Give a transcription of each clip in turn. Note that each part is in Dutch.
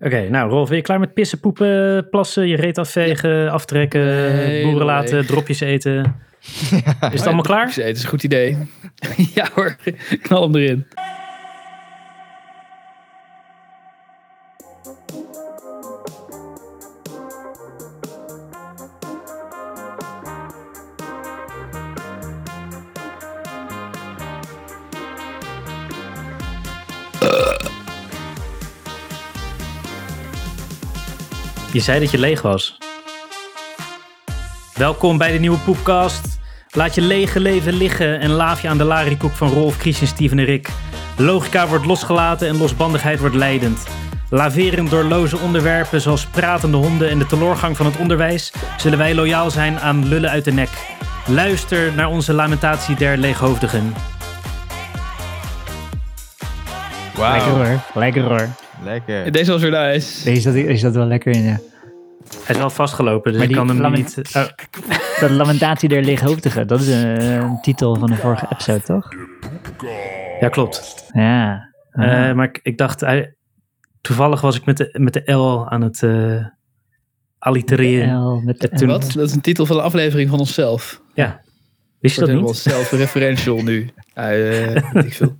Oké, nou Rolf, ben je klaar met pissen, poepen, plassen, je reet afvegen, aftrekken, Nee, boeren nee. laten, dropjes eten? Is het allemaal klaar? Het is een goed idee. ja hoor, knal hem erin. Je zei dat je leeg was. Welkom bij de nieuwe Poepcast. Laat je lege leven liggen en laaf je aan de larikoek van Rolf, Christian, Steven en Rick. Logica wordt losgelaten en losbandigheid wordt leidend. Laverend door loze onderwerpen zoals pratende honden en de teloorgang van het onderwijs, zullen wij loyaal zijn aan lullen uit de nek. Luister naar onze lamentatie der leeghoofdigen. Wauw. Lekker hoor, lekker hoor. Lekker. Deze was weer nice. Deze zat, deze zat wel lekker in, ja. Hij is wel vastgelopen, dus Maar ik kan hem lament- niet... oh, Dat Lamentatie der Leeghoofdigen, dat is een, een titel van de vorige episode, toch? ja, klopt. Ja. Eh, maar ik, ik dacht, toevallig was ik met de, met de L aan het eh allitereren. L met de Wat? Dat is een titel van de aflevering van onszelf. Ja. Wist je dat helemaal niet? self-referential nu. Ja, eh, weet ik veel.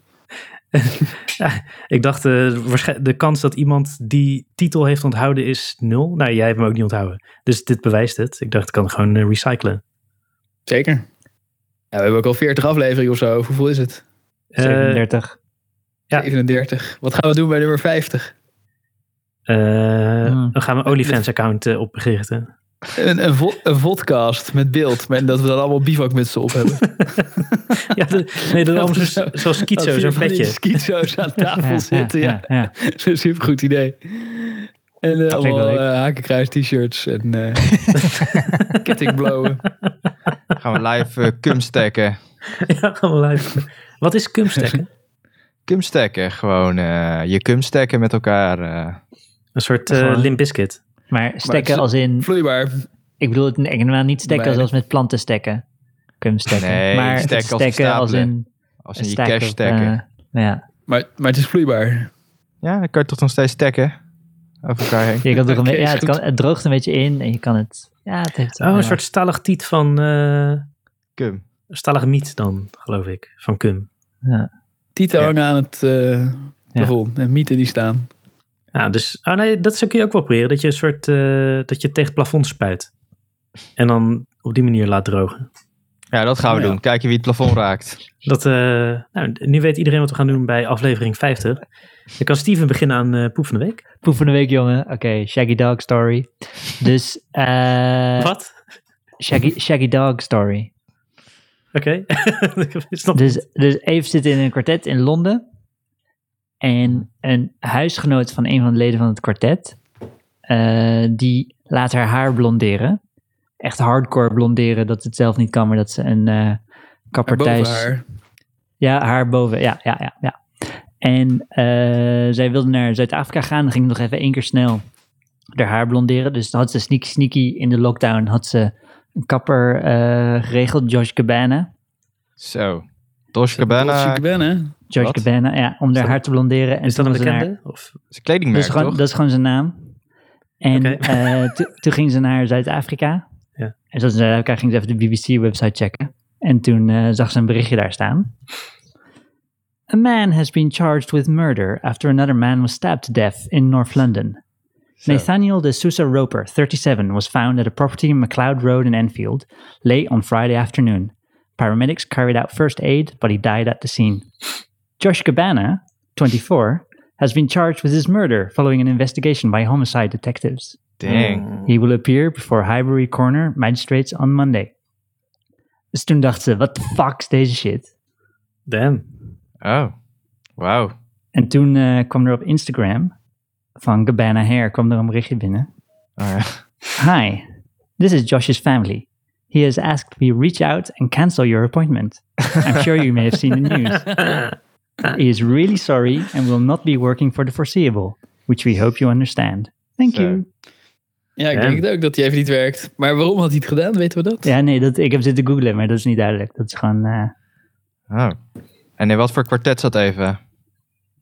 Ik dacht, eh, de kans dat iemand die titel heeft onthouden is nul. Nou, jij hebt hem ook niet onthouden. Dus dit bewijst het. Ik dacht, ik kan gewoon eh, recyclen. Zeker. Ja, we hebben ook al 40 afleveringen of zo. Hoeveel is het? Eh, 37. Ja. 37. Wat gaan we doen bij nummer 50? eh, Hmm. Dan gaan we een OnlyFans-account eh, oprichten. Een, een, vo- een vodcast met beeld. Met dat we dan allemaal bivakmutsen op hebben. ja, de- nee, dat is allemaal zo- zoals schizo, zo'n petje. Aan tafel Ja, zitten. Ja, ja, ja. Dat is een supergoed idee. En eh, allemaal eh, hakenkruis t-shirts en eh kettingblowen. Gaan we live cum stacken. ja, gaan we live. Wat is kumstekken? Cum stacken. Gewoon eh, je cum stacken met elkaar. eh. Een soort eh Limp Bizkit. Maar stekken als in... Vloeibaar. Ik bedoel het helemaal niet stekken Beide. zoals met planten stekken. Kun stekken. Nee, maar stekken als stekken als in... als een in je stack cash of, stacken. eh, ja. Maar, maar het is vloeibaar. ja, dan kan je toch nog steeds stacken. Over elkaar heen. Je kan toch een Oké, beetje- ja, het, kan, het droogt een beetje in en je kan het... Ja, het heeft... Oh, een ja. soort stalagtiet van... eh Cum. stalagmiet dan, geloof ik. Van cum. Tieten Ja. hangen aan het eh plafond. En mieten die staan. Ja, dus... Oh nee, dat zou kun je ook wel proberen. Dat je een soort... eh, dat je tegen het plafond spuit. En dan op die manier laat drogen. Ja, dat gaan we Oh, ja. doen. Kijken wie het plafond raakt. Dat, eh, nou, nu weet iedereen wat we gaan doen bij aflevering 50. Dan kan Steven beginnen aan eh Poep van de Week. Poep van de week, jongen. Oké, Shaggy Dog Story. Dus, eh Wat? Shaggy, Shaggy Dog Story. Oké. Snap- Dus, dus Eve zit in een kwartet in Londen. En een huisgenoot van een van de leden van het kwartet, eh, die laat haar haar blonderen. Echt hardcore blonderen, dat ze het zelf niet kan, maar dat ze een eh kapper thuis... haar. Ja, haar boven. Ja, ja, ja. ja. En eh, zij wilde naar Zuid-Afrika gaan. Dan ging nog even één keer snel haar haar blonderen. Dus dan had ze sneaky sneaky in de lockdown. Had ze een kapper eh, geregeld, Josh Cabana. Zo. Dolce Gabbana Wat? Cabana, ja, om haar haar te blonderen. En is dat een ze bekende? Of? is Naar, kledingmerk, dat, is gewoon, toch? dat is gewoon zijn naam. En eh, to- toen ging ze naar Zuid-Afrika. Ja. En zoals in Zuid-Afrika ging ze even de BBC-website checken. En toen eh, zag ze een berichtje daar staan. A man has been charged with murder after another man was stabbed to death in North London. Nathaniel de Sousa Roper, 37, was found at a property in McLeod Road in Enfield late on Friday afternoon. Paramedics carried out first aid, but he died at the scene. Josh Cabana, 24, has been charged with his murder following an investigation by homicide detectives. Dang. He will appear before Highbury Corner magistrates on Monday. Dus toen dacht ze, what the fuck is deze shit? Damn. Oh. wow. En toen eh, kwam er op Instagram van Cabana Hair kwam er een berichtje binnen. Oh, ja. Hi, this is Josh's family. He has asked we reach out and cancel your appointment. I'm sure you may have seen the news. He is really sorry and will not be working for the foreseeable, which we hope you understand. Thank you. Ja, ik Ja. denk het ook dat hij even niet werkt. Maar waarom had hij het gedaan? Weten we dat? Ja, nee, dat, ik heb zitten googlen, maar dat is niet duidelijk. Dat is gewoon... eh, Oh. En in wat voor kwartet zat even?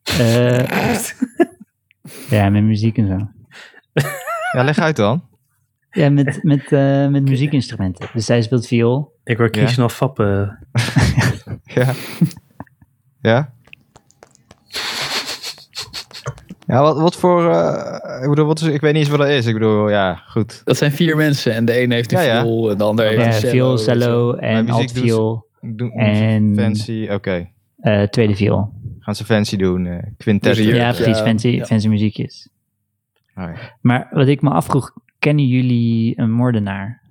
eh, Ja, met muziek en zo. Ja, leg uit dan. Ja, met, met, eh, met muziekinstrumenten. Dus zij speelt viool. Ik hoor Christian al fappen. Ja. Ja? Ja, wat, wat voor... eh, ik bedoel, wat is, ik weet niet eens wat dat is. Ik bedoel, ja, goed. Dat zijn vier mensen en de een heeft een Ja, ja. viool en de ander heeft Ja, een cello. cello en muziek alt doen ze- viool. Doen, En- Fancy, oké. eh, tweede viool. Gaan ze fancy doen. quintet. Hier- Ja, precies. Fancy, ja. fancy muziekjes. Oh, ja. Maar wat ik me afvroeg, kennen jullie een moordenaar?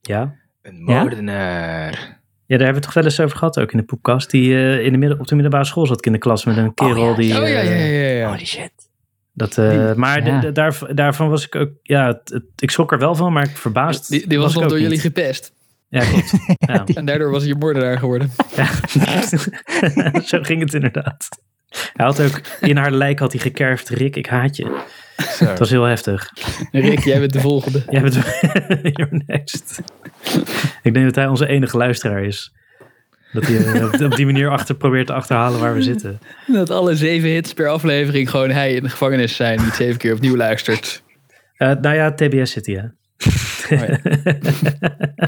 Ja? Een Ja? moordenaar. Ja, daar hebben we het toch wel eens over gehad, ook in de poepkast. Die eh, in de midden, op de middelbare school zat ik in de klas met een kerel ja. die... Oh ja, ja, eh, ja, ja. Holy shit. Dat, eh, maar Ja. de- de- daar, daarvan was ik ook... Ja, het, het- ik schrok er wel van, maar ik verbaasd Die, die was, nog ook door jullie gepest. Ja, klopt. ja. En daardoor was hij je moordenaar geworden. Ja. Zo ging het inderdaad. Hij had ook in haar lijk had hij gekerfd, Rick, ik haat je. Zo. Het was heel heftig. Rick, jij bent de volgende. Jij bent you're next. Ik denk dat hij onze enige luisteraar is. Dat hij eh, op, op die manier achter probeert te achterhalen waar we zitten. Dat alle zeven hits per aflevering gewoon hij in de gevangenis zijn. Die zeven keer opnieuw luistert. Eh, nou ja, TBS zit hij, hè.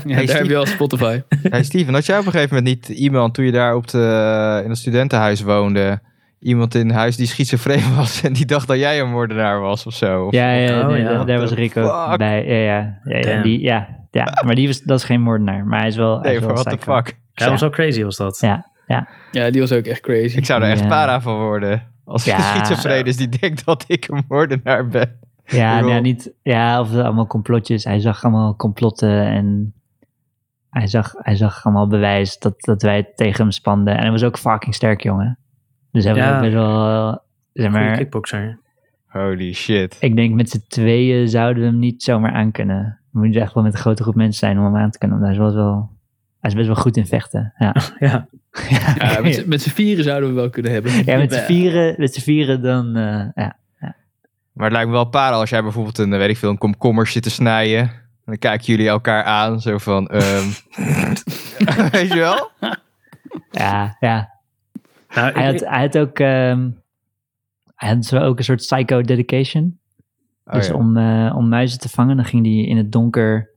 Ja, daar heb je al Spotify. Hey Steven, had jij op een gegeven moment niet iemand toen je daar op de, in het studentenhuis woonde, iemand in huis die schizofreen was en die dacht dat jij een moordenaar was of zo? Of- Ja, ja, Oh, ja. daar- was Rick ook Fuck. bij. Ja, ja, ja, die, ja, ja, maar die was, dat is geen moordenaar. Maar hij is wel, hij Nee, maar what the fuck? Ja, dat was wel crazy, was dat. Ja, Ja, die was ook echt crazy. Ik zou er echt Ja. para van worden. Als Ja. is die denkt dat ik een moordenaar ben. ja, bedoel- nou, niet, ja, of allemaal complotjes. Hij zag allemaal complotten en hij zag, hij zag allemaal bewijs dat, dat wij het tegen hem spanden. En hij was ook fucking sterk, jongen. Dus hij was Ja. ook best wel, zeg maar, kickboxer. Holy shit. ik denk met z'n tweeën zouden we hem niet zomaar aankunnen. Dan moet je echt wel met een grote groep mensen zijn om hem aan te kunnen. Want hij is wel, wel hij is best wel goed in vechten. Ja, Ja. Ja, met, z'n- met z'n vieren zouden we wel kunnen hebben. Ja, met z'n vieren, met z'n vieren dan, eh, ja. Maar het lijkt me wel para als jij bijvoorbeeld een, weet ik veel, een komkommer zit te snijden. En dan kijken jullie elkaar aan, zo van, ehm weet je wel? Ja, ja. Nou, Hij ik- had, hij had ook, ehm, hij had zo ook een soort psycho dedication. Oh, dus ja. om, eh, om muizen te vangen, dan ging hij in het donker,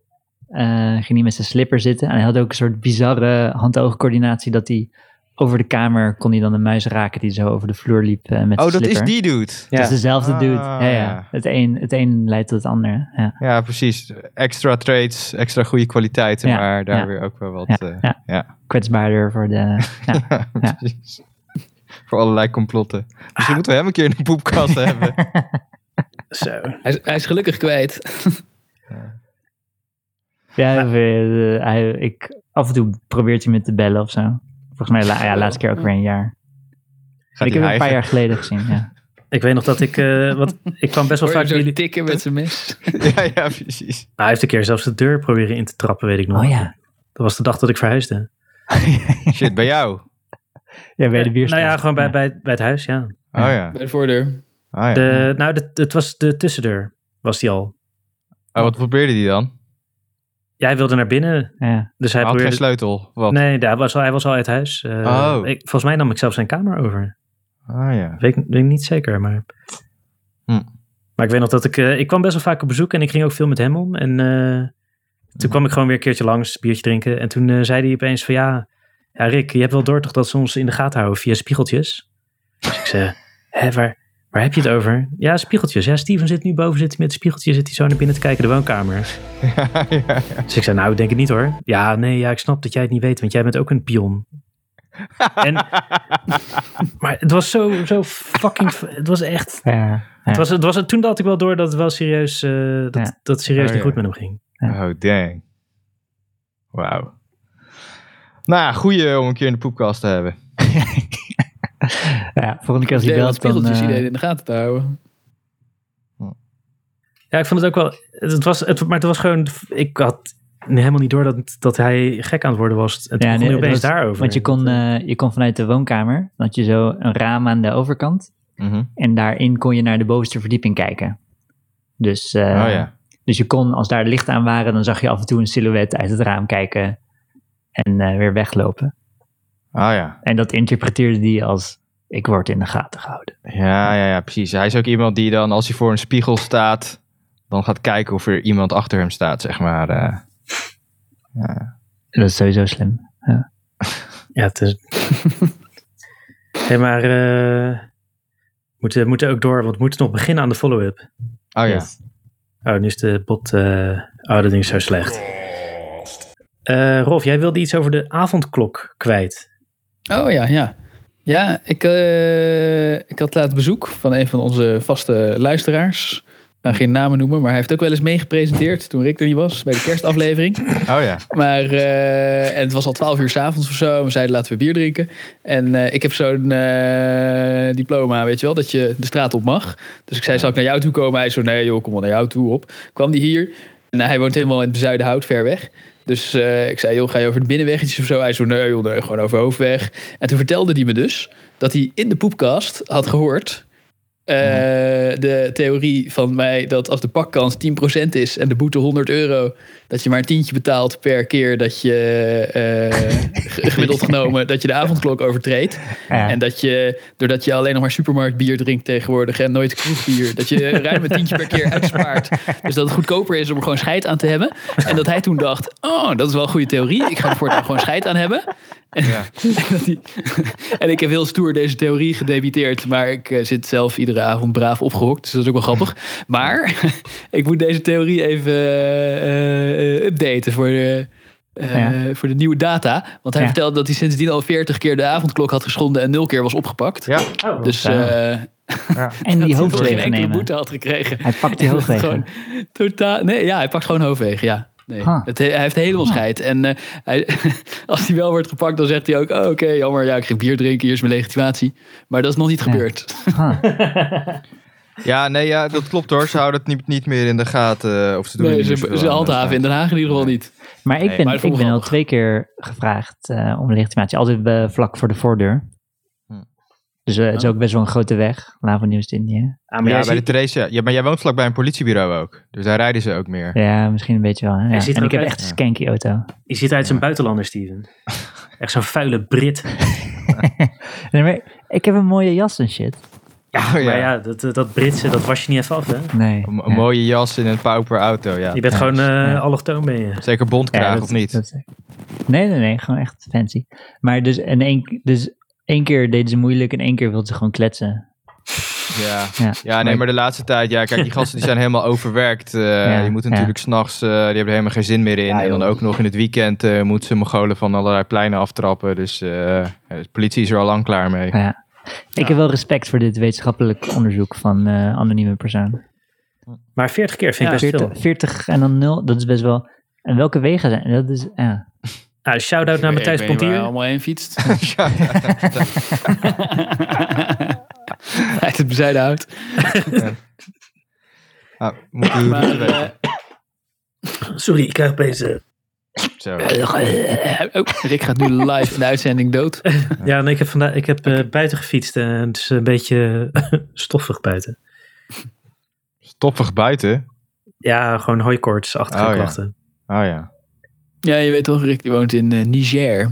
eh, ging hij met zijn slipper zitten. En hij had ook een soort bizarre hand-oogcoördinatie dat hij over de kamer kon hij dan een muis raken die zo over de vloer liep eh, met Oh, zijn dat is die dude. Ja. Dat is dezelfde Ah, dude. Ja, ja. ja. Het, een, het een leidt tot het ander. Ja. Ja, precies. Extra trades, extra goede kwaliteiten, Ja, maar daar ja. weer ook wel wat... Ja, eh, ja. ja. Kwetsbaarder voor de... Ja. Ja. precies. Voor allerlei complotten. Misschien moeten we hem een keer in de poepkast hebben. Zo. Hij is, hij is gelukkig kwijt. Ja, hij, ik, af en toe probeert hij me te bellen of zo. Volgens mij, la, ja, laatste keer ook weer een jaar. Gaat ik heb hem een paar jaar geleden gezien, ja. Ik weet nog dat ik... eh, wat, ik kwam best wel Hoor je vaak jullie... tikken met zijn mes. ja, ja, precies. Nou, hij heeft een keer zelfs de deur proberen in te trappen, weet ik nog. Oh ja. Dat was de dag dat ik verhuisde. Shit, bij jou. Ja, bij de bierstraat. Nou ja, gewoon bij, bij, bij het huis, ja. Oh ja. Bij de voordeur. Oh, ja. De, nou, de, het was de tussendeur, was die al. Oh, wat probeerde hij dan? Jij wilde naar binnen, Ja. dus hij Hij had geen sleutel. Wat? Nee, hij was, al, hij was al uit huis. Eh, Oh. ik, volgens mij nam ik zelfs zijn kamer over. Oh ja. Weet, ik- weet ik niet zeker, maar... Hm. Maar ik weet nog dat ik... eh, ik kwam best wel vaak op bezoek en ik ging ook veel met hem om. En eh, toen kwam ik gewoon weer een keertje langs, biertje drinken. En toen eh, zei hij opeens van ja... Ja, Rick, je hebt wel door toch dat ze ons in de gaten houden via spiegeltjes? Dus ik zei, hè, waar, waar heb je het over? Ja, spiegeltjes. Ja, Steven zit nu boven, zit hij met het spiegeltje, zit hij zo naar binnen te kijken, de woonkamer. ja, ja. Dus ik zei, nou, ik denk het niet hoor. Ja, nee, ja, ik snap dat jij het niet weet, want jij bent ook een pion. En, maar het was zo, zo fucking... Het was echt... Het was, het was, toen had ik wel door dat het wel serieus, eh, dat, dat het serieus Oh, niet goed met hem ging. Oh, dang. Wauw. Nou goeie om een keer in de poepkast te hebben. ja, volgende keer als hij Idee belt, dan... spiegeltjes eh, iedereen in de gaten te houden. Ja, ik vond het ook wel... Het was, het, maar het was gewoon... Ik had helemaal niet door dat, dat hij gek aan het worden was. En toen Ja, begon nee, hij opeens was- daarover. Want je kon, eh, je kon vanuit de woonkamer, dan had je zo een raam aan de overkant. Mhm. En daarin kon je naar de bovenste verdieping kijken. Dus, eh, oh ja. dus je kon, als daar lichten aan waren, dan zag je af en toe een silhouet uit het raam kijken en eh, weer weglopen. Oh ja. En dat interpreteerde die als Ik word in de gaten gehouden. Ja, ja, ja, precies. Hij is ook iemand die dan, als hij voor een spiegel staat, dan gaat kijken of er iemand achter hem staat, zeg maar. eh. ja. Dat is sowieso slim. Ja. Ja, het is... hey, maar eh, we moeten, moeten ook door, want we moeten nog beginnen aan de follow-up. Oh ja. Yes. Oh, nu is de bot... eh oh, dat ding is zo slecht. Eh Rolf, jij wilde iets over de avondklok kwijt. Oh ja, ja. Ja, ik, eh, ik had laat bezoek van een van onze vaste luisteraars. Ik ga geen namen noemen, maar hij heeft ook wel eens meegepresenteerd toen Rick er niet was bij de kerstaflevering. Oh ja. Maar eh, en het was al twaalf uur s'avonds of zo. We zeiden laten we bier drinken. En eh, ik heb zo'n diploma, weet je wel, dat je de straat op mag. Dus ik zei, zal ik naar jou toe komen? Hij zo, nee joh, kom wel naar jou toe op. Kwam die hier. En hij woont helemaal in het Zuidenhout, ver weg. Dus eh, ik zei, joh, ga je over de binnenweggetjes of zo? Hij zo, nee joh, nee, gewoon over Hoofdweg. En toen vertelde hij me dus dat hij in de poepkast had gehoord... eh, de theorie van mij dat als de pakkans 10% is en de boete 100 euro, dat je maar een tientje betaalt per keer dat je eh, gemiddeld genomen dat je de avondklok overtreedt. Ja. En dat je, doordat je alleen nog maar supermarktbier drinkt tegenwoordig en nooit kroegbier, dat je ruim een tientje per keer uitspaart. Dus dat het goedkoper is om er gewoon scheid aan te hebben. En dat hij toen dacht, oh, dat is wel een goede theorie. Ik ga er voortaan gewoon scheid aan hebben. En, Ja. en ik heb heel stoer deze theorie gedebiteerd, maar ik eh, zit zelf iedere avond braaf opgehokt, dus dat is ook wel grappig. Maar ik moet deze theorie even eh, eh, updaten voor de, eh, Ja. voor de nieuwe data. Want hij Ja. vertelde dat hij sindsdien al 40 keer de avondklok had geschonden en nul keer was opgepakt. Ja. Oh, Dus Ja. eh En die hoofdwegen nemen. boete had gekregen. Hij pakt die hoofdwegen. gewoon Totaal, nee, ja, hij pakt gewoon hoofdwegen, ja. Nee. Huh. Het, hij heeft helemaal Huh. scheid. En eh, hij, als hij wel wordt gepakt, dan zegt hij ook... Oh, oké, jammer, ja, ik ging bier drinken, hier is mijn legitimatie. Maar dat is nog niet Ja. gebeurd. Huh. Ja, nee, ja, dat klopt hoor. Ze houden het niet, niet meer in de gaten. Of ze doen Nee, ze, ze handhaven in Den Haag in ieder geval niet. Maar ik Nee, ben, maar ik ben al twee keer gevraagd eh, om legitimatie. Altijd eh, vlak voor de voordeur. Hm. Dus eh, het is ook best wel een grote weg. Lava Nieuws-Indië. Ah, maar Ja, jij bij de ziet, Theresia. Ja, maar jij woont vlakbij een politiebureau ook. Dus daar rijden ze ook meer. Ja, misschien een beetje wel. hè. Ja. ziet En ook ik heb uit- echt een skanky auto. je ziet uit als een buitenlander, Steven. Echt zo'n vuile Brit. Nee, maar ik heb een mooie jas en shit. Ja, Oh, ja. maar ja, dat, eh, dat Britse, dat was je niet even af, hè? Nee. Een, een ja. mooie jas in een pauper auto, ja. Je bent Ja. gewoon eh Ja. allochtoon, ben je. Zeker Ja, bondkraag dat- of niet? dat- nee, nee, nee. Gewoon echt fancy. Maar dus, en één, dus één keer deden ze moeilijk en één keer wilden ze gewoon kletsen. Ja. Ja, Ja, nee, Maar- de laatste tijd, ja, kijk, die gasten die zijn helemaal overwerkt. eh je moet ja. natuurlijk s'nachts, eh die hebben er helemaal geen zin meer in. Ja, en dan ook nog in het weekend eh moeten ze Mongolen van allerlei pleinen aftrappen. Dus eh, de politie is er al lang klaar mee. Ja. Ik heb wel respect voor dit wetenschappelijk onderzoek van eh anonieme persoon. Maar 40 keer vind ik best 40, veel. 40 en dan 0, dat is best wel. En welke wegen zijn? Dat is, ja. Ah, shout-out naar Matthijs Ik hij Pontier. allemaal heen fietst. Ja, Uit het bezijden hout. ah, moet u Maar, eh. Sorry, ik krijg opeens... eh, Zo. eh, oh, Rick gaat nu live in de uitzending dood. Ja, nee, ik heb, vandaag, ik heb eh, buiten gefietst en het is een beetje stoffig buiten. Stoffig buiten. Ja, gewoon hooikoortsachtige Oh, ja. klachten. Oh ja. Ja, je weet toch, Rick die woont in eh, Niger.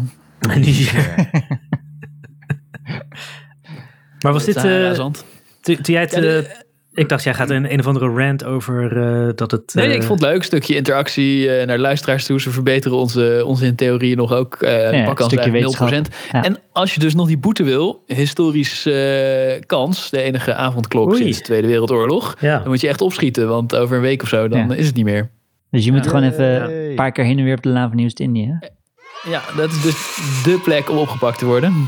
maar was dit... eh, toen toen jij het... Ja, eh, ik dacht, jij gaat een, een of andere rant over eh, dat het... Nee, eh, ik vond het leuk. Stukje interactie eh, naar luisteraars toe. Ze verbeteren onze, onze in theorieën nog ook. eh een pakkans stukje eigenlijk 0%. wetenschap. Ja. En als je dus nog die boete wil, historisch eh, kans, de enige avondklok Oei. sinds de Tweede Wereldoorlog. Ja, Dan moet je echt opschieten, want over een week of zo, dan Ja. is het niet meer. Dus je moet Ja. gewoon even een paar keer heen en weer op de Lava Nieuws Indië. Ja, dat is dus de plek om opgepakt te worden.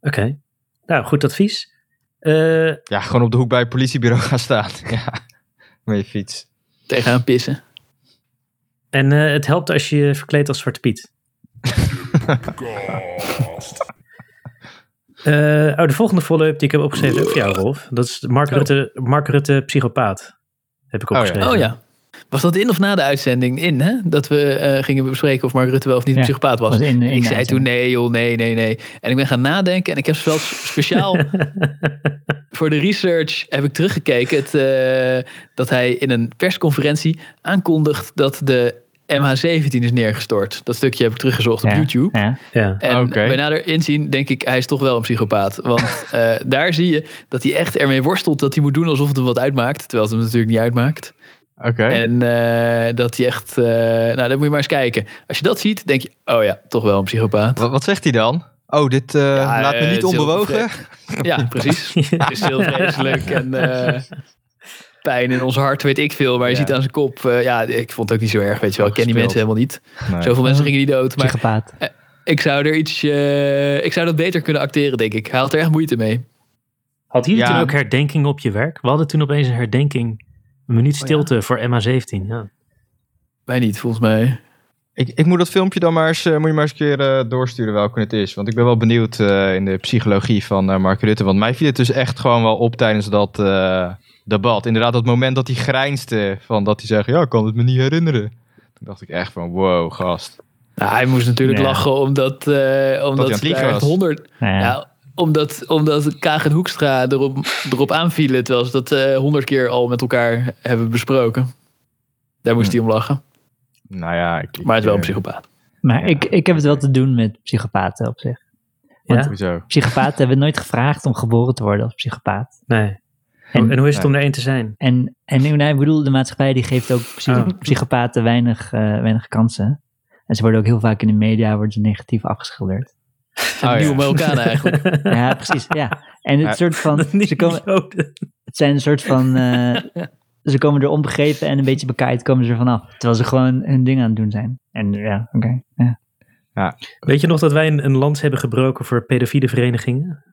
oké. Nou, goed advies. Eh, Ja, gewoon op de hoek bij het politiebureau gaan staan. Ja, met je fiets. Tegenaan pissen. en eh, het helpt als je je verkleedt als Zwarte Piet. Eh, oh, de volgende follow-up die ik heb opgeschreven is ook voor jou, Rolf. Dat is Mark, Oh. Rutte, Mark Rutte, psychopaat. Heb ik Oh ja. opgeschreven. Oh ja. Was dat in of na de uitzending in, hè? Dat we eh, gingen bespreken of Mark Rutte wel of niet een psychopaat was. was in- in En ik zei toen nee joh, nee, nee, nee. En ik ben gaan nadenken en ik heb wel speciaal voor de research heb ik teruggekeken. Het, eh, dat hij in een persconferentie aankondigt dat de MH17 is neergestort. Dat stukje heb ik teruggezocht op Ja, YouTube. Ja. Ja. En Oké. bij nader inzien denk ik, hij is toch wel een psychopaat. Want eh, daar zie je dat hij echt ermee worstelt dat hij moet doen alsof het hem wat uitmaakt. Terwijl het hem natuurlijk niet uitmaakt. Oké. En eh, dat hij echt, eh, nou dan moet je maar eens kijken. Als je dat ziet, denk je, oh ja, toch wel een psychopaat. Wat, wat zegt hij dan? Oh, dit eh, Ja, laat me niet onbewogen. Ja, precies. Het is heel vreselijk en eh, pijn in ons hart, weet ik veel. Maar je Ja. ziet aan zijn kop, eh, ja, ik vond het ook niet zo erg, weet je wel. Ik ken die mensen helemaal niet. Nee. Zoveel mensen gingen niet dood. Maar Psychopaat. ik zou er iets, ik zou dat beter kunnen acteren, denk ik. Hij had er echt moeite mee. Had jullie Ja. toen ook herdenking op je werk? We hadden toen opeens een herdenking. Een minuut stilte voor MH17. Ja. Wij niet, volgens mij. Ik, ik moet dat filmpje dan maar eens, eh, moet je maar eens een keer eh, doorsturen welke het is. Want ik ben wel benieuwd eh, in de psychologie van eh, Mark Rutte. Want mij viel het dus echt gewoon wel op tijdens dat eh, debat. Inderdaad, dat moment dat hij grijnste. Van dat hij zegt, ja, ik kan het me niet herinneren. Toen dacht ik echt van, wow, gast. Nou, hij moest natuurlijk lachen omdat, eh hij omdat was. honderd... Nou ja. Ja, omdat, omdat Kaag en Hoekstra erop, erop aanvielen. Terwijl ze dat eh, honderd keer al met elkaar hebben besproken. Daar moest hij om lachen. Nou ja, ik, ik, Maar het is wel een eh, psychopaat. Maar ik, ik heb het wel te doen met psychopaten op zich. Ja? Sowieso. Psychopaten hebben nooit gevraagd om geboren te worden als psychopaat. Nee. En- En, hoe is het om er één te zijn? En, en nee, ik bedoel, de maatschappij die geeft ook psycho- Oh. psychopaten weinig, eh, weinig kansen. En ze worden ook heel vaak in de media worden ze negatief afgeschilderd. Oh, ja. nieuwe Marokkanen eigenlijk. Ja, precies. Ja. En het Ja. soort van, ze, komen, het zijn een soort van, eh, ze komen er onbegrepen en een beetje bekaaid komen ze er vanaf. Terwijl ze gewoon hun ding aan het doen zijn. En ja, oké. ja. Weet je nog dat wij een, een lans hebben gebroken voor pedofiele verenigingen?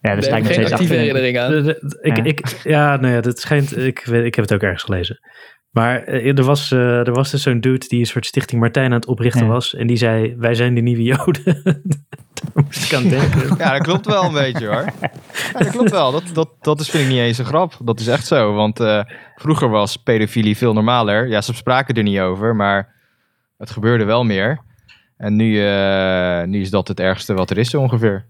Ja, Daar me ik geen steeds actieve achter. herinnering aan. Ik, Ja. ik, ja, nou ja, dat schijnt. Ik, weet, ik heb het ook ergens gelezen. Maar eh, er, was, eh, er was dus zo'n dude die een soort Stichting Martijn aan het oprichten Ja. was. En die zei: Wij zijn de nieuwe Joden. Daar moest ik aan denken. Ja, dat klopt wel een beetje hoor. Ja, dat klopt wel. Dat, dat, dat is, vind ik niet eens een grap. Dat is echt zo. Want eh, vroeger was pedofilie veel normaler. Ja, ze spraken er niet over, maar het gebeurde wel meer. En nu, eh, nu is dat het ergste wat er is zo ongeveer.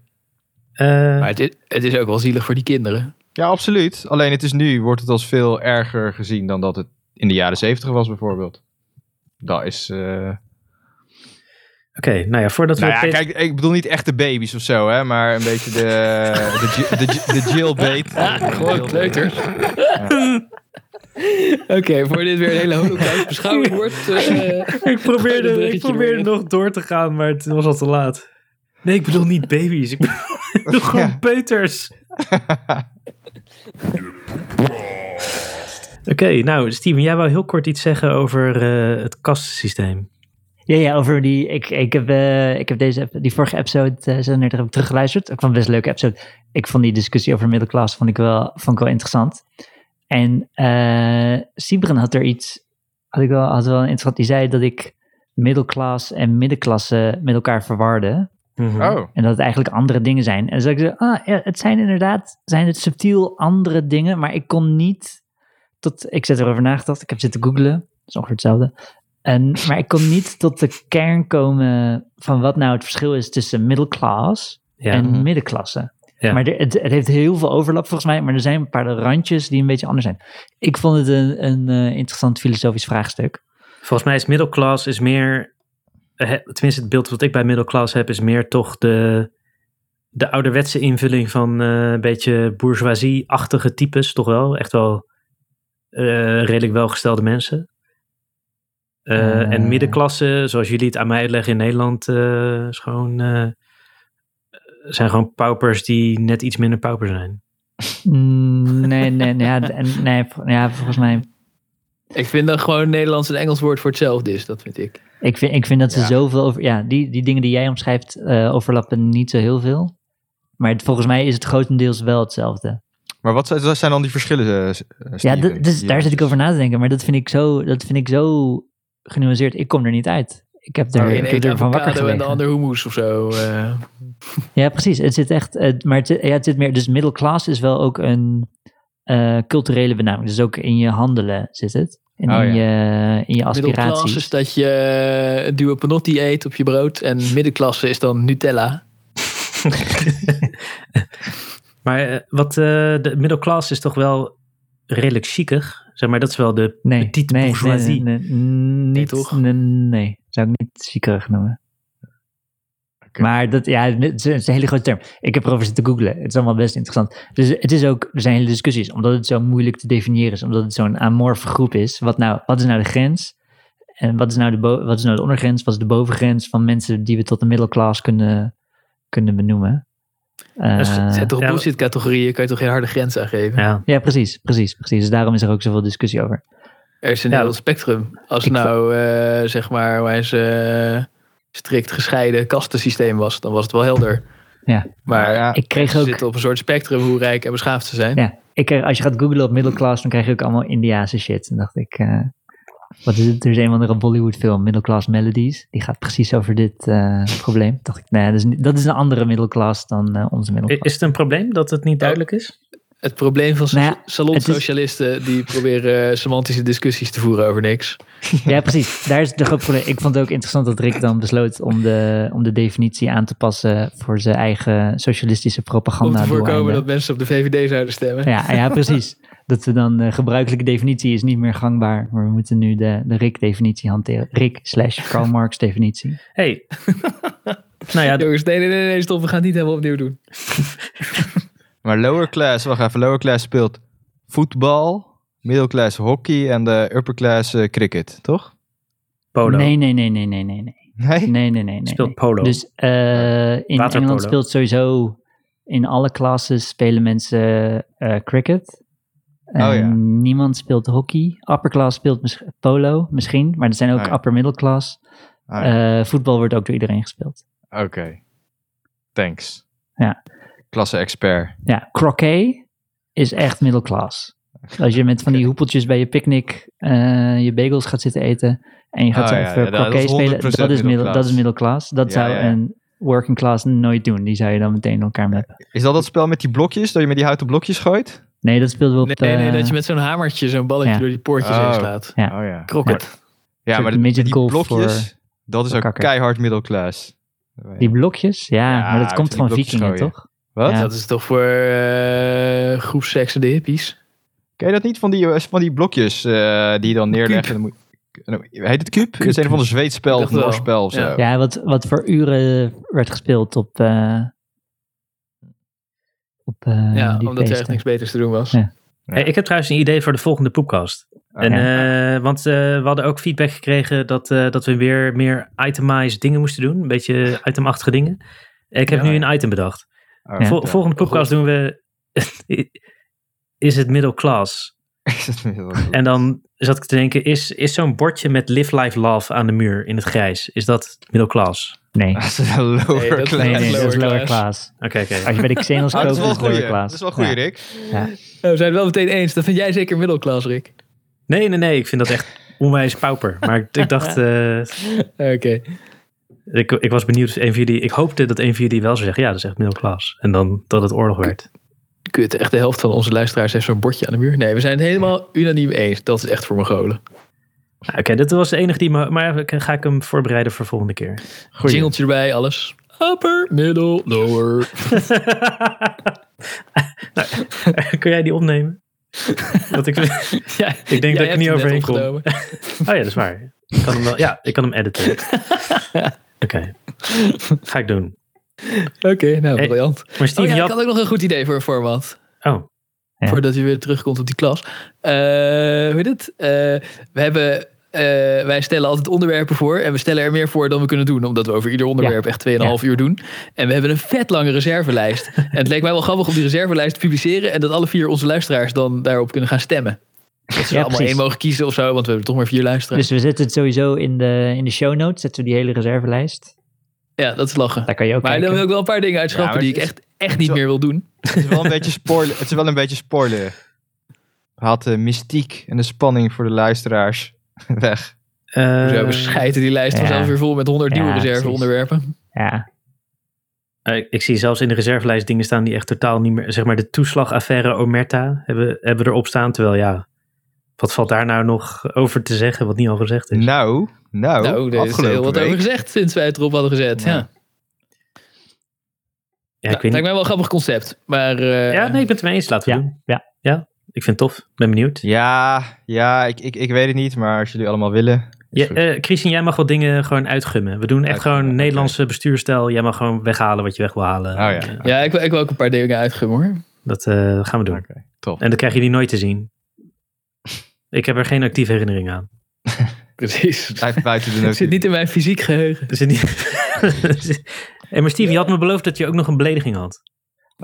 Eh, Maar het is, het is ook wel zielig voor die kinderen. Ja, absoluut. Alleen het is nu, wordt het als veel erger gezien dan dat het in de jaren zeventig was bijvoorbeeld. Dat is... eh, Oké, nou ja, voordat Nou we. ja, pe- kijk, ik bedoel niet echte baby's of zo, hè, maar een beetje de, de, de, de, de jailbait. Gewoon kleuters. Oké, voor dit weer een hele holocaust beschouwing wordt. eh, ik Een probeerde, ik probeerde door. nog door te gaan, maar het was al te laat. Nee, ik bedoel niet baby's. Ik bedoel, ik gewoon Ja. peuters. Oké, nou Steven, jij wou heel kort iets zeggen over eh, het kastensysteem. Ja, ja, over die. Ik, ik, heb, eh, ik heb deze, die vorige episode uh, 36 heb ik teruggeluisterd. Ik vond het best een leuke episode. Ik vond die discussie over middelklas vond ik wel, vond ik wel interessant. En eh Sibren had er iets. Had ik wel, had wel interessant. Die zei dat ik middelklas en middenklasse met elkaar verwarde. Mhm. Oh, En dat het eigenlijk andere dingen zijn. En dan zei ik zo, ah, ja, het zijn inderdaad, zijn het subtiel andere dingen, maar ik kon niet, tot, ik zet erover nagedacht, ik heb zitten googlen, dat is ongeveer hetzelfde. En, maar ik kon niet tot de kern komen van wat nou het verschil is tussen middelklas Ja. en middenklasse. Ja. Maar er- het, het heeft heel veel overlap volgens mij, maar er zijn een paar randjes die een beetje anders zijn. Ik vond het een, een eh, interessant filosofisch vraagstuk. Volgens mij is middelklas is meer, eh, tenminste het beeld wat ik bij middelklas heb, is meer toch de, de ouderwetse invulling van eh, een beetje bourgeoisie-achtige types, toch wel. Echt wel redelijk welgestelde mensen. Eh, Eh. En middenklasse, zoals jullie het aan mij uitleggen in Nederland, eh, is gewoon, eh, zijn gewoon paupers die net iets minder pauper zijn. Mm, nee, nee, nee, ja, en- nee, ja, volgens mij ik vind dat gewoon Nederlands en Engels woord voor hetzelfde is. Dat vind ik. Ik vind, ik vind dat ze Ja. zoveel over. Ja, die, die dingen die jij omschrijft eh, overlappen niet zo heel veel. Maar het- volgens mij is het grotendeels wel hetzelfde. Maar wat zijn, dan die verschillen? eh, eh, Ja, dus daar zit ik over na te denken. Maar dat vind ik zo, dat vind ik zo genuanceerd. Ik kom er niet uit. Ik heb er, De ik een heb er van wakker avocado en de gelegen. ander hummus of zo. eh. Ja, precies. Het zit echt. het- maar het, zit- ja, het zit meer. Dus middelklas is wel ook een eh, culturele benaming. Dus ook in je handelen zit het. En Oh, in, ja. je, in je aspiraties. is dat je een duo panotti eet op je brood. En middenklasse is dan Nutella. Maar eh, wat eh, de middelklas is toch wel redelijk chiquig. Zeg maar, dat is wel de Nee, petite nee, bourgeoisie. nee, nee, niet, toch? Nee, nee, zou ik niet ziekerig noemen. Maar dat, ja, het is, een hele grote term. Ik heb erover zitten googlen. Het is allemaal best interessant. Dus het is ook, er zijn hele discussies, omdat het zo moeilijk te definiëren is, omdat het zo'n amorfe groep is. Wat, nou, wat is nou de grens? En wat is nou de, wat is nou de ondergrens? Wat is de bovengrens van mensen die we tot de middelklas kunnen, kunnen benoemen? Eh, Het zijn toch Ja, bullshit categorieën, kan je toch geen harde grens aangeven? Ja. ja, precies, precies, precies. Dus daarom is er ook zoveel discussie over. Er is een Ja, heel dat- spectrum. Als nou, eh, zeg maar, waar ze strikt gescheiden kastensysteem was, dan was het wel helder. Ja. Maar ja, Ik kreeg ze ook zitten op een soort spectrum hoe rijk en beschaafd ze zijn. Ja, ik, eh, als je gaat googlen op middelklas, dan krijg je ook allemaal Indiaanse shit. En dacht ik, eh, wat is het? Er is een of andere Bollywood film, Middelklas Melodies. Die gaat precies over dit eh, probleem. Dacht ik, nee, dat is, niet- dat is een andere middelklas dan eh, onze middelklas. Is het een probleem dat het niet duidelijk is? Het probleem van Nou ja, salonsocialisten die proberen eh, semantische discussies te voeren over niks. Ja, precies. Daar is de groot probleem. Ik vond het ook interessant dat Rick dan besloot om de, om de definitie aan te passen voor zijn eigen socialistische Om propaganda. te voorkomen dat mensen op de VVD zouden stemmen. Ja, ja, precies. Dat we dan de gebruikelijke definitie is niet meer gangbaar, maar we moeten nu de, de Rick-definitie hanteren. Rick slash Karl Marx definitie. Hey. nou ja, Jongens, nee, nee, nee, nee, stop. We gaan het niet helemaal opnieuw doen. Maar lower class, wacht even, lower class speelt voetbal, middle class hockey en de upper class eh, cricket, toch? polo. Nee, nee, nee, nee, nee, nee, nee. Nee? Nee, nee, nee. nee, Speelt nee. polo. Dus eh, in Waterpolo. Engeland speelt sowieso in alle klasses spelen mensen eh, cricket. Oh ja. niemand speelt hockey. Upper class speelt mis- polo misschien, maar er zijn ook Oh ja. upper middle class. Ja. Eh, voetbal wordt ook door iedereen gespeeld. Oké. Thanks. Ja. Klasse expert. Ja, croquet is echt middelklas. Als je met van die hoepeltjes bij je picknick eh, je bagels gaat zitten eten en je gaat Oh ja, even ja, croquet spelen, 100% dat is, middel, dat is middelklas. Dat zou een working class nooit doen. Die zou je dan meteen in elkaar meppen. Is dat dat spel met die blokjes, dat je met die houten blokjes gooit? Nee, dat speelde op... Nee, nee, eh, dat je met zo'n hamertje zo'n balletje ja. door die poortjes Oh. heen slaat. Ja. Oh ja. Ja, maar die, midget die golf blokjes, dat is voor ook kakker. keihard middelklas. Die blokjes? Ja, Ja, maar dat komt van vikingen, gooien. toch? Wat? Ja. Dat is toch voor eh groepseks en de hippies? Ken je dat niet van die, eh, van die blokjes eh, die je dan neerleggen? Moet- Heet het Cube? Het is een van de Zweeds spel Ik of dacht wel. Noors spel of zo. Ja. Ja, wat, wat voor uren werd gespeeld op... eh, op eh, ja, die omdat er echt niks beters te doen was. Ja. Hey, ik heb trouwens een idee voor de volgende poepcast. En, eh, want eh, we hadden ook feedback gekregen dat, eh, dat we weer meer itemized dingen moesten doen. Een beetje itemachtige dingen. Ik heb Ja. nu een item bedacht. Oh, Ja. Vol- volgende poepcast doen we... is het middle class? En dan zat ik te denken, is, is zo'n bordje met Live Life Love aan de muur in het grijs, is dat middle class? Nee, Dat is een lower Nee, dat is class. nee, nee, dat is lower lower class. Oké, oké. Als je bij de Xenos Ah, dat koopt, is wel is een lower goeie. class. Dat is wel goed, Ja. Rick. Nou, we zijn het wel meteen eens. Dat vind jij zeker middelklas, Rick. Nee, nee, nee, ik vind dat echt onwijs pauper. Maar ik dacht, eh, Oké. ik, ik was benieuwd of een van jullie, ik hoopte dat een van jullie wel zou zeggen, ja, dat is echt middle class. En dan dat het oorlog werd. Kut, echt de helft van onze luisteraars heeft zo'n bordje aan de muur. Nee, we zijn het helemaal unaniem eens. Dat is echt voor Mongolen. Nou, Oké, dit was de enige die me, maar ga ik hem voorbereiden voor volgende keer. Goeie. Jingeltje erbij, alles. Upper, middle, lower. Nou, kun jij die opnemen? Want ik, Ja, ik denk dat ik er niet overheen kom. Oh ja, dat is waar. Ik kan hem wel, ja, ik kan hem editen. Oké, ga ik doen. Oké, nou, Hey, briljant. Maar Oh ja, je ik had- had ook nog een goed idee voor een format. Oh, Ja. Voordat u weer terugkomt op die klas. Eh hoe heet het? Eh, we hebben, eh, wij stellen altijd onderwerpen voor. En we stellen er meer voor dan we kunnen doen. Omdat we over ieder onderwerp echt 2,5 uur doen. En we hebben een vet lange reservelijst. en het leek mij wel grappig om die reservelijst te publiceren. En dat alle vier onze luisteraars dan daarop kunnen gaan stemmen. Dat ze Ja, allemaal precies. één mogen kiezen of zo. Want we hebben toch maar vier luisteraars. Dus we zetten het sowieso in de, in de show notes. Zetten we die hele reservelijst. Ja, dat is lachen. Daar kan je ook Maar dan wil ik wel een paar dingen uitschrappen Ja, die ik echt, echt niet wel- meer wil doen. Het is wel een beetje spoiler. Het is wel een beetje spoiler. Haalt de mystiek en de spanning voor de luisteraars weg. eh, Zo, we schijten die lijst ja. vanzelf weer vol met 100 Ja, nieuwe reserveonderwerpen. Ja, ik zie zelfs in de reservelijst dingen staan die echt totaal niet meer, zeg maar de toeslagaffaire Omerta hebben, hebben we erop staan. Terwijl ja, wat valt daar nou nog over te zeggen wat niet al gezegd is? Nou, nou, nou, daar is heel wat week. over gezegd sinds wij het erop hadden gezet. Ja. Ja. ik weet lijkt mij wel een grappig concept. Maar eh, Ja, nee, ik ben het mee eens. Laten we Ja, doen. ja. ja. Ik vind het tof. Ben benieuwd. Ja, ja ik, ik, ik weet het niet, maar als jullie allemaal willen. Ja, eh, Christian, jij mag wel dingen gewoon uitgummen. We doen echt Uitgummen, gewoon. Nederlandse bestuurstijl. Jij mag gewoon weghalen wat je weg wil halen. Oh ja. Ja, ik, wil- ik wil ook een paar dingen uitgummen hoor. Dat eh, gaan we doen. Oké, top. En dat krijgen jullie nooit te zien. Ik heb er geen actieve herinnering aan. Precies. Blijf buiten de zit niet in mijn fysiek geheugen. Het niet... hey, maar Steve, je had me beloofd dat je ook nog een belediging had.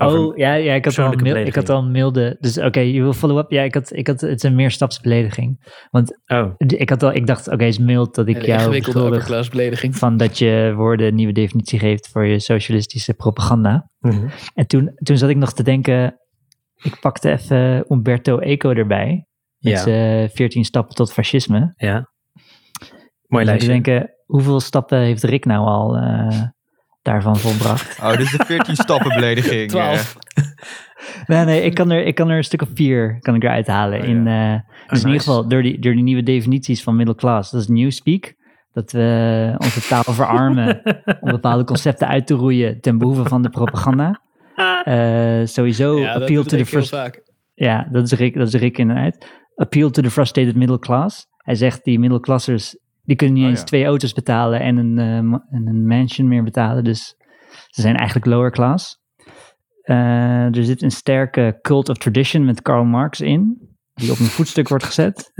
Over- Oh, ja, ja ik, had al ik had al een milde... Dus oké, je wil follow-up? Ja, ik had, ik had, het is een meerstapsbelediging. Want Oh, ik, had al, ik dacht, oké, is mild dat ik Een jou beschuldig belediging. van dat je woorden een nieuwe definitie geeft voor je socialistische propaganda. mhm. En toen, toen zat ik nog te denken, ik pakte even Umberto Eco erbij. Met ja. zijn 14 stappen tot fascisme. ja. Mooi lijstje. denken, hoeveel stappen heeft Rick nou al eh, daarvan volbracht? Oh, dit is de 14 stappen belediging. 12. nee, nee, ik kan, er, ik kan er een stuk of vier kan ik eruit halen. Oh, in, eh, dus in ieder nice. geval door die, door die nieuwe definities van middle class. Dat is newspeak. Dat we onze taal verarmen om bepaalde concepten uit te roeien ten behoeve van de propaganda. Eh, sowieso Ja, appeal to the vaak. Ja, dat is Rick, dat is Rick inderdaad. Appeal to the frustrated middle class. Hij zegt die middelklassers, die kunnen niet Oh, eens ja. twee auto's betalen en een, eh, en een mansion meer betalen. Dus ze zijn eigenlijk lower class. Eh, er zit een sterke cult of tradition met Karl Marx in, die op een voetstuk wordt gezet.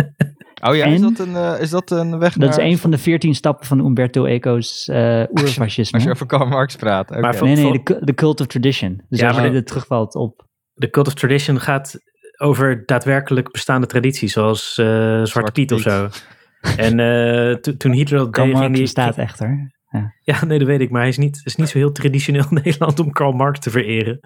Oh ja, is dat een, eh, is dat een weg Dat is een van de veertien stappen van Umberto Eco's eh oerfascisme. Als je over Karl Marx praat. Maar Nee, nee, de, cu- de cult of tradition. Dus Ja, als maar- je dit terugvalt op... De Cult of Tradition gaat over daadwerkelijk bestaande tradities, zoals eh, Zwarte, Zwarte Piet of zo. En eh, to- toen Hitler dat Karl deed, Marx die- bestaat echt hoor. Ja, nee, dat weet ik, maar hij is niet, is niet zo heel traditioneel in Nederland om Karl Marx te vereren.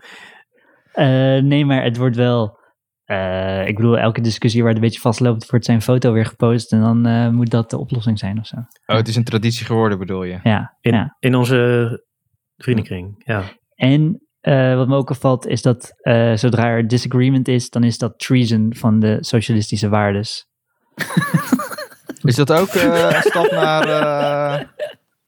Eh, nee, maar het wordt wel. eh, ik bedoel, elke discussie waar het een beetje vastloopt, wordt zijn foto weer gepost. En dan eh, moet dat de oplossing zijn of zo. Oh, het is een traditie geworden, bedoel je? Ja. In, ja. in onze vriendenkring, ja. En eh, wat me ook opvalt, is dat eh, zodra er disagreement is, dan is dat treason van de socialistische waardes. Is dat ook eh, een stap naar...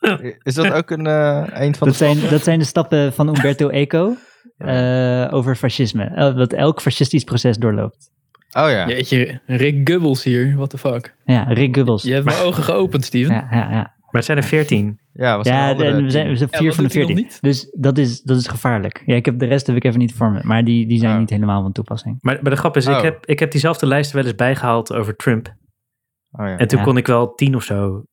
eh, is dat ook een, eh, een van Dat de... zijn, dat zijn de stappen van Umberto Eco eh, over fascisme. Eh, dat elk fascistisch proces doorloopt. Oh ja. Jeetje, Rick Gubbels hier. What the fuck. Ja, Rick Goebbels. Je hebt mijn ogen geopend, Steven. Ja, ja, ja. Maar het zijn er veertien. Ja, was Ja, en we zijn, we zijn vier van de veertien. Dus dat is, dat is gevaarlijk. Ja, ik heb de rest heb ik even niet voor me. Maar die, die zijn Oh. niet helemaal van toepassing. Maar, maar de grap is, ik, Oh. heb, ik heb diezelfde lijst wel eens bijgehaald over Trump. Oh ja. En toen Ja. kon ik wel tien of zo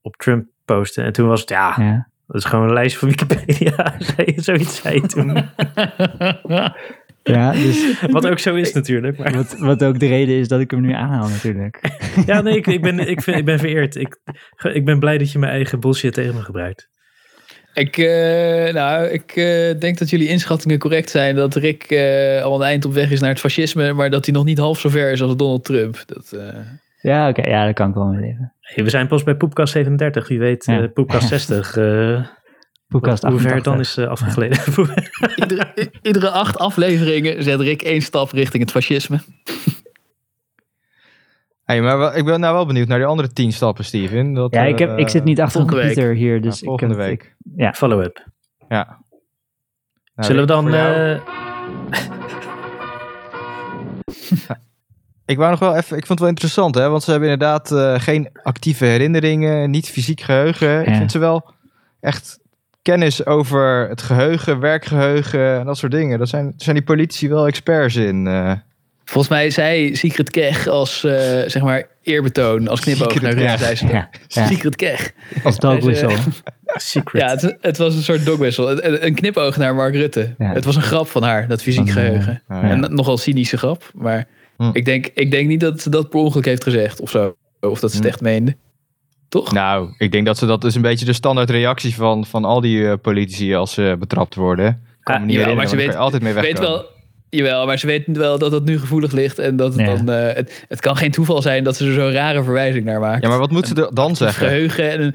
op Trump posten. En toen was het, ja, Ja. dat is gewoon een lijst van Wikipedia. Zoiets zei je toen. Ja, dus Wat ook zo is natuurlijk. Maar, wat, wat ook de reden is dat ik hem nu aanhaal natuurlijk. ja, nee, ik, ik, ben, ik, vind, ik ben vereerd. Ik, ik ben blij dat je mijn eigen bullshit tegen me gebruikt. Ik, eh, nou, ik eh, denk dat jullie inschattingen correct zijn. Dat Rick eh, al een eind op weg is naar het fascisme. Maar dat hij nog niet half zo ver is als Donald Trump. Dat, eh, Ja, oké. ja, daar kan ik wel mee leven. Hey, we zijn pas bij Poepkast 37. Wie weet, Ja. eh Poepkast 60. Poepkast hoe ver dan 88. is afgegleden. iedere, iedere acht afleveringen zet Rick één stap richting het fascisme. Hey, maar wel- ik ben nou wel benieuwd naar die andere tien stappen, Steven. Dat, Ja, ik, heb, eh, ik zit niet achter een computer hier, dus ja, volgende week. ik- ja. Follow-up. Ja. Nou, Zullen we dan... eh, Ik wou nog wel even, ik vond het wel interessant, hè, want ze hebben inderdaad eh, geen actieve herinneringen, niet fysiek geheugen. Ik vind ze wel echt kennis over het geheugen, werkgeheugen en dat soort dingen. Daar zijn, zijn die politici wel experts in. eh. Volgens mij zei Secret Kech als eh, zeg maar eerbetoon, als knipoog Secret naar Rutte. Ja, ja. Secret Kech. Als dog whistle. secret. Ja, het, het was een soort dogwissel. Een, een knipoog naar Mark Rutte. Ja. Het was een grap van haar, dat fysiek Van, eh, geheugen. ja. En nogal cynische grap. Maar Hm. ik, denk, ik denk niet dat ze dat per ongeluk heeft gezegd of zo. Of dat ze het Hm. echt meende. Toch? Nou, ik denk dat ze dat is een beetje de standaard reactie van, van al die eh, politici als ze betrapt worden. Ah, niet jawel, maar ze je altijd mee weet wegkomen. wel, jawel, maar ze weten wel dat het nu gevoelig ligt. En dat het Ja. dan. eh, het, het kan geen toeval zijn dat ze er zo'n rare verwijzing naar maakt. Ja, maar wat moet ze er dan zeggen? Geheugen en een,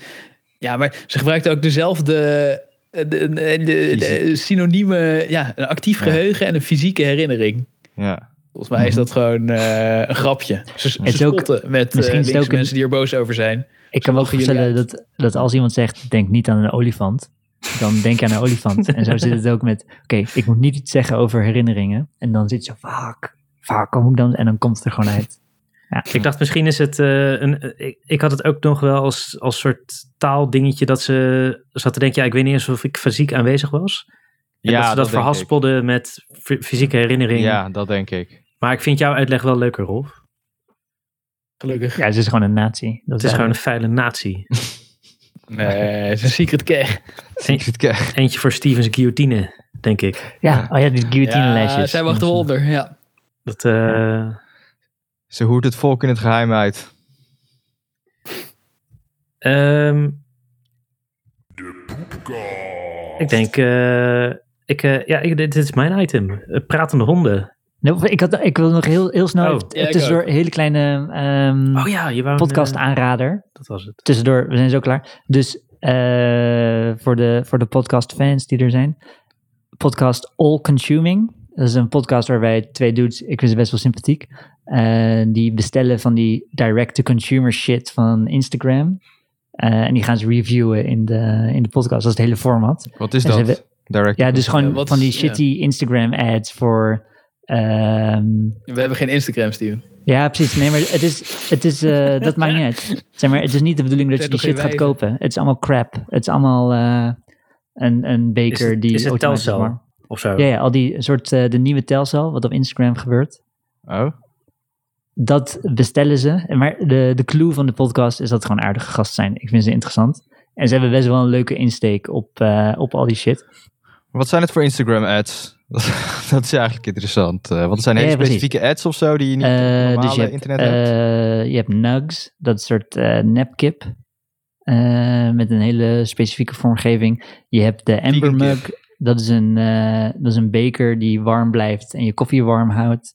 Ja, maar ze gebruikt ook dezelfde. eh, De, de, de, de synonieme. Ja, een actief Ja. geheugen en een fysieke herinnering. Ja. Volgens mij is dat gewoon eh, een grapje. Ze, ze Het is ook- met eh misschien is het ook een- mensen die er boos over zijn. Ik kan me ook Lachen jullie voorstellen dat, dat als iemand zegt, denk niet aan een olifant, dan denk je aan een olifant. en zo zit het ook met, oké, ik moet niet iets zeggen over herinneringen. En dan zit je zo, fuck, fuck, hoe dan? En dan komt het er gewoon uit. Ik dacht misschien is het eh, een. Ik, ik had het ook nog wel als, als soort taaldingetje dat ze zat te denken. Ja, ik weet niet eens of ik fysiek aanwezig was. En dat ze dat verhaspelden met fysieke herinnering. Ja, dat denk ik. Maar ik vind jouw uitleg wel leuker, Rolf. Gelukkig. Ja, het is gewoon een nazi. Dat Het is gewoon een feile nazi. Nee, het is een secret keg. Secret Ca- Eentje voor Stevens guillotine, denk ik. Ja, oh ja, die guillotine Ja, lijstjes. zij wachten wel onder, ja. Dat, eh, Ze hoert het volk in het geheim uit. ehm, ik denk, eh, ik, eh, ja, ik, dit, dit is mijn item. Eh, pratende honden. Nee, ik, had, ik wil nog heel, heel snel Oh. even Ja, ik tussendoor een hele kleine ehm, Oh ja, je wou een, podcast eh, aanrader. Dat was het. Tussendoor, we zijn zo klaar. Dus eh, voor, de, voor de podcast fans die er zijn. Podcast All Consuming. Dat is een podcast waarbij twee dudes, ik vind ze best wel sympathiek. eh, die bestellen van die direct-to-consumer shit van Instagram. En die gaan ze reviewen in de, in de podcast. Dat is het hele format. Wat is En ze dat? hebben- Direct. Ja, dus gewoon Ja, wat van die shitty Instagram ads voor... ehm, We hebben geen Instagram, Steven. ja, precies. Nee, maar het is, het is, eh, dat maakt niet uit. Zeg maar, het is niet de bedoeling dat je die shit gaat kopen. Het is allemaal crap. Het is allemaal eh, een, een Is het, die is het Telcel warm- of zo? Ja, ja, al die soort, eh, de nieuwe Telcel, wat op Instagram gebeurt. Oh, Dat bestellen ze. Maar de, de clue van de podcast is dat het gewoon aardige gasten zijn. Ik vind ze interessant. En ze hebben best wel een leuke insteek op, eh, op al die shit. Wat zijn het voor Instagram ads? dat is eigenlijk interessant. Eh, wat zijn hele Ja, specifieke ads of zo die je niet op Eh, normale dus je hebt, internet hebt? eh, je hebt Nugs, dat soort nepkip. met een hele specifieke vormgeving. Je hebt de Amber Mug, dat is, een, dat is een beker die warm blijft en je koffie warm houdt.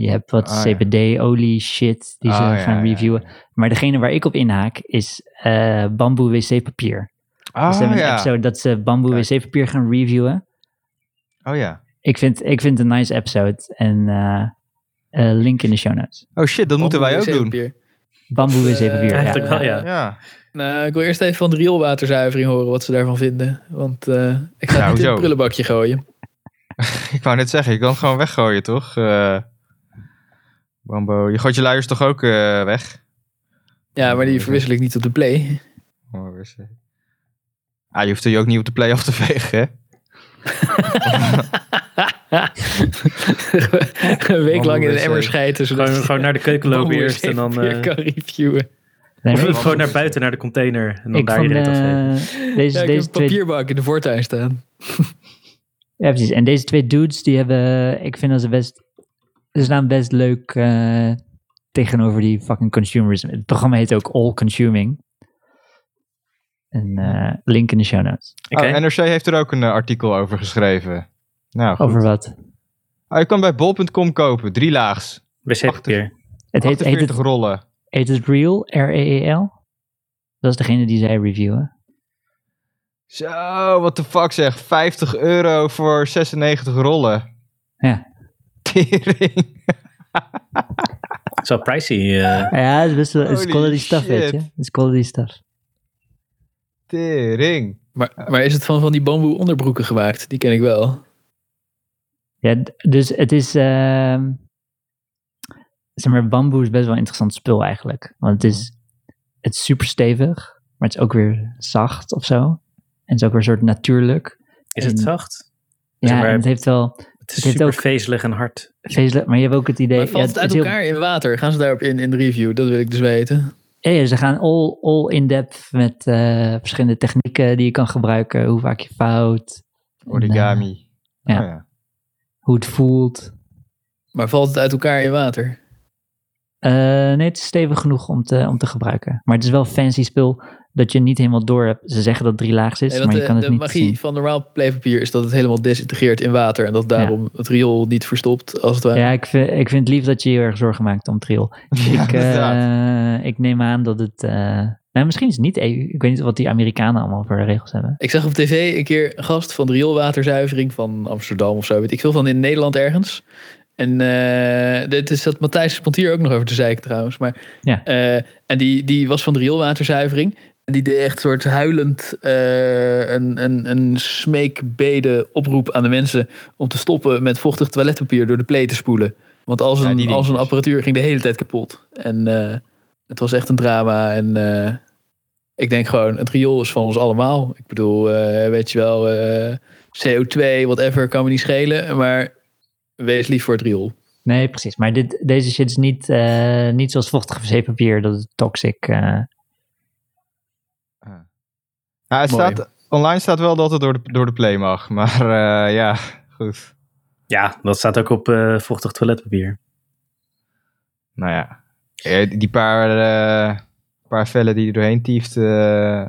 Je hebt wat Ah, ja. CBD-olie shit die ze Ah, gaan ja, reviewen. Maar degene waar ik op inhaak is bamboe wc-papier. Ah, dus een ja. episode dat ze bamboe wc-papier gaan reviewen. Oh ja. Ik vind, ik vind het een nice episode. En eh, eh, link in de show notes. Oh shit, dat moeten wij ook doen. Bamboe wc-papier. ja. Eigenlijk wel, ja. Ja. Nou, ik wil eerst even van de rioolwaterzuivering horen wat ze daarvan vinden. Want eh, ik ga Nou, het niet in een prullenbakje gooien. Ik wou net zeggen, je kan het gewoon weggooien, toch? Eh Bambo, je gooit je luiers toch ook eh, weg? Ja, maar die verwissel ik niet op de play. Oh, Ah, je hoeft er je ook niet op de play af te vegen, hè? een week lang in een wc. emmer schijten. zodat Gewoon, je gewoon naar de keuken lopen bamboe eerst en dan... wc-papier eh, kan reviewen. Nee, of gewoon naar buiten, naar de container. En dan ik daar vond iedereen afgeven. eh, deze, Ja, ik heb deze een twee, papierbak in de voortuin staan. ja, precies. En deze twee dudes, die hebben, ik vind dat ze best, ze staan best leuk eh, tegenover die fucking consumerism. Het programma heet ook All Consuming. En eh, link in de show notes. Oké. Oh, NRC heeft er ook een eh, artikel over geschreven. Nou, goed. Over wat? Ah, je kan bij bol.com kopen, drie laags. Wc-papier. Het heet, heet, 48 het, rollen. heet het Real, R-E-E-L? Dat is degene die zij reviewen. Zo, wat de fuck zeg. 50 euro voor 96 rollen. Ja. Tering. Het is wel pricey. eh. Ja, het is best wel, het is Holy quality stuff, weet je. Het is quality stuff. Tering. Maar, maar is het van, van die bamboe onderbroeken gemaakt? Die ken ik wel. Ja, dus het is. ehm zeg maar, bamboe is best wel een interessant spul eigenlijk. Want het is, het is super stevig, maar het is ook weer zacht of zo. En het is ook weer een soort natuurlijk. is het zacht? Ja, Zeg maar- en het heeft wel Het is Het super ook- vezelig en hard. vezelen, maar je hebt ook het idee. Maar valt ja, het uit heel- elkaar in water? Gaan ze daarop in, in de review? Dat wil ik dus weten. Ja, ze gaan all, all in depth met eh, verschillende technieken die je kan gebruiken. Hoe vaak je fout. en, Origami. ja. Oh, ja. hoe het voelt. Maar valt het uit elkaar in water? Eh, nee, het is stevig genoeg om te, om te gebruiken. Maar het is wel fancy spul dat je niet helemaal door hebt. Ze zeggen dat het drie laags is, Nee, maar je de, kan het de niet magie zien. van normaal playpapier is dat het helemaal desintegreert in water. En dat daarom het riool niet verstopt, als het ware. Ja, ik vind, ik vind het lief dat je je heel erg zorgen maakt om Triol. Ja, ik, eh, ik neem aan dat het... eh, nou, misschien is het niet EU. Ik weet niet wat die Amerikanen allemaal voor regels hebben. Ik zag op tv een keer een gast van de rioolwaterzuivering van Amsterdam of zo. Weet ik veel van in Nederland ergens. En eh, dit is dat Matthijs Spontier ook nog over te zeiken trouwens. Maar, Ja. eh, en die, die was van de rioolwaterzuivering. Die deed echt soort huilend eh, een, een, een smeekbede oproep aan de mensen om te stoppen met vochtig toiletpapier door de play te spoelen. Want al Ja, zijn, die al zijn dingetjes. apparatuur ging de hele tijd kapot. En eh, het was echt een drama. En eh, ik denk gewoon, het riool is van ons allemaal. Ik bedoel, weet je wel, eh, CO2, whatever, kan me niet schelen. Maar wees lief voor het riool. Nee, precies. Maar dit, deze shit is niet, niet zoals vochtig wc-papier, dat het toxic... Ja, het Mooi. staat, online staat wel dat het door de, door de play mag. Maar eh, ja, goed. Ja, dat staat ook op eh, vochtig toiletpapier. Nou ja. Eh, Die paar, eh, paar vellen die er doorheen tieft. eh.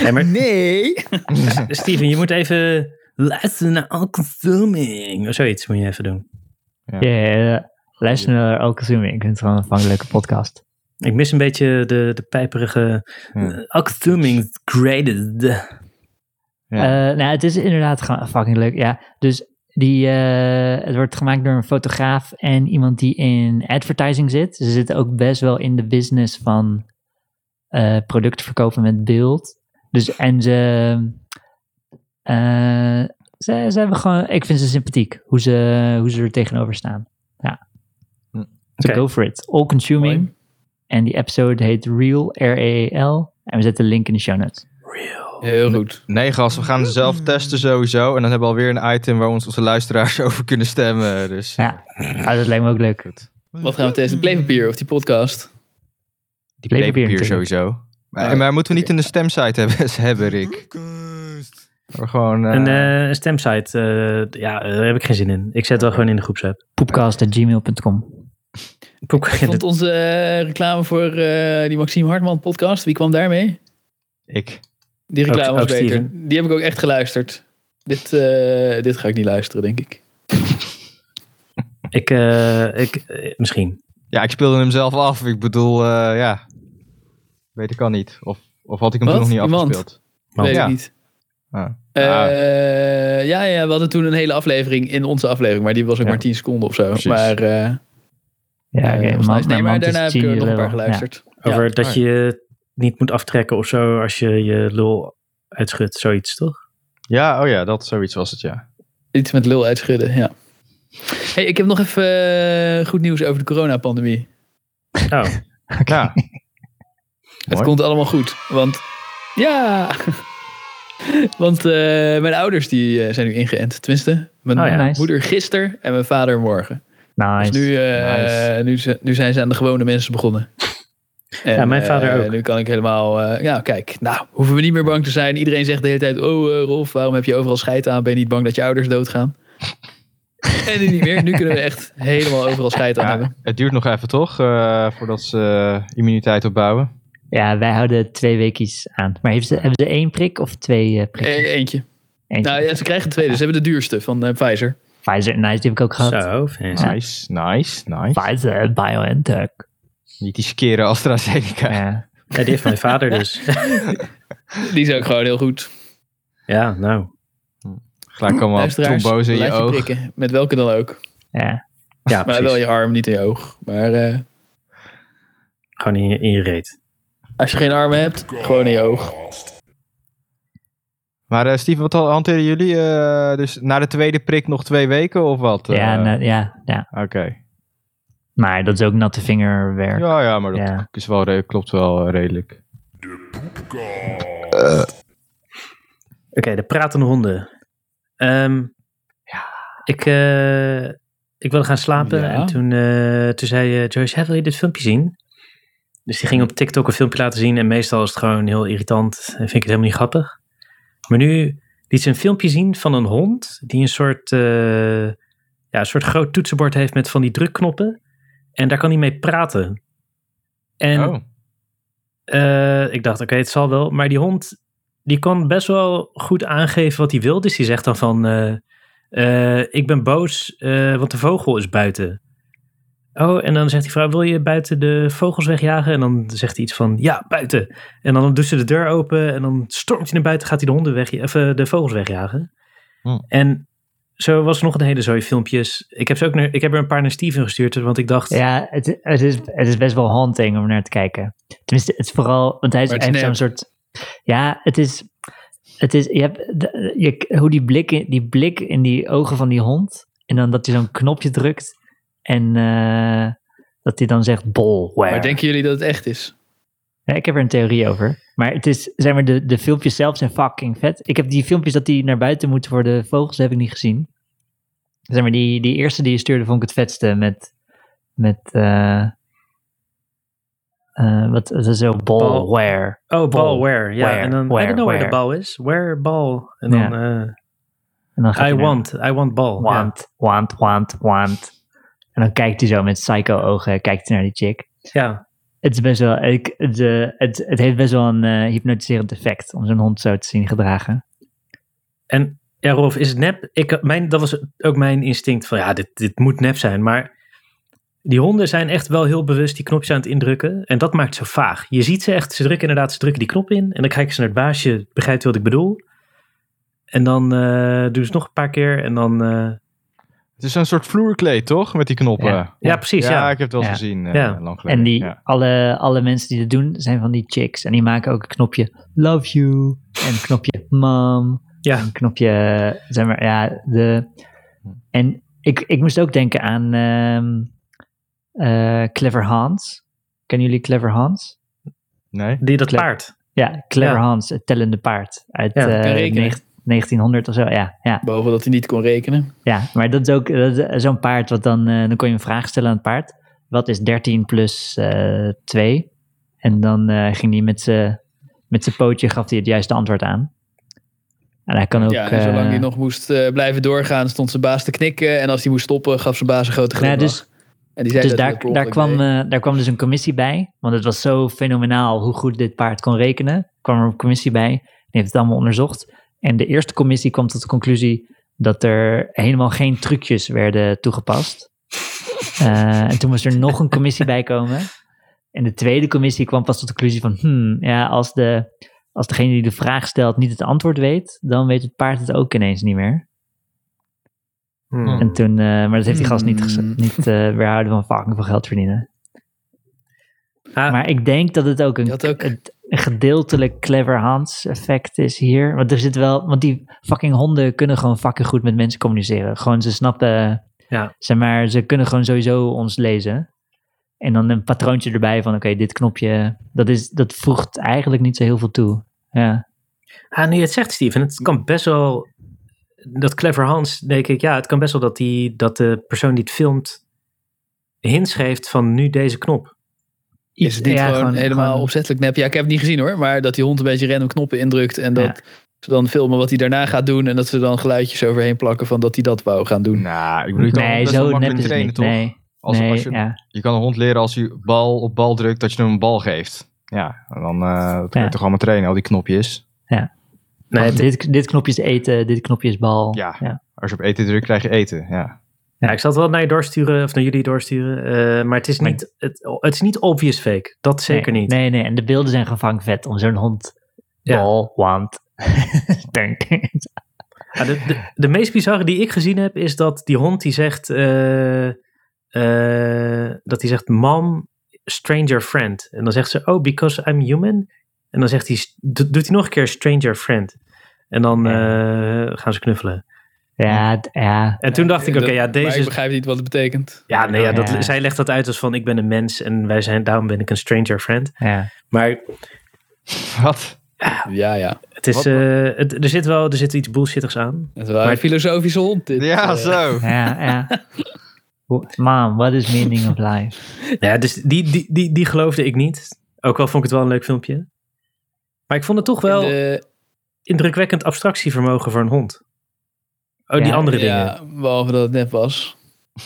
Ja, maar Nee! Steven, je moet even luisteren naar All Consuming. Of zoiets moet je even doen. Ja, ja, luister naar All Consuming. Ik vind het gewoon een leuke podcast. Ik mis een beetje de, de pijperige... Ja. eh, graded. Ja. Eh, nou, het is inderdaad gewoon fucking leuk. Ja, dus die, eh, het wordt gemaakt door een fotograaf en iemand die in advertising zit. Ze zitten ook best wel in de business van eh, producten verkopen met beeld. Dus en ze, eh, ze, ze hebben gewoon, ik vind ze sympathiek hoe ze, hoe ze er tegenover staan. Ja. Hm. So go for it. All consuming. En die episode heet Real, R-E-E-L. En we zetten de link in de show notes. Real. Heel goed. Nee, gast, we gaan ze zelf testen sowieso. En dan hebben we alweer een item waar ons onze luisteraars over kunnen stemmen. Dus Ja, ah, dat lijkt me ook leuk. goed. Wat gaan we testen? Playpapier of die podcast? Die Playpapier sowieso. Maar, maar moeten we niet de stemsite hebben, hebben Rick? Maar gewoon... eh, Een eh, stemsite, eh, ja, daar heb ik geen zin in. Ik zet wel gewoon in de groepsapp. Poepcast.gmail.com Poep- Ik vond onze eh, reclame voor eh, die Maxime Hartman podcast. Wie kwam daarmee? Ik. Die reclame Ook- was ook beter. Steven. Die heb ik ook echt geluisterd. Dit, eh, dit ga ik niet luisteren, denk ik. Ik, eh, ik misschien. Ja, ik speelde hem zelf af. Ik bedoel, eh, ja. Weet ik al niet. Of, of had ik hem Wat? toen nog niet Iemand? afgespeeld? Weet ja. ik niet. Ah. Eh, Ah, ja, ja, we hadden toen een hele aflevering in onze aflevering, maar die was ook Ja. maar 10 seconden of zo. Precies. Maar, eh Ja, eh, oké. nee, mijn maar daarna heb ik er nog een paar geluisterd. Over Ja. dat je je niet moet aftrekken of zo als je je lul uitschudt. Zoiets, toch? ja, oh ja, dat zoiets was het, ja. Iets met lul uitschudden, ja. Hey, ik heb nog even eh, goed nieuws over de coronapandemie. Oh, Ja, Het Mooi. komt allemaal goed, want ja... Want eh, mijn ouders die eh, zijn nu ingeënt. Tenminste, mijn Oh ja. Nice. moeder gisteren en mijn vader morgen. Nice. Dus nu, eh, Nice. nu, zijn ze aan de gewone mensen begonnen. En, Ja, mijn vader eh, ook. Nu kan ik helemaal... eh, ja, kijk. Nou, hoeven we niet meer bang te zijn. Iedereen zegt de hele tijd... Oh, Rolf, waarom heb je overal scheid aan? Ben je niet bang dat je ouders doodgaan? en nu niet meer. Nu kunnen we echt helemaal overal scheid aan ja hebben. het duurt nog even toch, eh, voordat ze immuniteit opbouwen. Ja, wij houden twee weekjes aan. Maar heeft ze, hebben ze één prik of twee eh prikken? E- eentje. Eentje. Nou ja, ze krijgen twee. Dus ze hebben de duurste van eh, Pfizer. Pfizer, nice, die heb ik ook gehad. zo. Nice, nice, nice. Pfizer, BioNTech. Niet die skeren AstraZeneca. Ja. Ja, die heeft mijn vader dus. Die is ook gewoon heel goed. ja, nou. Gelijk allemaal trombose in je oog. prikken. Met welke dan ook. ja. Ja, Maar precies. wel je arm, niet in je oog. Maar eh, Gewoon in je, in je reet. als je geen armen hebt, gewoon in je oog. Maar eh Steven, wat hanteren jullie? eh, dus na de tweede prik nog twee weken of wat? Eh, Ja, nou, ja, ja. Oké. Maar dat is ook natte vingerwerk. Ja, ja, maar dat Ja. is wel, klopt wel eh, redelijk. Oké, de pratende honden. Ehm, ja. Ik, eh, ik wilde gaan slapen Ja. en toen, eh, toen zei Joyce, "Hè, wil je dit filmpje zien? Dus die ging op TikTok een filmpje laten zien en meestal is het gewoon heel irritant en vind ik het helemaal niet grappig. Maar nu liet ze een filmpje zien van een hond die een soort, eh, ja, een soort groot toetsenbord heeft met van die drukknoppen en daar kan hij mee praten. En oh. eh, ik dacht, oké, het zal wel. Maar die hond, die kan best wel goed aangeven wat hij wil. Dus die zegt dan van, eh, ik ben boos, want de vogel is buiten. Oh, en dan zegt die vrouw, wil je buiten de vogels wegjagen? En dan zegt hij iets van, ja, buiten. En dan doet ze de deur open en dan stormt hij naar buiten, gaat hij de, honden weg, of, eh, de vogels wegjagen. Hm. En zo was er nog een hele zooi filmpjes. Ik heb, ze ook naar, ik heb er een paar naar Steven gestuurd, want ik dacht... Ja, het, het, is, het is best wel haunting om naar te kijken. Tenminste, het is vooral, want hij, is, hij heeft zo'n soort... Ja, het is... Het is je hebt, je, hoe die blik, in, die blik in die ogen van die hond... en dan dat hij zo'n knopje drukt... En eh, dat hij dan zegt bolware. Maar denken jullie dat het echt is? Ja, ik heb er een theorie over. Maar het is, zeg maar, de, de filmpjes zelf zijn fucking vet. Ik heb die filmpjes dat die naar buiten moeten voor de vogels, heb ik niet gezien. Zeg maar, die, die eerste die je stuurde vond ik het vetste met, met, eh eh, wat, dat is zo, bolware. Oh, ball, Ball. where. Ja, Where, en dan, I where, don't know where the where. ball is. Where ball. En dan, Ja. En dan I want, I want ball. Want, want, want, want. En dan kijkt hij zo met psycho ogen, kijkt hij naar die chick. Ja. Het is best wel, ik, het, eh, het, het heeft best wel een eh, hypnotiserend effect om zo'n hond zo te zien gedragen. En ja, Rolf, is het nep? Ik, mijn, dat was ook mijn instinct van ja, dit, dit moet nep zijn. Maar die honden zijn echt wel heel bewust die knopjes aan het indrukken. En dat maakt ze vaag. Je ziet ze echt, ze drukken inderdaad, ze drukken die knop in. En dan kijken ze naar het baasje, begrijpt wat ik bedoel. En dan eh, doen ze het nog een paar keer. En dan, eh, Het is een soort vloerkleed, toch? Met die knoppen. Ja. ja, precies. Ja, Ja, ik heb het wel eens gezien. eh, lang geleden. En die, Ja. alle, alle mensen die dat doen, zijn van die chicks. En die maken ook een knopje love you. En een knopje mom. ja. Een knopje, zeg maar, ja, de... En ik, ik moest ook denken aan ehm, eh, Clever Hans. Kennen jullie Clever Hans? Nee? die dat paard. Ja, Clever Ja. Hans, het tellende paard. Uit Ja, negen- 1900 of zo, ja. ja. Behalve dat hij niet kon rekenen. Ja, maar dat is ook is zo'n paard, wat dan, eh, dan kon je een vraag stellen aan het paard. Wat is 13 plus eh 2? En dan eh, ging hij met zijn met zijn pootje, gaf hij het juiste antwoord aan. En hij kan ook... ja, en zolang eh, hij nog moest eh, blijven doorgaan, stond zijn baas te knikken. En als hij moest stoppen, gaf zijn baas een grote Nou, glimlach. dus en die zei dus daar, daar, kwam, eh, daar kwam dus een commissie bij. Want het was zo fenomenaal hoe goed dit paard kon rekenen. kwam er een commissie bij. Die heeft het allemaal onderzocht. En de eerste commissie kwam tot de conclusie dat er helemaal geen trucjes werden toegepast. Eh, en toen moest er nog een commissie bij komen. En de tweede commissie kwam pas tot de conclusie van... Hmm, ja, als, de, als degene die de vraag stelt niet het antwoord weet... dan weet het paard het ook ineens niet meer. Hmm. En toen, eh, maar dat heeft die gast niet, Hmm. niet eh, weerhouden van fucking veel geld verdienen. Ah, Maar ik denk dat het ook een, ook- gedeeltelijk clever Hans effect is hier. Want er zit wel, want die fucking honden kunnen gewoon fucking goed met mensen communiceren. Gewoon ze snappen, Ja. zeg maar, ze kunnen gewoon sowieso ons lezen. En dan een patroontje erbij van, oké, dit knopje, dat, is, dat voegt eigenlijk niet zo heel veel toe. Ja, Ah, nu je het zegt, Steven, het kan best wel. Dat Clever Hans, denk ik, ja, het kan best wel dat, die, dat de persoon die het filmt. hints geeft van nu deze knop. Is het niet ja, gewoon, helemaal gewoon- opzettelijk nep? Ja, ik heb het niet gezien hoor. Maar dat die hond een beetje random knoppen indrukt. En dat Ja. ze dan filmen wat hij daarna gaat doen. En dat ze dan geluidjes overheen plakken van dat hij dat wou gaan doen. Nou, ik bedoel, je kan Nee, wel zo nep makkelijk is het trainen, niet. toch? Nee, Als, nee, als je, ja. je kan een hond leren als je bal op bal drukt, dat je hem een bal geeft. Ja, en dan uh, dat kun je Ja. toch allemaal trainen, al die knopjes. Nee, het- dit, dit knopje is eten, dit knopje is bal. Ja. ja. Als je op eten drukt, krijg je eten. Ja. Ja, ik zal het wel naar je doorsturen, of naar jullie doorsturen. eh, maar het is, niet, het, het is niet obvious fake. Dat zeker nee, niet. Nee, nee, en de beelden zijn fucking vet om zo'n hond Ja. want. Denk. Ja, de, de, de meest bizarre die ik gezien heb, is dat die hond die zegt. eh, eh, dat hij zegt: Mom, stranger friend. En dan zegt ze: Oh, because I'm human. En dan zegt hij: do- Doet hij nog een keer stranger friend. En dan gaan ze knuffelen. Ja, ja. En toen dacht ik: Oké, ja, Maar deze. ik is- begrijp niet wat het betekent. Ja, nee, ja, dat, Ja. zij legt dat uit als van: Ik ben een mens en wij zijn, daarom ben ik een stranger friend. ja. Maar Wat? Ja, ja. het is, Wat- eh, het, er zit wel er zit iets bullshittigs aan. Het is wel Maar- een filosofische hond. Dit, Ja, eh. zo. Ja, ja. Mom, what is meaning of life? Ja, dus die, die, die, die geloofde ik niet. Ook al vond ik het wel een leuk filmpje. Maar ik vond het toch wel de- indrukwekkend abstractievermogen voor een hond. Oh, die Ja, andere dingen. Ja, behalve dat het net was.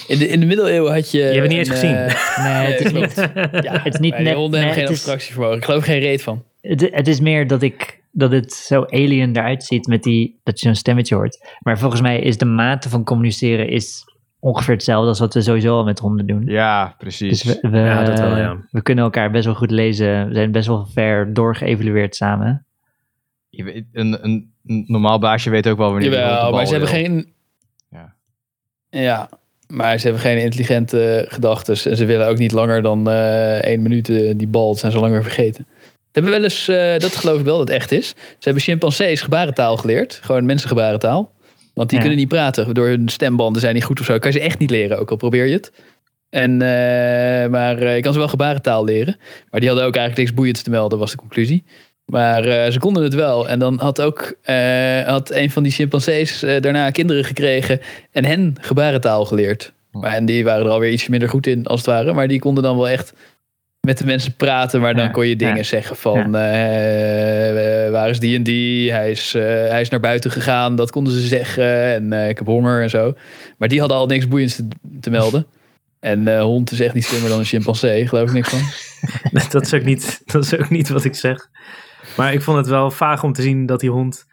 In de, in de middeleeuwen had je... Je hebt het niet eens een, gezien. eh, Nee, het is niet. ja, Het is niet net- honden nee, hebben geen abstractievermogen. Ik geloof geen reet van. Het, het is meer dat ik dat het zo alien eruit ziet met die dat je zo'n stemmetje hoort. Maar volgens mij is de mate van communiceren is ongeveer hetzelfde als wat we sowieso al met honden doen. Ja, precies. Dus we, we, Ja, dat wel, ja. we kunnen elkaar best wel goed lezen. We zijn best wel ver doorgeëvalueerd samen. Je weet- een, een, een normaal baasje weet ook wel wanneer de Jawel, bal maar ze hebben wil. geen... Ja. Ja, maar ze hebben geen intelligente gedachten. En ze willen ook niet langer dan eh één minuut eh, die bal. Dat zijn ze lang weer vergeten. Ze hebben wel eens, eh, dat geloof ik wel dat het echt is. Ze hebben chimpansees gebarentaal geleerd. Gewoon mensengebarentaal. Want die Ja. kunnen niet praten. Door hun stembanden zijn niet goed of zo. Kan je ze echt niet leren, ook al probeer je het. En, maar ik kan ze wel gebarentaal leren. Maar die hadden ook eigenlijk niks boeiends te melden, was de conclusie. Maar eh, ze konden het wel. En dan had ook eh, had een van die chimpansees eh, daarna kinderen gekregen en hen gebarentaal geleerd. Maar, en die waren er alweer iets minder goed in, als het ware. Maar die konden dan wel echt met de mensen praten. Maar dan kon je dingen ja. zeggen van... waar is die en die? Hij is, hij is naar buiten gegaan. Dat konden ze zeggen. En ik heb honger en zo. Maar die hadden al niks boeiends te, te melden. En hond is echt niet slimmer dan een chimpansee. Geloof ik niks van. dat, is ook niet, dat is ook niet wat ik zeg. Maar ik vond het wel vaag om te zien dat die hond...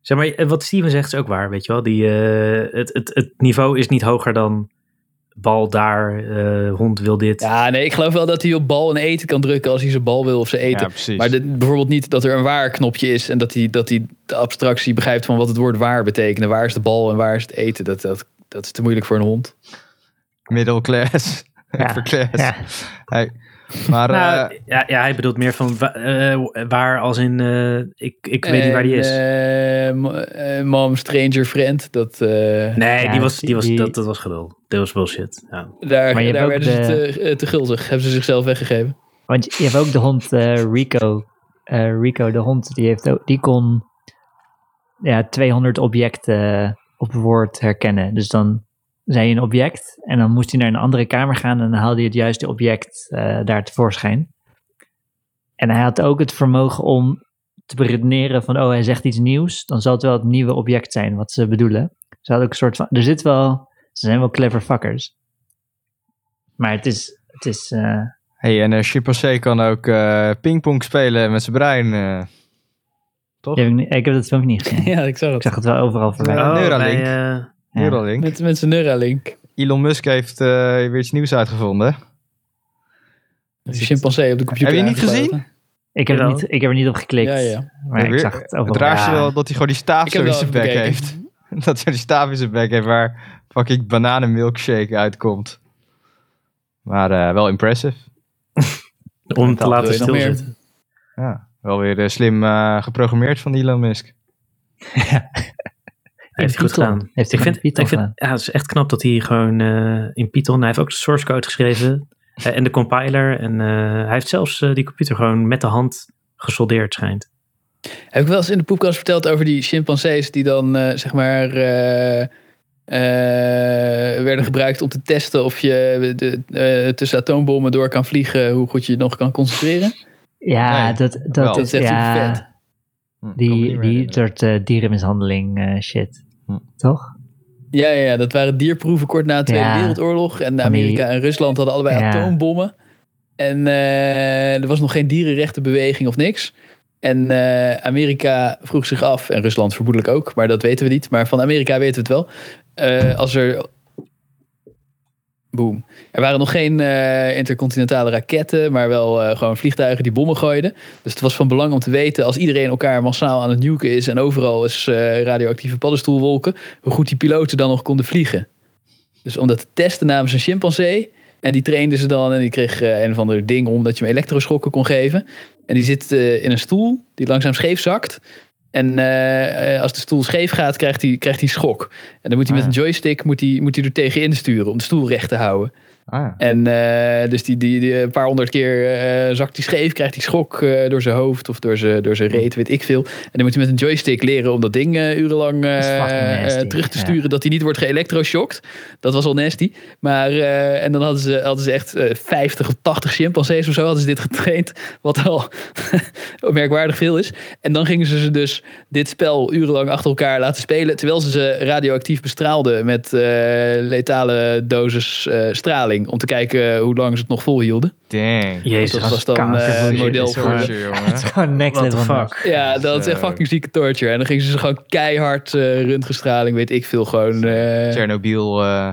Zeg maar, wat Steven zegt is ook waar, weet je wel. Die, eh, het, het, het niveau is niet hoger dan bal daar, eh, hond wil dit. Ja, nee, ik geloof wel dat hij op bal en eten kan drukken als hij zijn bal wil of ze eten. Ja, precies. Maar de- bijvoorbeeld niet dat er een waar knopje is en dat hij, dat hij de abstractie begrijpt van wat het woord waar betekent. Waar is de bal en waar is het eten? Dat, dat, dat is te moeilijk voor een hond. Middle class. Ja, class. ja. Hey. Maar Nou, eh, ja, ja, hij bedoelt meer van eh, waar als in... eh, ik ik weet niet waar die is. Mom, stranger, friend. Dat, eh, nee, ja, die was, die was, die- dat, dat was gelul. Dat was bullshit. Ja. Daar, Maar daar werden ze te, te gulzig. Hebben ze zichzelf weggegeven. Want je hebt ook de hond Rico. Eh, Rico, de hond, die, heeft ook, die kon ja, 200 objecten op woord herkennen. Dus dan zei je een object en dan moest hij naar een andere kamer gaan en dan haalde hij het juiste object eh, daar tevoorschijn. En hij had ook het vermogen om te beredeneren van, oh, hij zegt iets nieuws, dan zal het wel het nieuwe object zijn wat ze bedoelen. Ze hadden ook een soort van, er zit wel, ze zijn wel clever fuckers. Maar het is, het is, eh, hey, en een chimpansee kan ook eh pingpong spelen met zijn brein. eh. Toch? Heb ik, ik heb dat filmpje niet gezien. ja, ik zag Ik het. zag het wel overal voorbij. Ja, Neuralink. bij, eh, Ja. Neuralink. Met, met zijn Neuralink. Elon Musk heeft eh, weer iets nieuws uitgevonden. Een chimpansee op de computer. Heb je niet gezien? Ik, heb er niet, ik heb er niet op geklikt. Ja, ja. Maar ik Weer- zag het overal. Het raarste Ja. wel dat hij gewoon die staaf zo in zijn bek bekeken. heeft. Dat hij die staaf in zijn bek heeft waar fucking bananenmilkshake uitkomt. Maar eh, wel impressive. om te laten stilzitten. Ja, wel weer eh, slim eh, geprogrammeerd van Elon Musk. Heeft hij goed gedaan. Heeft hij ik vind, Python ik vind gedaan. ja, het is echt knap dat hij gewoon eh, in Python, hij heeft ook de source code geschreven eh, en de compiler. En eh, hij heeft zelfs die computer gewoon met de hand gesoldeerd, schijnt. Heb ik wel eens in de poepkast verteld over die chimpansees die dan eh, zeg maar eh, eh, werden gebruikt om te testen of je de, eh, tussen atoombommen door kan vliegen, hoe goed je je nog kan concentreren. Ja, Nee, dat, dat, Dat is echt ja, vet. Hm, die, die soort eh, dierenmishandeling eh, shit. Toch? Ja, ja, dat waren dierproeven kort na de Tweede Ja. Wereldoorlog. En Amerika en Rusland hadden allebei Ja. atoombommen. En eh, er was nog geen dierenrechtenbeweging of niks. En eh, Amerika vroeg zich af, en Rusland vermoedelijk ook, maar dat weten we niet. Maar van Amerika weten we het wel. Eh, als er. Boom. Er waren nog geen eh, intercontinentale raketten, maar wel eh, gewoon vliegtuigen die bommen gooiden. Dus het was van belang om te weten, als iedereen elkaar massaal aan het nuken is en overal is eh, radioactieve paddenstoelwolken, hoe goed die piloten dan nog konden vliegen. Dus om dat te testen namen ze een chimpansee. En die trainden ze dan en die kreeg een of ander ding om dat je hem elektroschokken kon geven. En die zit in een stoel die langzaam scheef zakt. En eh, eh, als de stoel scheef gaat, krijgt hij, krijgt hij schok. En dan moet hij Ah, met een joystick moet hij, moet hij er tegenin sturen om de stoel recht te houden. Ah, ja. En eh, dus die, die, die een paar honderd keer eh, zakt hij scheef, krijgt hij schok eh, door zijn hoofd of door zijn, door zijn reet, weet ik veel. En dan moet hij met een joystick leren om dat ding urenlang Dat terug te ja. sturen, dat hij niet wordt geëlectroshocked. Dat was al nasty. Maar, en dan hadden ze, hadden ze echt eh 50 of 80 chimpansees of zo hadden ze dit getraind, wat al merkwaardig veel is. En dan gingen ze ze dus dit spel urenlang achter elkaar laten spelen, terwijl ze ze radioactief bestraalden met letale dosis eh, om te kijken hoe lang ze het nog volhielden. Dang. Jezus. dat was dan eh, je. model voor... Het is gewoon next What the level. fuck? Ja, dat is echt fucking zieke torture. En dan gingen ze gewoon keihard eh röntgenstraling, weet ik veel, gewoon... eh Chernobyl. eh,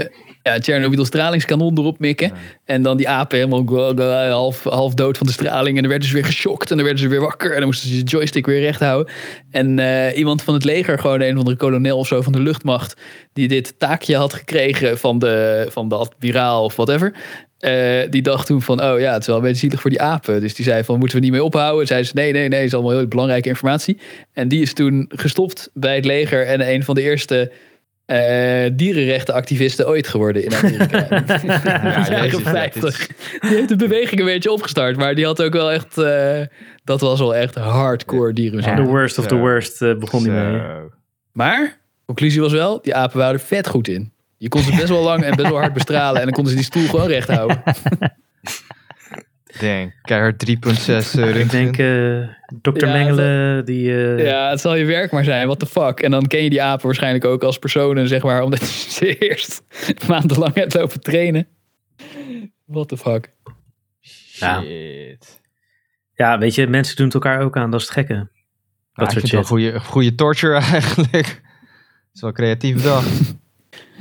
eh ja, Chernobyl stralingskanon erop mikken. Ja. En dan die apen helemaal half, half dood van de straling. En dan werden ze weer geschokt. En dan werden ze weer wakker. En dan moesten ze de joystick weer recht houden. En eh, iemand van het leger, gewoon een van de kolonel of zo van de luchtmacht. Die dit taakje had gekregen van de, van de admiraal of whatever. eh, die dacht toen van, oh ja, het is wel een beetje zielig voor die apen. Dus die zei van, moeten we niet mee ophouden? En zei ze, nee, nee, nee, het is allemaal heel belangrijke informatie. En die is toen gestopt bij het leger. En een van de eerste eh, dierenrechtenactiviste ooit geworden in Amerika. de jaren ja, 50. Die heeft de beweging een beetje opgestart, maar die had ook wel echt. eh, dat was wel echt hardcore dierenmishandeling. The worst of the worst eh, begon die mee. Maar, conclusie was wel, die apen waren er vet goed in. Je kon ze best wel lang en best wel hard bestralen en dan konden ze die stoel gewoon recht houden. Dang, keihard 3.6 uh, Ik denk, eh dokter Ja, Mengelen, die... eh, Ja, het zal je werk maar zijn, what the fuck. En dan ken je die apen waarschijnlijk ook als personen, zeg maar, omdat je ze eerst maandenlang hebt lopen trainen. What the fuck. Ja. Shit. ja, weet je, mensen doen het elkaar ook aan. Dat is het gekke. Dat Nou, ik soort het wel shit. goede, goede torture eigenlijk. Het is wel creatief bedacht.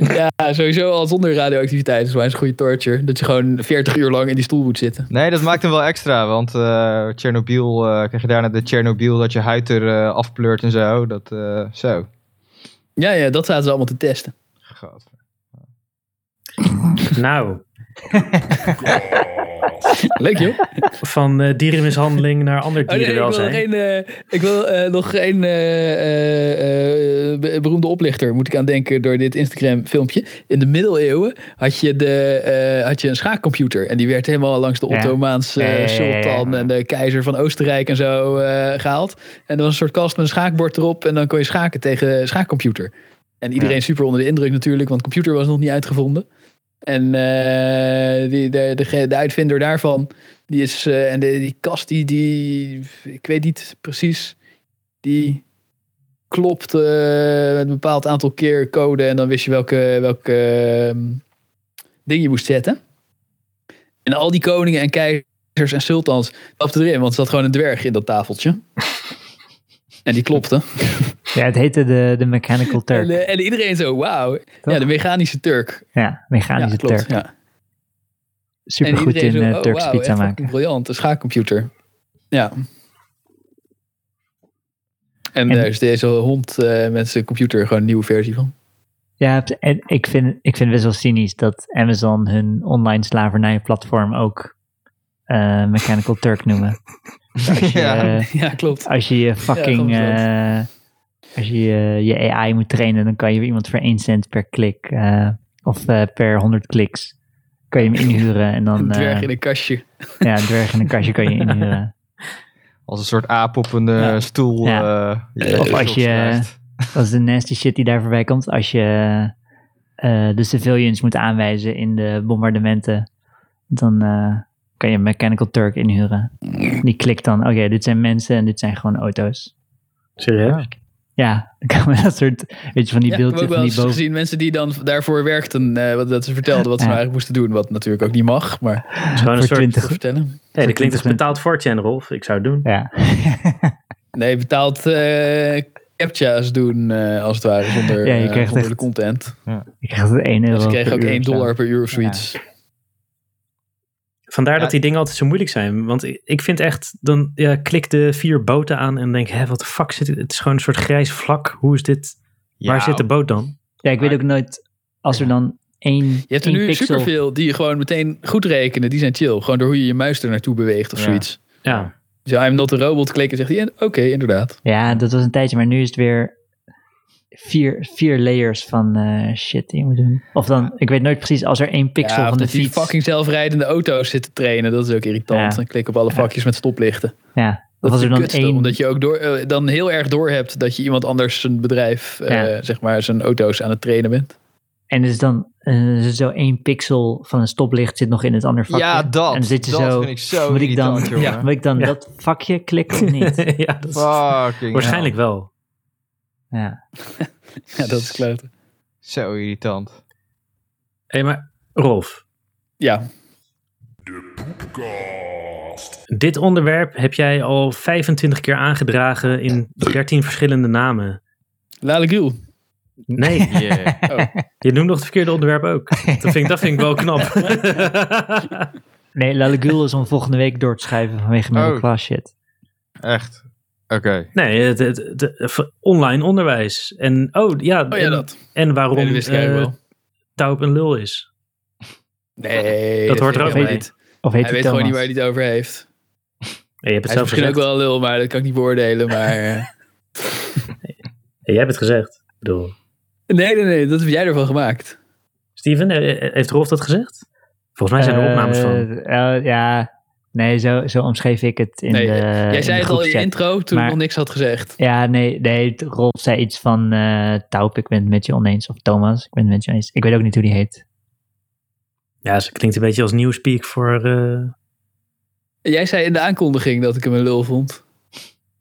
Ja, sowieso al zonder radioactiviteit is wel eens een goede torture. Dat je gewoon 40 uur lang in die stoel moet zitten. Nee, dat maakt hem wel extra. Want eh Chernobyl, eh, krijg je daarna de Chernobyl dat je huid er eh, afpleurt en zo. Dat, eh, zo. Ja, ja, dat zaten ze allemaal te testen. God. Nou, Leuk joh. van eh, dierenmishandeling naar ander Oh, nee, ik wil één, eh, ik wil, eh, nog één eh, eh, eh, be- beroemde oplichter, moet ik aan denken, door dit Instagram filmpje. In de middeleeuwen had je, de, eh, had je een schaakcomputer. En die werd helemaal langs de. Ottomaanse Ja, ja, ja, ja, ja. sultan en de keizer van Oostenrijk en zo eh, gehaald. En er was een soort kast met een schaakbord erop. En dan kon je schaken tegen een schaakcomputer. En iedereen super onder de indruk natuurlijk, want computer was nog niet uitgevonden. En eh, die, de, de, de uitvinder daarvan, die is, eh, en die kast die, die, ik weet niet precies, die klopt eh, met een bepaald aantal keer code en dan wist je welke, welke ehm, ding je moest zetten. En al die koningen en keizers en sultans klapten erin, want er zat gewoon een dwerg in dat tafeltje. en die klopte. Ja, het heette de, de Mechanical Turk. En, eh, en iedereen zo, wauw. Ja, de mechanische Turk. ja, Ja, mechanische klopt. Turk. Ja. Super goed in zo, eh, oh, Turks pizza maken. briljant, een schaakcomputer. Ja. En En- daar is deze hond eh, met zijn computer gewoon een nieuwe versie van. Ja, en ik vind, ik vind het best wel cynisch dat Amazon hun online slavernijplatform ook eh, Mechanical Turk noemen. Als je, Ja. eh, Ja, klopt. als je je fucking, eh, als je je- je AI moet trainen, dan kan je iemand voor 1 cent per klik eh, of eh, per 100 kliks kan je hem inhuren en dan Een dwerg eh, in een kastje. ja, een dwerg in een kastje kan je inhuren. Als een soort aap op een eh, Ja. stoel. Ja. eh, je Of als je-. Dat is de nasty shit die daar voorbij komt. Als je eh, de civilians moet aanwijzen in de bombardementen, dan eh, kan je Mechanical Turk inhuren. Die klikt dan, oké, dit zijn mensen en dit zijn gewoon auto's. Serieus? Ja, dan kan we dat soort, weet je, van die Ja, ik heb beeldjes ook wel van die eens boven. gezien mensen die dan daarvoor werkten, eh, wat dat ze vertelden wat ze Ja. nou eigenlijk moesten doen. Wat natuurlijk ook niet mag, maar Het is gewoon een soort... 20 te vertellen. Nee, dat klinkt als 20 betaald voor Channel, Rolf. Ik zou het doen. Ja, Nee, betaald eh captcha's doen, eh, als het ware, zonder, Ja, je eh, krijgt zonder echt- de content. je krijgt het 1 euro Dus kregen per ook uur 1 of zo. dollar per uur of zoiets. Vandaar Ja. dat die dingen altijd zo moeilijk zijn. Want ik- ik vind echt, dan ja, klik de vier boten aan en denk, hè, wat de fuck zit dit? Het is gewoon een soort grijs vlak. Hoe is dit? Waar zit de boot dan? Ja, ik weet ook nooit, als er dan één, Je hebt er één nu pixel... superveel die je gewoon meteen goed rekenen. Die zijn chill. Gewoon door hoe je je muis er naartoe beweegt of Ja. zoiets. Ja, Dus I'm not a robot klikken zegt hij. Oké, inderdaad. Ja, dat was een tijdje, maar nu is het weer vier, vier layers van eh, shit die je moet doen. Of dan, ik weet nooit precies, als er één pixel ja, of van de dat die fiets... fucking zelfrijdende auto's zitten trainen. Dat is ook irritant. Ja. En klik op alle vakjes met stoplichten. Ja, Dat is er dan kutste, één... Omdat je ook door, eh, dan heel erg door hebt dat je iemand anders zijn bedrijf, eh, Ja. zeg maar, zijn auto's aan het trainen bent. En dus dan is er zo één pixel van een stoplicht zit nog in het andere vakje. Ja, dat. En dan zit je dat zo, vind ik zo moet ik dan, moet ik dan Ja. dat vakje klikken of niet? ja dat is- Fucking waarschijnlijk hell. wel. Ja. Ja, dat is kloten. Zo irritant. Hé, maar Rolf, Ja, dit onderwerp heb jij al 25 keer aangedragen in 13 verschillende namen. Lalagul. Nee, Yeah. je noemt nog het verkeerde onderwerp ook. Dat vind ik, dat vind ik wel knap. Nee, Lalagul is om volgende week door te schrijven vanwege middle Oh. class shit. Echt. Oké. nee, het, het, online onderwijs. En, oh ja, Oh ja, en, dat. en waarom Nee, wist eigenlijk eh, wel. Een lul is. Nee, dat hoort er ook niet. Of heet Hij weet gewoon niet waar hij het over heeft. Ja, je hebt het Hij is zelf misschien gezegd. ook wel een lul, maar dat kan ik niet beoordelen. Maar eh, Ja, jij hebt het gezegd. Ik bedoel, Nee, nee, nee, dat heb jij ervan gemaakt. Steven, eh, heeft Rolf dat gezegd? Volgens mij zijn er opnames van. Ja, nee, zo, zo omschreef ik het in Nee, de jij zei de het al in je intro toen Maar- ik nog niks had gezegd. Ja, nee, nee, Rolf zei iets van eh Taup, ik ben het met je oneens. Of Thomas, ik ben het met je oneens. Ik weet ook niet hoe die heet. Ja, ze klinkt een beetje als nieuwspeak voor... eh, Jij zei in de aankondiging dat ik hem een lul vond.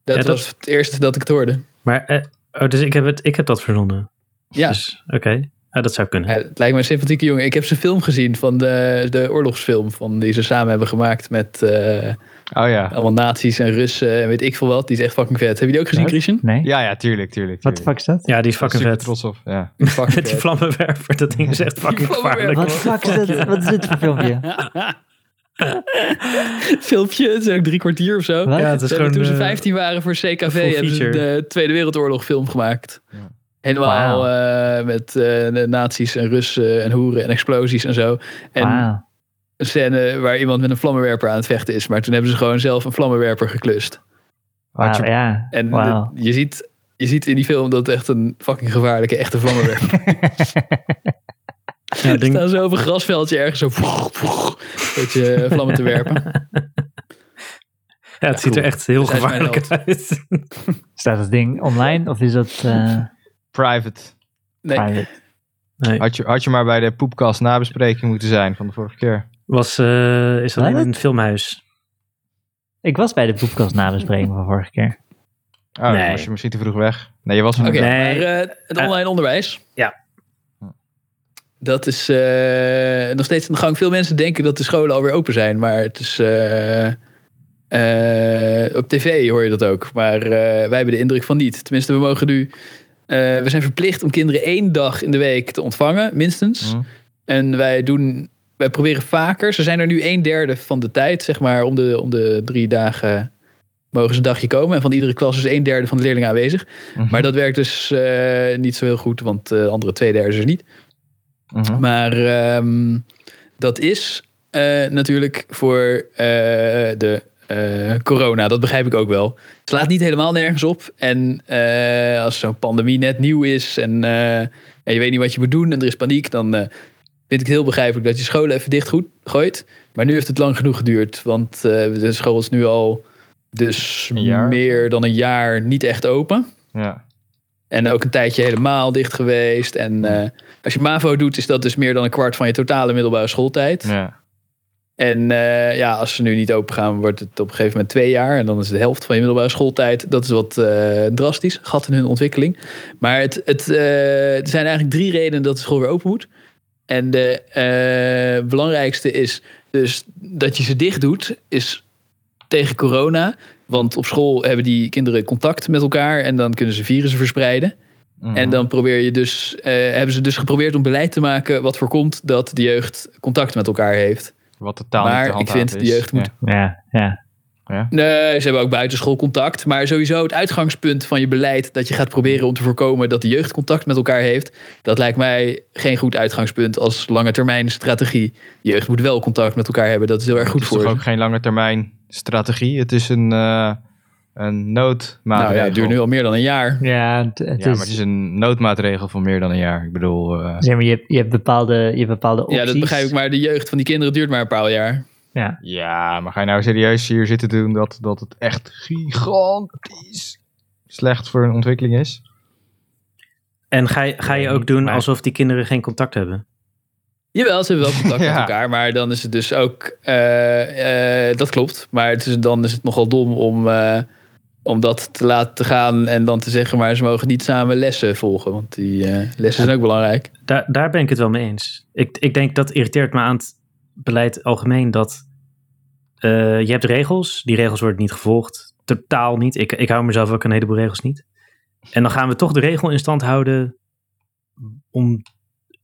Dat, Ja, dat- was het eerste dat ik het hoorde. Maar, eh, oh, dus ik heb, het, ik heb dat verzonnen. Ja, Dus, oké. Ja, dat zou kunnen. Ja, het lijkt me een sympathieke jongen. Ik heb zijn film gezien van de, de oorlogsfilm van die ze samen hebben gemaakt met eh, Oh ja. allemaal nazi's en Russen en weet ik veel wat. Die is echt fucking vet. Heb je die ook gezien? Christian? Nee? Ja, ja, tuurlijk, tuurlijk. Wat de fuck is dat? Ja, die is fucking vet. trots op. Ja. Met die vlammenwerper, dat ding is echt fucking gevaarlijk. Wat fuck is dat? Wat is dit voor filmpje? Filmpje, het is ook drie kwartier of zo. Wat? Ja, het is gewoon... toen ze eh, 15 waren voor CKV hebben ze de Tweede Wereldoorlog film gemaakt. Ja. Helemaal eh, met eh, de nazi's en Russen en hoeren en explosies en zo. En een scène waar iemand met een vlammenwerper aan het vechten is. Maar toen hebben ze gewoon zelf een vlammenwerper geklust. Had je- ja. En de- je, ziet, je ziet in die film dat het echt een fucking gevaarlijke echte vlammenwerper ja, Er ding, staan zo op een grasveldje ergens zo dat je vlammen te werpen. ja, het ziet er echt heel is gevaarlijk uit. Staat dat ding online of is dat eh Private. Nee, private? Nee. Had je, had je maar bij de poepkast nabespreking moeten zijn van de vorige keer. Was, eh, is dat in een filmhuis? Ik was bij de boekkast nabespreking van vorige keer. Oh, Nee. was je misschien te vroeg weg. Nee, je was er. Nee. maar eh, het online onderwijs. Ja. Dat is eh, nog steeds aan de gang. Veel mensen denken dat de scholen alweer open zijn. Maar het is... eh, eh, op tv hoor je dat ook. Maar eh, wij hebben de indruk van niet. Tenminste, we mogen nu... eh, we zijn verplicht om kinderen één dag in de week te ontvangen, minstens. Hm. En wij doen... Wij proberen vaker. Ze zijn er nu een derde van de tijd, zeg maar. Om de, om de drie dagen mogen ze een dagje komen. En van iedere klas is een derde van de leerlingen aanwezig. Mhm. Maar dat werkt dus eh, niet zo heel goed, want de andere twee derde is er niet. Mhm. Maar ehm, dat is eh, natuurlijk voor eh, de eh, corona, dat begrijp ik ook wel. Het slaat niet helemaal nergens op. En eh, als zo'n pandemie net nieuw is en, eh, en je weet niet wat je moet doen en er is paniek, dan vind ik het heel begrijpelijk dat je scholen even dicht goed gooit. Maar nu heeft het lang genoeg geduurd, want de school is nu al dus meer dan een jaar niet echt open. Ja. En ook een tijdje helemaal dicht geweest. En als je MAVO doet, is dat dus meer dan een kwart van je totale middelbare schooltijd. ja. En eh, ja, als ze nu niet open gaan, wordt het op een gegeven moment twee jaar. En dan is het de helft van je middelbare schooltijd. Dat is wat eh, drastisch. Gat in hun ontwikkeling. Maar het, het, eh, er zijn eigenlijk drie redenen dat de school weer open moet. En de belangrijkste is dus dat je ze dicht doet, is tegen corona. Want op school hebben die kinderen contact met elkaar en dan kunnen ze virussen verspreiden. Mhm. En dan probeer je dus, hebben ze dus geprobeerd om beleid te maken wat voorkomt dat de jeugd contact met elkaar heeft. Wat totaal niet maar te ik vind, de jeugd moet- Ja, ja. Ja. Nee, ze hebben ook buitenschoolcontact. Maar sowieso het uitgangspunt van je beleid dat je gaat proberen om te voorkomen dat de jeugd contact met elkaar heeft. Dat lijkt mij geen goed uitgangspunt als lange termijn strategie. De jeugd moet wel contact met elkaar hebben. Dat is heel erg goed het is voor toch ze. ook geen lange termijn strategie. Het is een, eh een noodmaatregel. Nou ja, het duurt nu al meer dan een jaar. Ja, het, het ja, is, maar het is een noodmaatregel van meer dan een jaar. Ik bedoel, eh, zeg maar, je, hebt, je hebt bepaalde, je hebt bepaalde opties. Ja, dat begrijp ik. Maar de jeugd van die kinderen duurt maar een paar jaar. Ja. ja, maar ga je nou serieus hier zitten doen dat, dat het echt gigantisch slecht voor een ontwikkeling is? En ga, je- ga je ook doen alsof die kinderen geen contact hebben? Jawel, ze hebben wel contact Ja. met elkaar. Maar dan is het dus ook... eh, eh, dat klopt. Maar het is, dan is het nogal dom om, eh, om dat te laten gaan... en dan te zeggen, maar ze mogen niet samen lessen volgen. Want die eh, lessen zijn ook belangrijk. Daar, daar ben ik het wel mee eens. Ik, ik denk dat irriteert me aan het beleid algemeen dat eh, je hebt regels. Die regels worden niet gevolgd. Totaal niet. Ik, ik hou mezelf ook een heleboel regels niet. En dan gaan we toch de regel in stand houden om,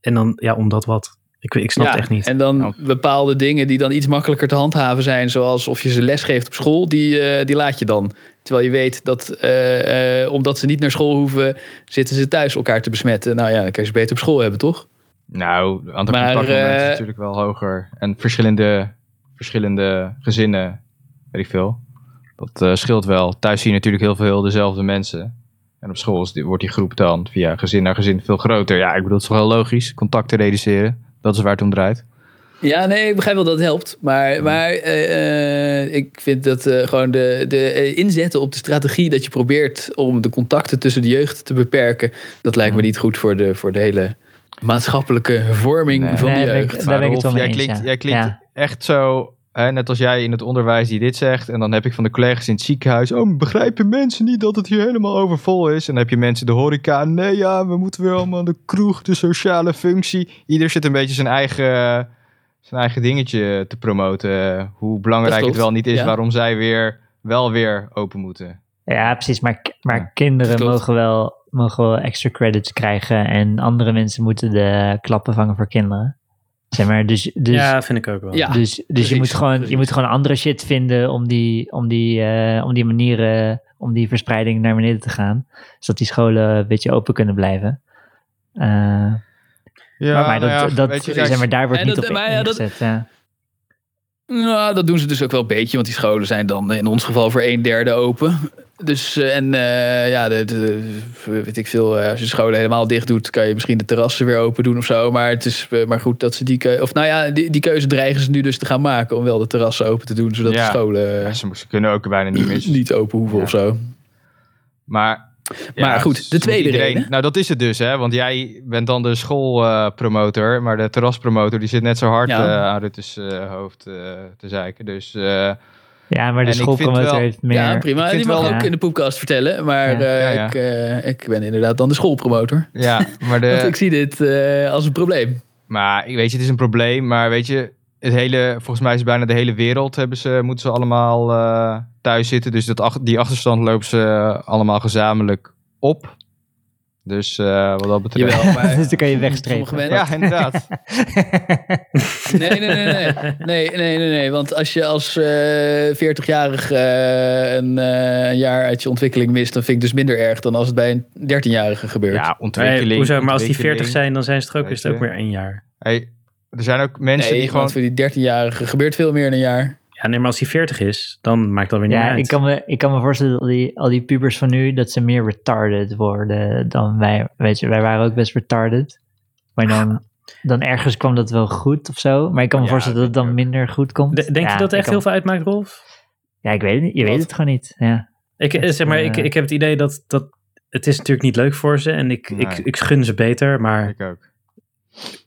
en dan, ja, omdat wat. Ik, ik snap het echt niet. En dan Nou. bepaalde dingen die dan iets makkelijker te handhaven zijn... zoals of je ze les geeft op school, die, eh, die laat je dan. Terwijl je weet dat eh, eh, omdat ze niet naar school hoeven... zitten ze thuis elkaar te besmetten. Nou ja, dan kan je ze beter op school hebben, toch? Nou, het aantal contactmomenten is natuurlijk wel hoger. En verschillende, verschillende gezinnen, weet ik veel. Dat eh, scheelt wel. Thuis zie je natuurlijk heel veel dezelfde mensen. En op school wordt die groep dan via gezin naar gezin veel groter. Ja, ik bedoel, het is toch wel logisch. Contacten reduceren. Dat is waar het om draait. Ja, nee, ik begrijp wel dat het helpt. Maar, maar eh, eh, ik vind dat eh, gewoon de, de inzetten op de strategie dat je probeert om de contacten tussen de jeugd te beperken, dat lijkt me niet goed voor de, voor de hele maatschappelijke vorming Nee. van Nee, de daar ben ik- jeugd. daar ben ik het wel jij mee eens, klinkt, ja. jij klinkt Ja. echt zo, hè, net als jij in het onderwijs die dit zegt. En dan heb ik van de collega's in het ziekenhuis, oh, begrijpen mensen niet dat het hier helemaal overvol is? En dan heb je mensen de horeca, nee ja, we moeten weer allemaal de kroeg, de sociale functie. Ieder zit een beetje zijn eigen, zijn eigen dingetje te promoten. Hoe belangrijk het wel niet is, ja. waarom zij weer, wel weer open moeten. Ja, precies. Maar, maar Ja, kinderen mogen wel, mogen wel extra credits krijgen. En andere mensen moeten de klappen vangen voor kinderen. Zeg maar, dus, dus, ja, vind ik ook wel. Ja. dus, dus precies, je, moet gewoon, je moet gewoon andere shit vinden om die, om die, eh, om die manieren, om die verspreiding naar beneden te gaan. Zodat die scholen een beetje open kunnen blijven. Eh, Ja, maar dat, nou ja, dat, je, zeg maar, daar wordt niet dat- op maar ja, dat- ingezet. Ja. Nou, dat doen ze dus ook wel een beetje, want die scholen zijn dan in ons geval voor een derde open. Dus, eh, en eh, ja, de, de- weet ik veel, eh, als je scholen helemaal dicht doet, kan je misschien de terrassen weer open doen of zo. Maar het is maar goed dat ze die keuze, of nou ja, die, die keuze dreigen ze nu dus te gaan maken om wel de terrassen open te doen, zodat Ja. de scholen ja, ze, ze kunnen ook bijna niet meer. niet open hoeven Ja. of zo. Maar, Maar goed, de tweede iedereen- reden. Nou, dat is het dus, hè? Want jij bent dan de schoolpromotor, maar de terraspromotor die zit net zo hard aan Rutte's hoofd te zeiken. Dus ja, maar de schoolpromotor heeft meer... ja, prima. ik Die mag wel- ook Ja. in de podcast vertellen, maar Ja. eh, Ja, ja. Ik, eh, ik ben inderdaad dan de schoolpromotor. ja, maar, Want ik de, zie dit eh, als een probleem. maar ik weet je, het is een probleem. Maar weet je, het hele, volgens mij is bijna de hele wereld hebben ze, moeten ze allemaal eh, thuis zitten. Dus dat, die achterstand lopen ze allemaal gezamenlijk op. Dus eh, wat dat betreft. Jawel, maar Dus dan kan je wegstrepen. mensen- Ja, inderdaad. Nee, nee, nee, nee. Nee, nee, nee, nee. Want als je als eh 40-jarig eh, een, eh, een jaar uit je ontwikkeling mist, dan vind ik dus minder erg dan als het bij een 13-jarige gebeurt. Ja, Nee, ontwikkeling. hoezo, maar als die ontwikkeling. 40 zijn, dan zijn ze er ook, is het ook weer één jaar. Hey, er zijn ook mensen nee, die gewoon... want voor die 13-jarige gebeurt veel meer in een jaar. Ja, nee, maar als die 40 is, dan maakt dat weer niet Ja, uit. ik kan, me, ik kan me voorstellen dat al die, al die pubers van nu, dat ze meer retarded worden dan wij. Weet je, wij waren ook best retarded. Maar dan, dan ergens kwam dat wel goed of zo. Maar ik kan me Ja, voorstellen dat het dan ik minder goed komt. De- denk Ja, je dat er ik echt kan- heel veel uitmaakt, Rolf? Ja, ik weet het niet. Je Wat? weet het gewoon niet. Ja. Ik, eh, Het, zeg maar, ik, eh, ik heb het idee dat, dat het is natuurlijk niet leuk voor ze en ik, ik, Nee. ik gun ze beter, maar Ik ook.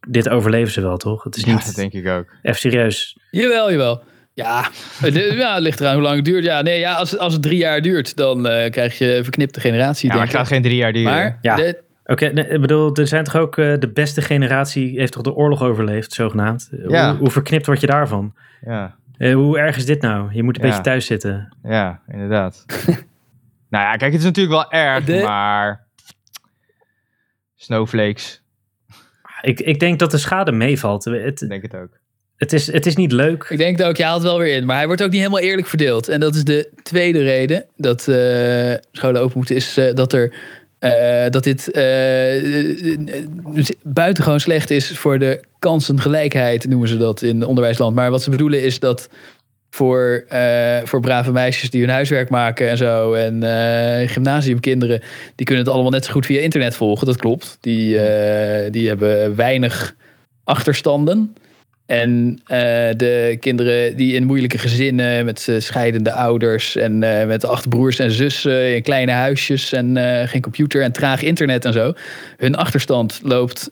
dit overleven ze wel, toch? Het is Ja, niet dat denk ik ook. even serieus. Jawel, jawel. Ja, de- ja, het ligt eraan hoe lang het duurt. Ja, nee, ja, als, als het drie jaar duurt, dan eh, krijg je een verknipte generatie. Ja, maar het gaat geen drie jaar duren. maar Ja. de- Oké, nee, ik bedoel, er zijn toch ook eh, de beste generatie heeft toch de oorlog overleefd, zogenaamd. Ja. Hoe, hoe verknipt word je daarvan? Ja, Eh, hoe erg is dit nou? Je moet een Ja. beetje thuis zitten. ja inderdaad. nou ja, kijk, het is natuurlijk wel erg, De- maar... Snowflakes, Ik, ik denk dat de schade meevalt. Het, ik denk het ook. Het, is, het is niet leuk. Ik denk ook, je haalt wel weer in. Maar hij wordt ook niet helemaal eerlijk verdeeld. En dat is de tweede reden dat eh, scholen open moeten. Is eh, dat er... eh, dat dit buitengewoon slecht is voor de kansengelijkheid, noemen ze dat in onderwijsland. Maar wat ze bedoelen is dat voor, voor brave meisjes die hun huiswerk maken en zo. En eh, gymnasiumkinderen, die kunnen het allemaal net zo goed via internet volgen. Dat klopt. Die, die hebben weinig achterstanden. En eh, de kinderen die in moeilijke gezinnen met eh, scheidende ouders en eh, met acht broers en zussen in kleine huisjes en geen computer en traag internet en zo. Hun achterstand loopt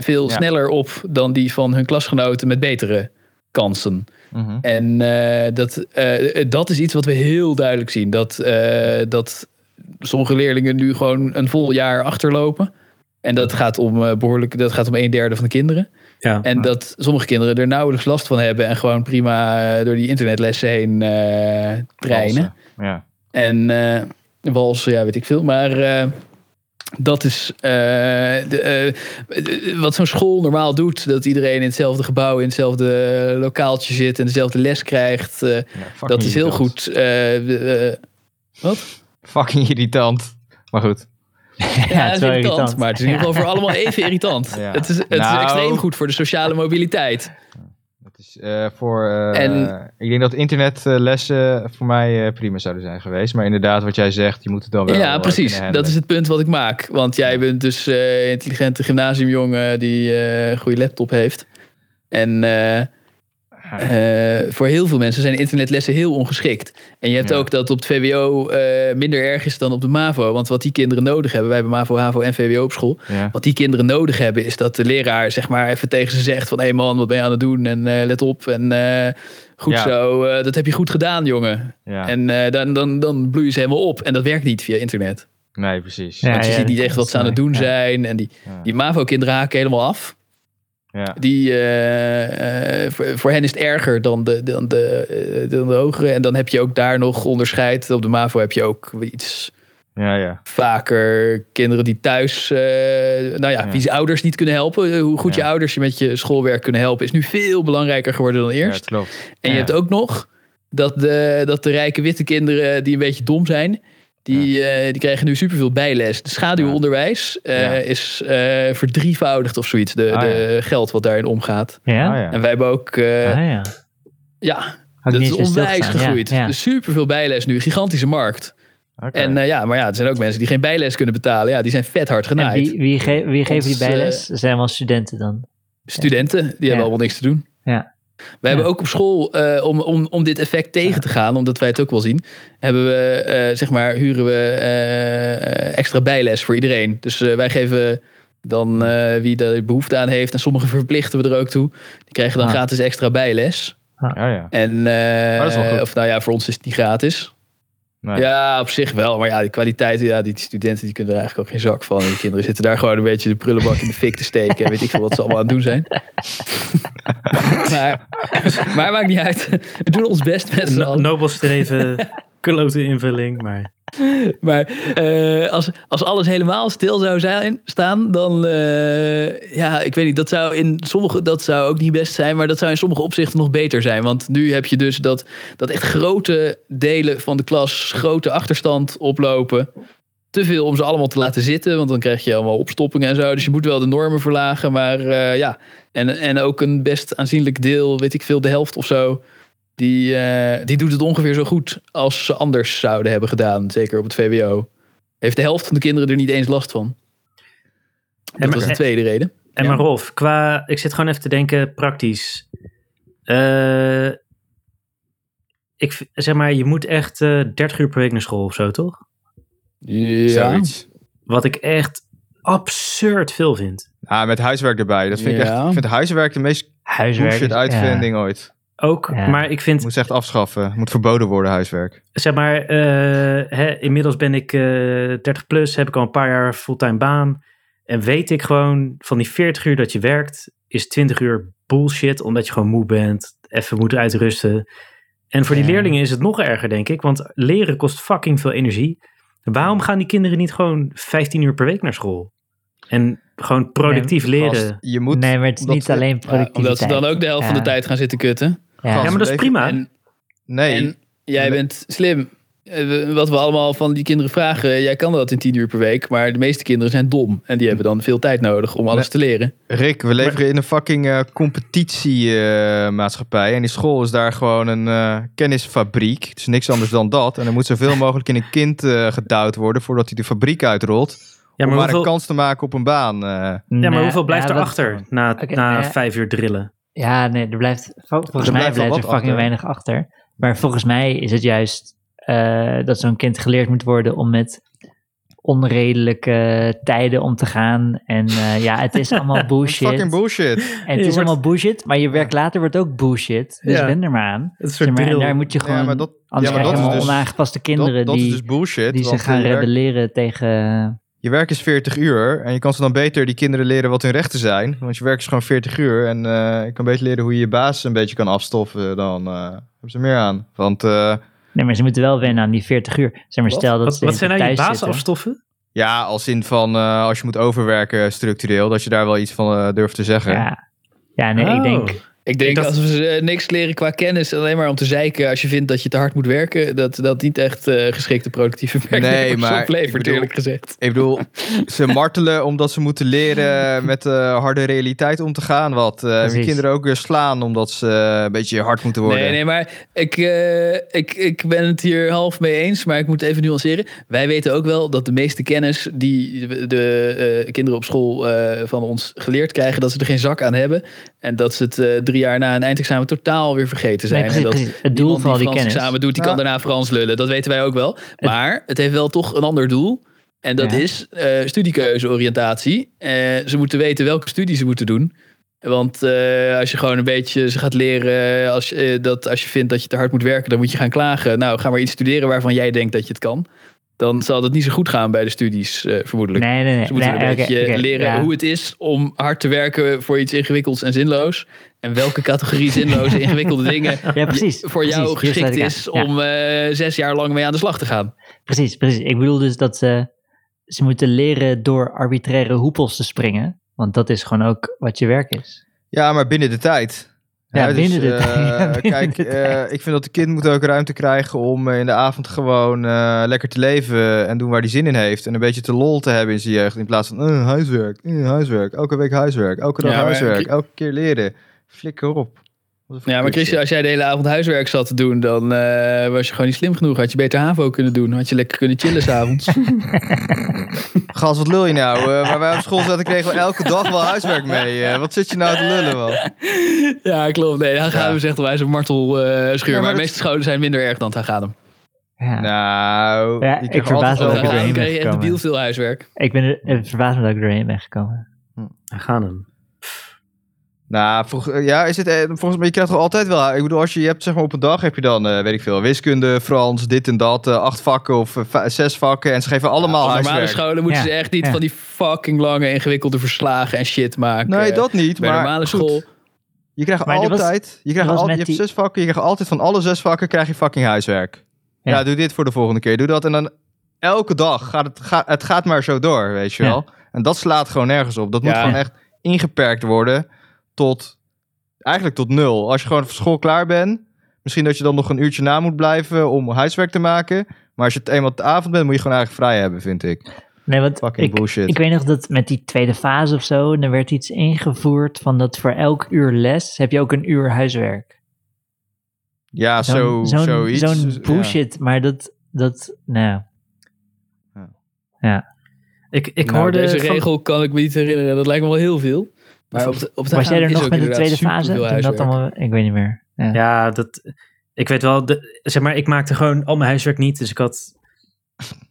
veel Ja. sneller op dan die van hun klasgenoten met betere kansen. Mhm. En dat, dat is iets wat we heel duidelijk zien. Dat, dat sommige leerlingen nu gewoon een vol jaar achterlopen. En dat gaat om eh, behoorlijk, dat gaat om een derde van de kinderen. Ja. En dat sommige kinderen er nauwelijks last van hebben. En gewoon prima eh, door die internetlessen heen eh, trainen. Ja. En eh walsen, ja, weet ik veel. Maar eh, dat is eh, de, eh, wat zo'n school normaal doet. Dat iedereen in hetzelfde gebouw, in hetzelfde lokaaltje zit en dezelfde les krijgt. eh, Ja, dat is heel irritant. goed. eh, eh, Fucking irritant. Maar goed. ja, het het is irritant, irritant. maar het is in ieder geval voor allemaal even irritant. Ja. Het is, het Nou. is extreem goed voor de sociale mobiliteit. Dat is. Eh, voor, eh, En- ik denk dat internetlessen voor mij eh, prima zouden zijn geweest. Maar inderdaad, wat jij zegt, je moet het dan wel Ja, precies. Dat is het punt wat ik maak. Want jij bent dus eh intelligente gymnasiumjongen die eh, een goede laptop heeft. En eh, eh, voor heel veel mensen zijn internetlessen heel ongeschikt. En je hebt Ja. ook dat op het VWO eh, minder erg is dan op de MAVO. Want wat die kinderen nodig hebben, wij hebben MAVO, HAVO en VWO op school. Ja. Wat die kinderen nodig hebben, is dat de leraar zeg maar even tegen ze zegt van... hé hey man, wat ben je aan het doen? En eh, let op. En eh, goed Ja. zo, eh, dat heb je goed gedaan, jongen. Ja. En eh, dan, dan, dan bloeien ze helemaal op. En dat werkt niet via internet. Nee, precies. Ja, Want je ziet niet echt wat ze aan het doen ja. zijn. En die, Ja. die MAVO-kinderen haken helemaal af. Ja. Die, eh, eh, voor, voor hen is het erger dan de, dan, de, eh, dan de hogere. En dan heb je ook daar nog onderscheid. Op de MAVO heb je ook iets Ja, ja. vaker kinderen die thuis... eh, nou ja, Ja. wie ouders niet kunnen helpen. Hoe goed Ja. je ouders je met je schoolwerk kunnen helpen... is nu veel belangrijker geworden dan ja, eerst. het klopt. En je Ja. hebt ook nog dat de, dat de rijke witte kinderen die een beetje dom zijn, die, eh, die krijgen nu superveel bijles. De schaduwonderwijs eh, Ja. is eh verdrievoudigd of zoiets, de, Ah, de geld wat daarin omgaat. Ja? Ah, ja. En wij hebben ook, eh, Ah, ja. dat is onwijs gegroeid. Ja, ja. Dus superveel bijles nu, gigantische markt. Oké. En eh, ja, maar ja, er zijn ook mensen die geen bijles kunnen betalen. Ja, die zijn vet hard En genaaid. wie, wie, ge- wie geeft die Ons, bijles? Zijn allemaal studenten dan. Studenten, die hebben allemaal niks te doen. Ja. We hebben ook op school, eh, om, om, om dit effect tegen te gaan, omdat wij het ook wel zien, hebben we, eh, zeg maar, huren we eh, extra bijles voor iedereen. Dus wij geven dan wie er behoefte aan heeft, en sommigen verplichten we er ook toe, die krijgen dan Ah. gratis extra bijles. Ja, ja. En, dat is wel goed. of nou ja, voor ons is het niet gratis. Nee. Ja, op zich wel. Maar ja, die kwaliteit, ja, die studenten die kunnen er eigenlijk ook geen zak van. En die kinderen zitten daar gewoon een beetje de prullenbak in de fik te steken. En weet ik veel wat ze allemaal aan het doen zijn. maar, maar maakt niet uit. We doen ons best met z'n No allen. nobel streven, klote invulling, maar... Maar eh, als, als alles helemaal stil zou zijn, staan, dan eh, ja, ik weet niet, dat zou in sommige, dat zou ook niet best zijn, maar dat zou in sommige opzichten nog beter zijn. Want nu heb je dus dat, dat echt grote delen van de klas grote achterstand oplopen. Te veel om ze allemaal te laten zitten, want dan krijg je allemaal opstoppingen en zo. Dus je moet wel de normen verlagen, maar eh, ja. En, en ook een best aanzienlijk deel, weet ik veel, de helft of zo. Die, eh, die doet het ongeveer zo goed als ze anders zouden hebben gedaan. Zeker op het VWO. Heeft de helft van de kinderen er niet eens last van. Dat maar- was de tweede reden. En Ja. maar Rolf, qua, ik zit gewoon even te denken praktisch. Eh, ik, zeg maar, je moet echt eh 30 uur per week naar school of zo, toch? Ja. Zoiets. Wat ik echt absurd veel vind. Ah, met huiswerk erbij. Dat vind ik Ja. echt. Ik vind huiswerk de meest Huiswerk. bullshit uitvinding ooit. Ook, Ja. maar ik vind, Moet ze echt afschaffen. Moet verboden worden, huiswerk. zeg maar, eh, hè, inmiddels ben ik eh 30 plus, heb ik al een paar jaar fulltime baan. En weet ik gewoon, van die 40 uur dat je werkt, is 20 uur bullshit, omdat je gewoon moe bent, even moet uitrusten. En voor die Ja. leerlingen is het nog erger, denk ik, want leren kost fucking veel energie. Waarom gaan die kinderen niet gewoon 15 uur per week naar school? En gewoon productief leren. Gast, je moet. Nee, maar het is omdat niet ze- alleen Ja, productiviteit. omdat ze dan ook de helft van de tijd gaan zitten kutten. Ja. ja, maar dat is prima. En, Nee. en jij Nee. bent slim. Eh, Wat we allemaal van die kinderen vragen. Jij kan dat in 10 uur per week. Maar de meeste kinderen zijn dom. En die hebben dan veel tijd nodig om alles te leren. Rick, we leven in een fucking eh, competitiemaatschappij. en die school is daar gewoon een eh, kennisfabriek. Het is niks anders dan dat. En er moet zoveel mogelijk in een kind eh gedouwd worden voordat hij de fabriek uitrolt. Ja, om maar maar een kans te maken op een baan. eh. ja, maar hoeveel blijft ja, wat- erachter na, na vijf uur drillen? Ja, nee, er blijft, vol- volgens Er mij blijft er wat fucking achter. weinig achter. Maar volgens mij is het juist eh, dat zo'n kind geleerd moet worden om met onredelijke tijden om te gaan. En eh, ja, het is allemaal bullshit. Fucking bullshit. En het Je is wordt- allemaal bullshit, maar je werk later wordt ook bullshit. Dus Ja. wend er maar aan. Het is Zeg maar, en daar moet je gewoon, Ja, maar dat, anders ja, maar krijg je dat is dus, onaangepaste kinderen dat, dat die, is dus bullshit. die zich gaan werk- rebelleren tegen... Je werk is 40 uur en je kan ze dan beter die kinderen leren wat hun rechten zijn. Want je werk is gewoon 40 uur en eh, je kan beter leren hoe je je baas een beetje kan afstoffen. Dan eh, hebben ze meer aan. Want eh, Nee, maar ze moeten wel wennen aan die 40 uur. Zeg maar, Wat? stel dat Wat, ze wat zijn nou je baas zitten. afstoffen? ja, als in van eh, als je moet overwerken structureel, dat je daar wel iets van durft te zeggen. Ja, ja nee, ik Oh. denk... Ik denk dacht- als we ze niks leren qua kennis, alleen maar om te zeiken als je vindt dat je te hard moet werken, dat dat niet echt eh, geschikte productieve werknemers maar oplevert, bedoel- eerlijk gezegd. Ik bedoel, ze martelen omdat ze moeten leren met de harde realiteit om te gaan. Wat eh Precies. kinderen ook weer slaan omdat ze eh, een beetje hard moeten worden. Nee, nee, maar ik, eh, ik, ik ben het hier half mee eens, maar ik moet even nuanceren. Wij weten ook wel dat de meeste kennis die de, de, eh, kinderen op school eh, van ons geleerd krijgen, dat ze er geen zak aan hebben. En dat ze het eh, drie jaar na een eindexamen totaal weer vergeten zijn. Nee, precies, en dat precies. Het doel van al die Frans kennis. examen doet, die Ja. kan daarna Frans lullen. Dat weten wij ook wel. Maar het heeft wel toch een ander doel. En dat Ja. is eh studiekeuzeoriëntatie. Eh, ze moeten weten welke studie ze moeten doen. Want eh, als je gewoon een beetje ze gaat leren als, je, dat als je vindt dat je te hard moet werken, dan moet je gaan klagen. Nou, ga maar iets studeren waarvan jij denkt dat je het kan. Dan zal het niet zo goed gaan bij de studies, eh, vermoedelijk. Nee, nee, nee. Ze moeten nee, een beetje leren ja. hoe het is om hard te werken voor iets ingewikkelds en zinloos. En welke categorie zinloze, ingewikkelde dingen Ja, precies. voor jou precies, geschikt is Ja, om eh, zes jaar lang mee aan de slag te gaan. precies, precies. Ik bedoel dus dat ze, ze moeten leren door arbitraire hoepels te springen. Want dat is gewoon ook wat je werk is. Ja, maar binnen de tijd. Ja, binnen de eh, tijd. Ja, binnen kijk, de eh, tijd. ik vind dat de kind moet ook ruimte krijgen om eh, in de avond gewoon eh, lekker te leven en doen waar hij zin in heeft. En een beetje te lol te hebben in zijn jeugd. In plaats van eh, huiswerk, eh, huiswerk, elke week huiswerk, elke dag Ja, huiswerk, elke keer leren. Flikker op. Ja, maar. Christian, als jij de hele avond huiswerk zat te doen, dan eh, was je gewoon niet slim genoeg. Had je beter HAVO kunnen doen. Had je lekker kunnen chillen s'avonds. Gast, wat lul je nou? Eh, waar wij op school zaten kregen we elke dag wel huiswerk mee. Eh, wat zit je nou te lullen, man? ja, klopt. Nee, dan gaan we zegt wij een martel eh schuur. Ja, maar maar de dat- meeste scholen zijn minder erg dan het Hagadem. Ja. Nou, Ja, ik verbaas me wat- doorheen Dan ben kreeg je echt gekomen. debiel veel huiswerk. Ik ben er, het verbaast me dat ik er doorheen ben gekomen. Gaan hem. Nou, volg- ja, is het, eh, volgens mij, je krijgt toch altijd wel... Ik bedoel, als je, je hebt zeg maar op een dag heb je dan, eh, weet ik veel, wiskunde, Frans, dit en dat, eh, acht vakken of eh, zes vakken. En ze geven allemaal Op normale huiswerk. scholen moeten Ja, ze echt niet ja. van die fucking lange, ingewikkelde verslagen en shit maken. Nee, dat niet, Bij maar normale goed, school. Je krijgt Maar was- altijd, je, krijgt al, je hebt die- zes vakken, je krijgt altijd van alle zes vakken krijg je fucking huiswerk. Ja. Ja. doe dit voor de volgende keer, doe dat. En dan elke dag gaat het, ga, het gaat maar zo door, weet je Ja. wel. En dat slaat gewoon nergens op. Dat moet gewoon echt ingeperkt worden tot, eigenlijk tot nul. Als je gewoon van school klaar bent, misschien dat je dan nog een uurtje na moet blijven om huiswerk te maken. Maar als je het eenmaal te avond bent, moet je gewoon eigenlijk vrij hebben, vind ik. Nee, want Fucking ik, bullshit. ik weet nog dat met die tweede fase of zo, er werd iets ingevoerd van dat voor elk uur les heb je ook een uur huiswerk. ja, zo, Zo'n- zo'n- zoiets. Zo'n Ja. bullshit, maar dat, dat, nou, Ik, ik Nou, hoorde deze van- regel kan ik me niet herinneren. Dat lijkt me wel heel veel. Maar op de, op de was jij er nog met de tweede fase? Toen dat allemaal, ik weet niet meer. Ja. Ja, dat, ik weet wel, de, zeg maar, ik maakte gewoon al mijn huiswerk niet. Dus ik had,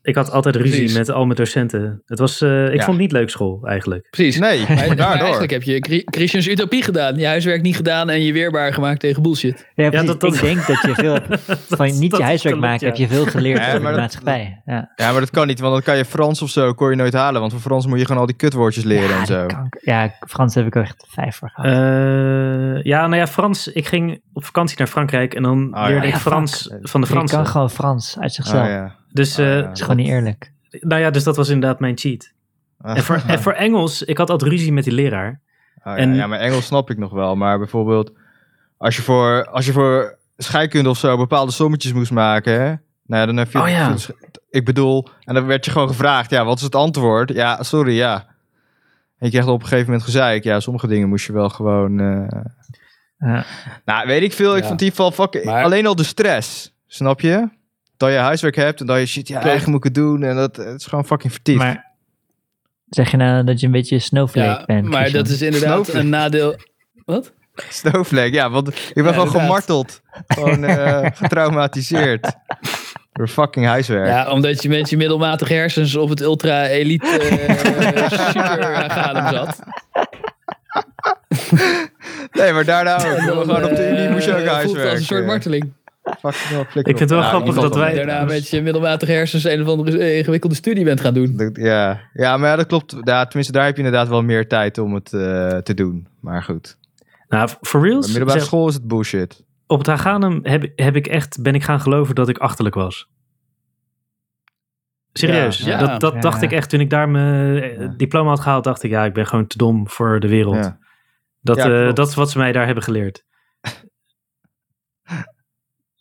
ik had altijd ruzie Precies. met al mijn docenten. Het was, eh, ik Ja. vond het niet leuk school eigenlijk. Precies. Nee, Maar, daardoor. eigenlijk heb je Chri- Christians utopie gedaan. Je huiswerk niet gedaan en je weerbaar gemaakt tegen bullshit. Ja, precies. dat- dat- ik denk dat je veel hebt van niet dat je huiswerk maken, ja. heb je veel geleerd over maar de dat- maatschappij. Ja. Ja, maar dat kan niet, want dan kan je Frans of zo kon je nooit halen. Want voor Frans moet je gewoon al die kutwoordjes leren ja, en zo. kanker. ja, Frans heb ik er echt vijf voor gehad. Eh, ja, nou ja, Frans. Ik ging op vakantie naar Frankrijk en dan ja. leerde ik ja, Frans van de je Fransen. kan gewoon Frans uit zichzelf. Oh, ja. Dus, Oh, ja. Gewoon niet eerlijk. nou ja, dus dat was inderdaad mijn cheat. En voor, en voor Engels, ik had altijd ruzie met die leraar. Oh, ja. en- ja, maar Engels snap ik nog wel. Maar bijvoorbeeld, als je voor, als je voor scheikunde of zo bepaalde sommetjes moest maken, hè? Nou ja, dan heb je... Oh ja. Ik bedoel, en dan werd je gewoon gevraagd, ja, wat is het antwoord? Ja, sorry, ja. En je kreeg op een gegeven moment gezeik. Ja, sommige dingen moest je wel gewoon... eh, Ja. Nou, weet ik veel. Ik Ja. vond die geval fucking... Maar- Alleen al de stress, snap je? Dat je huiswerk hebt en dat je shit, ja, eigenlijk moet ik het doen. En dat het is gewoon fucking vertiefd. Maar zeg je nou dat je een beetje snowflake Ja, bent? maar Christian? dat is inderdaad Snowflake. een nadeel. Wat? Snowflake, ja, want ik ben Ja, gewoon inderdaad. gemarteld. Gewoon eh, getraumatiseerd. Door fucking huiswerk. Ja, omdat je met je middelmatige hersens op het ultra-elite eh, super zat. Nee, maar daarna ook. Gewoon op de eh, Unie moest je ook huiswerk. als een soort marteling. Fucking wel, flikker Ik vind het wel Nou, grappig dat wij- Daarna met je middelmatige hersens een of andere eh, ingewikkelde studie bent gaan doen. Dat- Ja. ja, maar ja, dat klopt. Ja, tenminste, daar heb je inderdaad wel meer tijd om het eh, te doen. Maar goed. Nou, for reals, Bij middelbare zeg- school is het bullshit. op het Haganum heb, heb ik echt, ben ik gaan geloven dat ik achterlijk was. Serieus, Ja, ja. dat, dat Ja. dacht ik echt toen ik daar mijn eh, Ja. diploma had gehaald. Dacht ik, ja, ik ben gewoon te dom voor de wereld. Ja. Dat, eh, dat is wat ze mij daar hebben geleerd.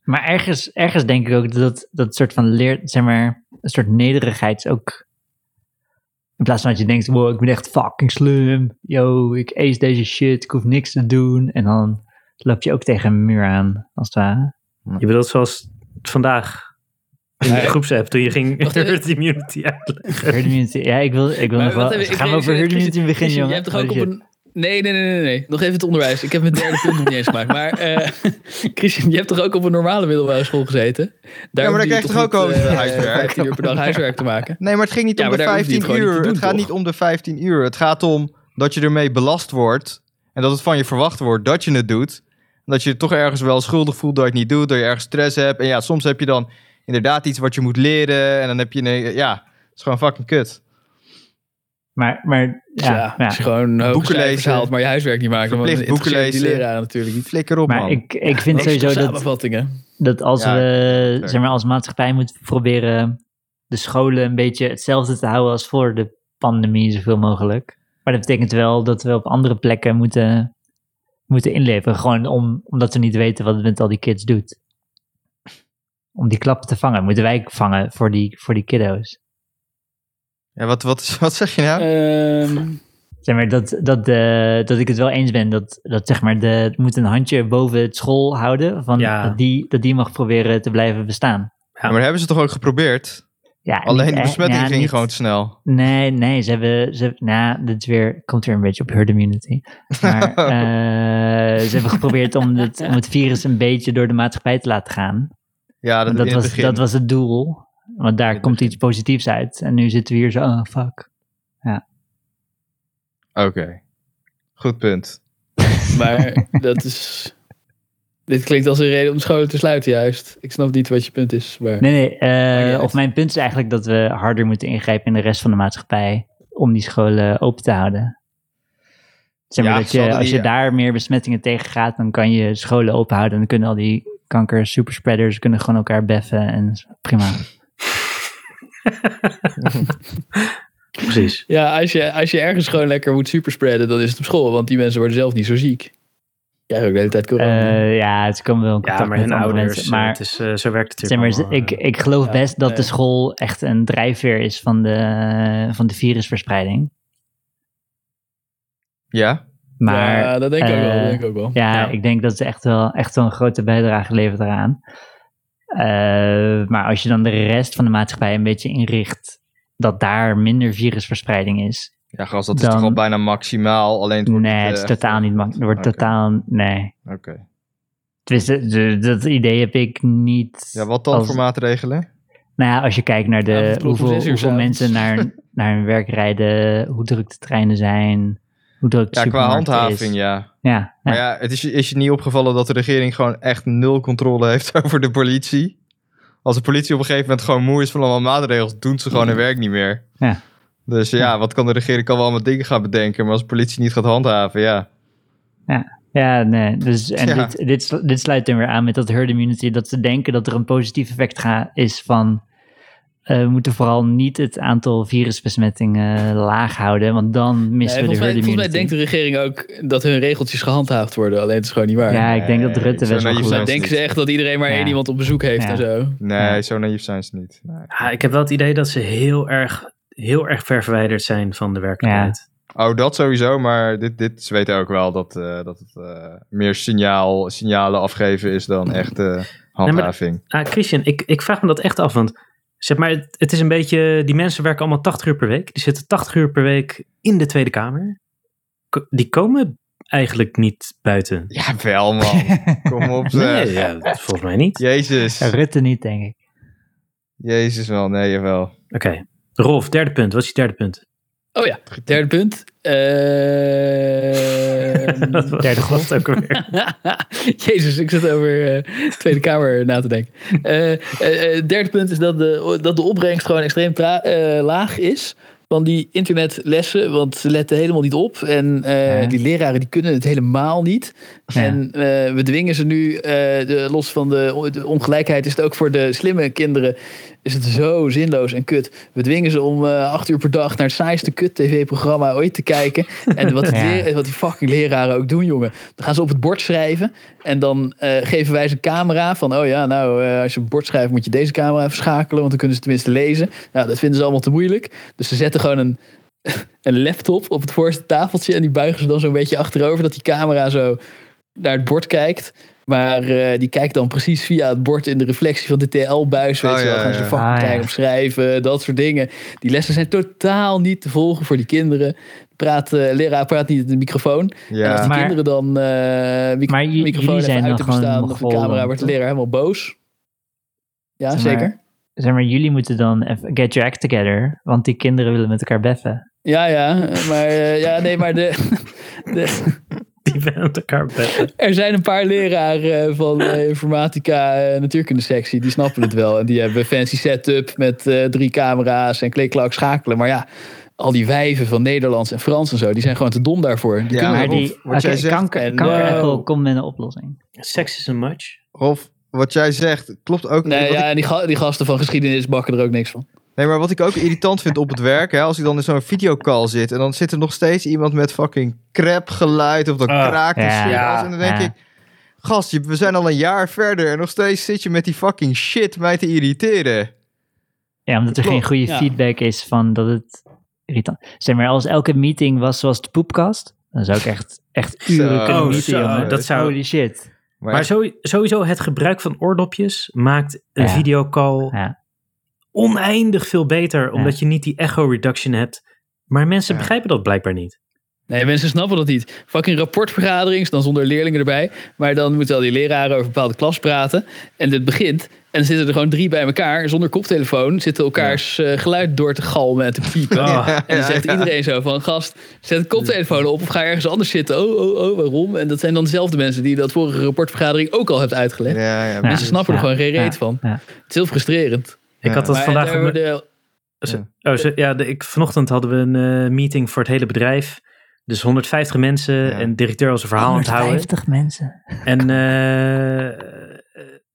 Maar ergens, ergens denk ik ook dat dat soort van leer, zeg maar, een soort nederigheid is ook. In plaats van dat je denkt, wow, ik ben echt fucking slim. Yo, ik ace deze shit, ik hoef niks te doen. En dan loop je ook tegen een muur aan, als het ware. Je bedoelt zoals vandaag in de Nee. groepsapp toen je ging even. herd immunity uitleggen. Herd immunity, ja, ik wil, ik wil Maar nog wel. even, gaan we over herd immunity beginnen, jongen? Je hebt toch ook op een... Nee, nee, nee, nee, nee. Nog even het onderwijs. Ik heb mijn derde punt nog niet eens gemaakt. Maar eh, Christian, je hebt toch ook op een normale middelbare school gezeten? Daar Ja, maar je krijg je toch ook over eh, huiswerk? 15 uur per dag huiswerk te maken? Nee, maar het ging niet Ja, om de daar hoef je het 15 gewoon niet uur. doen, het gaat toch? niet om de 15 uur. Het gaat om dat je ermee belast wordt. En dat het van je verwacht wordt dat je het doet. En dat je je toch ergens wel schuldig voelt dat je het niet doet. Dat je ergens stress hebt. En ja, soms heb je dan inderdaad iets wat je moet leren. En dan heb je... een- Ja, het is gewoon fucking kut. Maar, maar Ja, ja, ja. als je gewoon Boeken lezen. haalt, maar je huiswerk niet. Dan Verplicht boeken interesseert die lezen. leraar natuurlijk niet. Flikker op, Maar man. ik, ik vind sowieso dat, samenvattingen. dat als Ja, we zeg maar, als maatschappij moeten proberen de scholen een beetje hetzelfde te houden als voor de pandemie, zoveel mogelijk. Maar dat betekent wel dat we op andere plekken moeten, moeten inleveren. Gewoon om, omdat we niet weten wat het met al die kids doet. Om die klappen te vangen, moeten wij vangen voor die, voor die kiddo's. Ja, wat, wat, wat zeg je nou? Ehm, Zeg maar, dat, dat, de, dat ik het wel eens ben dat, dat zeg maar, de, het moet een handje boven het school houden. Van Ja. dat, die, dat die mag proberen te blijven bestaan. Ja, maar dat hebben ze toch ook geprobeerd? Ja, Alleen niet de echt- besmetting ja, ging niet- gewoon te snel. Nee, nee, ze hebben, ze, nou, dit is weer, komt weer een beetje op herd immunity. Maar eh, ze hebben geprobeerd om het, om het virus een beetje door de maatschappij te laten gaan. Ja, dat, Dat, was, dat was het doel. Want daar komt begin. iets positiefs uit. En nu zitten we hier zo, oh fuck. Oké. Goed punt. maar dat is... Dit klinkt als een reden om scholen te sluiten juist. Ik snap niet wat je punt is. Maar... Nee, nee, eh, of mijn punt is eigenlijk dat we harder moeten ingrijpen in de rest van de maatschappij. Om die scholen open te houden. Zeg maar Ja, dat je, als je daar meer besmettingen tegen gaat, dan kan je scholen open houden. En dan kunnen al die kanker superspreaders kunnen gewoon elkaar beffen. En prima. Precies. Ja, als je, als je ergens gewoon lekker moet superspreaden, dan is het op school. Want die mensen worden zelf niet zo ziek. Jij ook de hele tijd corona. Eh, ja, het komen wel in contact Ja, maar met hun ouders, mensen. maar, het is, eh, zo werkt het zeg maar, natuurlijk ik, eh. ik geloof Ja, best dat de school echt een drijfveer is van de, van de virusverspreiding. Ja? Maar ja, dat denk ik ook wel. Eh, denk ik ook wel. Ja, Ja. ik denk dat ze echt wel, echt wel een grote bijdrage levert eraan. Eh, maar als je dan de rest van de maatschappij een beetje inricht dat daar minder virusverspreiding is. Ja, gast, dat is toch al bijna maximaal. Alleen het wordt nee, het is eh, totaal niet. Er wordt Oké. totaal, nee. Oké. Dat idee heb ik niet. Ja, wat dan als- voor maatregelen? Nou ja, als je kijkt naar de, hoeveel, mensen naar, naar hun werk rijden, hoe druk de treinen zijn, hoe druk de Ja, qua handhaving, is. ja. Ja, Maar ja. ja, het is, je- is je niet opgevallen dat de regering gewoon echt nul controle heeft over de politie? Als de politie op een gegeven moment gewoon moe is van allemaal maatregelen, doen ze gewoon hun werk niet meer. Ja. Dus ja, wat kan de regering? Kan wel allemaal dingen gaan bedenken, maar als de politie niet gaat handhaven, ja. Ja, nee. Dus, en Ja. dit, dit, dit sluit dan weer aan met dat herd immunity. Dat ze denken dat er een positief effect ga, is van... eh, we moeten vooral niet het aantal virusbesmettingen laag houden. Want dan Nee, missen we de herd volgens mij immunity. denkt de regering ook dat hun regeltjes gehandhaafd worden. Alleen het is gewoon niet waar. ja, ik denk dat Nee, Rutte best wel naïef goed ze denken ze echt dat iedereen maar Ja. één iemand op bezoek heeft Ja. en zo. Nee, Ja. zo naïef zijn ze niet. Nee. Ja, ik heb wel het idee dat ze heel erg, heel erg ver verwijderd zijn van de werkelijkheid. Oh, dat sowieso, maar dit, dit, ze weten ook wel dat, eh, dat het eh, meer signaal, signalen afgeven is dan echt eh, handhaving. Ah, Christian, ik, ik vraag me dat echt af, want zeg maar, het, het is een beetje, die mensen werken allemaal 80 uur per week. Die zitten 80 uur per week in de Tweede Kamer. Ko- Die komen eigenlijk niet buiten. Ja, wel man. Kom op zeg. Nee, ja, volgens mij niet. Jezus. Rutte niet, denk ik. Jezus wel, nee, jawel. Oké. Rolf, derde punt. Wat is je derde punt? Oh ja, derde punt. Ehm, Dat was Derde God ook alweer. Jezus, ik zit over eh, Tweede Kamer na te denken. Eh, eh, derde punt is dat de, dat de opbrengst gewoon extreem eh, laag is van die internetlessen. Want ze letten helemaal niet op. En eh, Ja. die leraren die kunnen het helemaal niet. Ja. En eh, we dwingen ze nu, eh, de, los van de, de ongelijkheid, is het ook voor de slimme kinderen. Is het zo zinloos en kut. We dwingen ze om eh, acht uur per dag naar het saaiste kut tv-programma ooit te kijken. En wat, Ja. wat die fucking leraren ook doen, jongen. Dan gaan ze op het bord schrijven. En dan eh, geven wij ze een camera van... oh ja, nou, eh, als je op het bord schrijft moet je deze camera even schakelen... want dan kunnen ze tenminste lezen. Nou, dat vinden ze allemaal te moeilijk. Dus ze zetten gewoon een, een laptop op het voorste tafeltje... en die buigen ze dan zo'n beetje achterover... dat die camera zo naar het bord kijkt... Maar eh, die kijkt dan precies via het bord in de reflectie van de TL-buis. Weet Oh, je wel, ja, gaan ze ja. fucking Ah, ja. opschrijven, dat soort dingen. Die lessen zijn totaal niet te volgen voor die kinderen. Praat, eh, leraar praat niet in de microfoon. En als Ja. die Maar- kinderen dan eh mic- Maar microfoon jullie even zijn uit dan hebben gewoon staan of de camera, wordt de leraar helemaal boos. Ja, Zeg maar- zeker. Zeg maar, jullie moeten dan even get your act together, want die kinderen willen met elkaar beffen. Ja, ja, maar eh, ja, nee, maar de, de, Die ben er zijn een paar leraren eh, van eh, informatica en natuurkunde sectie, die snappen het wel. En die hebben een fancy setup met eh, drie camera's en klik-klak schakelen. Maar ja, al die wijven van Nederlands en Frans en zo, die zijn gewoon te dom daarvoor. Die Ja, kunnen Maar die, wat jij oké, zegt- kanker, En, kanker eh, Apple komt met een oplossing. Sex is een much. Rolf, wat jij zegt klopt ook. Nee, ja, ik- en die, ga- die gasten van geschiedenis bakken er ook niks van. Nee, maar wat ik ook irritant vind op het werk, hè, als ik dan in zo'n videocall zit en dan zit er nog steeds iemand met fucking crap geluid of dan Ah, kraakt en ja. alles. En dan denk ja. ik, gast, we zijn al een jaar verder en nog steeds zit je met die fucking shit mij te irriteren. Ja, omdat er Klopt, geen goede ja. feedback is van dat het irritant Zeg maar, als elke meeting was zoals de poepkast, dan zou ik echt, echt uren Zo, kunnen Oh, meeten, zo, dat zou- Holy shit. Maar, Maar sowieso het gebruik van oordopjes maakt een Ja. videocall Ja. Oneindig veel beter. Omdat je niet die echo reduction hebt. Maar mensen Ja. begrijpen dat blijkbaar niet. Nee, mensen snappen dat niet. Fucking rapportvergaderings, dan zonder leerlingen erbij. Maar dan moeten al die leraren over een bepaalde klas praten. En dit begint. En dan zitten er gewoon drie bij elkaar, zonder koptelefoon. Zitten elkaars eh, geluid door te galmen en te piepen. Oh. En dan zegt Ja, ja. iedereen zo van, gast, zet de koptelefoon op of ga ergens anders zitten. Oh, oh, oh, waarom? En dat zijn dan dezelfde mensen die dat vorige rapportvergadering ook al hebt uitgelegd. ja, ja, Mensen snappen er gewoon geen reet ja, van. ja. Het is heel frustrerend. Ik Ja. had dat Maar vandaag... op hebben de- Oh, ze- ja, de, ik, vanochtend hadden we een eh, meeting voor het hele bedrijf. Dus 150 mensen Ja. en de directeur was een verhaal aan het houden. 150 mensen. En eh, eh,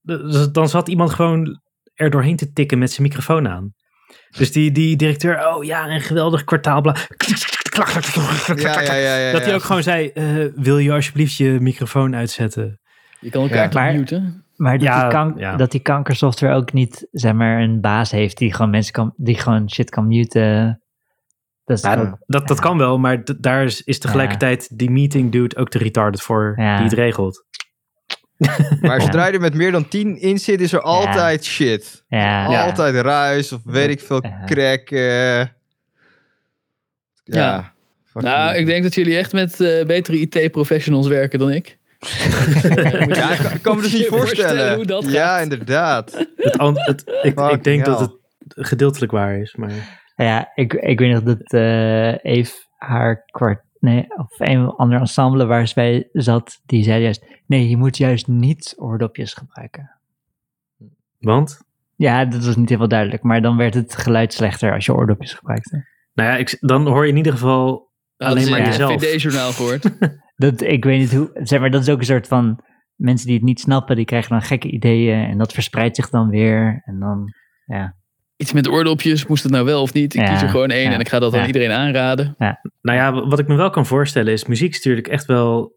dus dan zat iemand gewoon er doorheen te tikken met zijn microfoon aan. Dus die, die directeur, oh ja, een geweldig kwartaal. bla- Ja, ja, ja, ja, Dat hij ook gewoon zei, eh, wil je alsjeblieft je microfoon uitzetten? Je kan elkaar Ja. muten? Maar dat, Ja, die kan, ja. dat die kankersoftware ook niet, zeg maar, een baas heeft die gewoon mensen kan, die gewoon shit kan muten. Dat is Ja, ook, Dat, dat kan wel, maar d- daar is, is tegelijkertijd die meeting dude ook te retarded voor Ja. die het regelt. Maar zodra je er met meer dan 10 in zit, is er altijd shit. ja, Ja. Altijd ruis of weet ik veel, Ja. crack. ja. Nou, ik denk dat jullie echt met eh, betere IT-professionals werken dan ik. Ja, ik kan, ik kan me dus niet voorstellen voorstellen. hoe dat ja, gaat. inderdaad. Het, an- het, ik, ik denk dat het gedeeltelijk waar is, maar... ja ik, ik weet nog dat eh Eve haar kwart, nee, of een ander ensemble waar ze bij zat, die zei juist, nee, je moet juist niet oordopjes gebruiken. Want? Ja, dat was niet helemaal duidelijk, maar dan werd het geluid slechter als je oordopjes gebruikte. Nou ja, ik, dan hoor je in ieder geval alleen maar Ja, jezelf. VD-journaal gehoord. Dat, ik weet niet hoe, zeg maar, dat is ook een soort van, mensen die het niet snappen, die krijgen dan gekke ideeën en dat verspreidt zich dan weer en dan, ja. Iets met oordopjes, moest het nou wel of niet? Ik Ja, kies er gewoon één ja, en ik ga dat aan ja. iedereen aanraden. Nou ja, wat ik me wel kan voorstellen is, muziek is natuurlijk echt wel,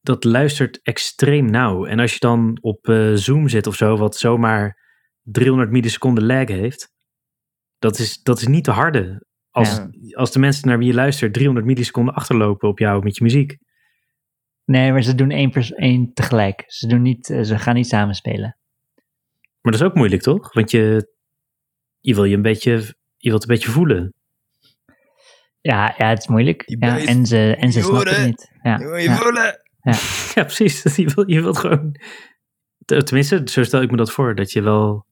dat luistert extreem nauw. En als je dan op eh, Zoom zit of zo, wat zomaar 300 milliseconden lag heeft, dat is, dat is niet te harde. Als, Ja. als de mensen naar wie je luistert 300 milliseconden achterlopen op jou met je muziek. Nee, maar ze doen één, pers- één tegelijk. Ze, doen niet, eh, ze gaan niet samenspelen. Maar dat is ook moeilijk, toch? Want je, je wil je een beetje, je wilt een beetje voelen. Ja, ja het is moeilijk. Ja, en ze, en ze snappen het niet. Ja, Je wil je ja. voelen. Ja, precies. Je wilt, je wilt gewoon, tenminste, zo stel ik me dat voor, dat je wel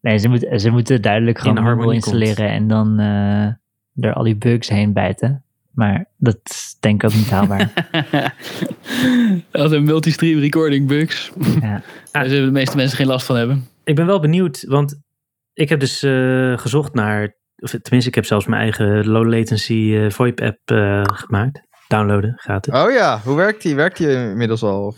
Nee, ze, moet, ze moeten duidelijk gewoon In komt. installeren en dan eh, er al die bugs heen bijten. Maar dat is denk ik ook niet haalbaar. Dat een multistream recording bugs. ja. Daar zullen de meeste mensen geen last van hebben. Ik ben wel benieuwd, want ik heb dus eh, gezocht naar, of tenminste, ik heb zelfs mijn eigen low latency eh, VoIP app eh, gemaakt. Downloaden, gratis. Oh ja, hoe werkt die? Werkt die inmiddels al? Of,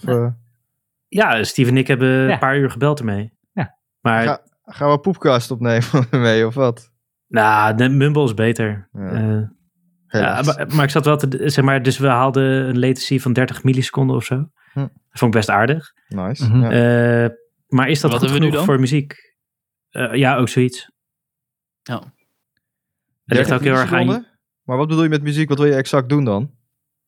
Ja, Steve en ik hebben Ja. een paar uur gebeld ermee. Ja. Maar Ga- Gaan we poepkast opnemen mee of wat? Nou, de Mumble is beter. Ja. Ja, maar, maar ik zat wel te, zeg maar, dus we haalden een latency van 30 milliseconden of zo. Hm. Dat vond ik best aardig. Nice. Mhm. Ja. Eh, maar is dat Wat goed we nu dan? voor muziek? Eh, ja, ook zoiets. Ja. Het ligt 30 ook heel erg aan je-? Maar wat bedoel je met muziek? Wat wil je exact doen dan?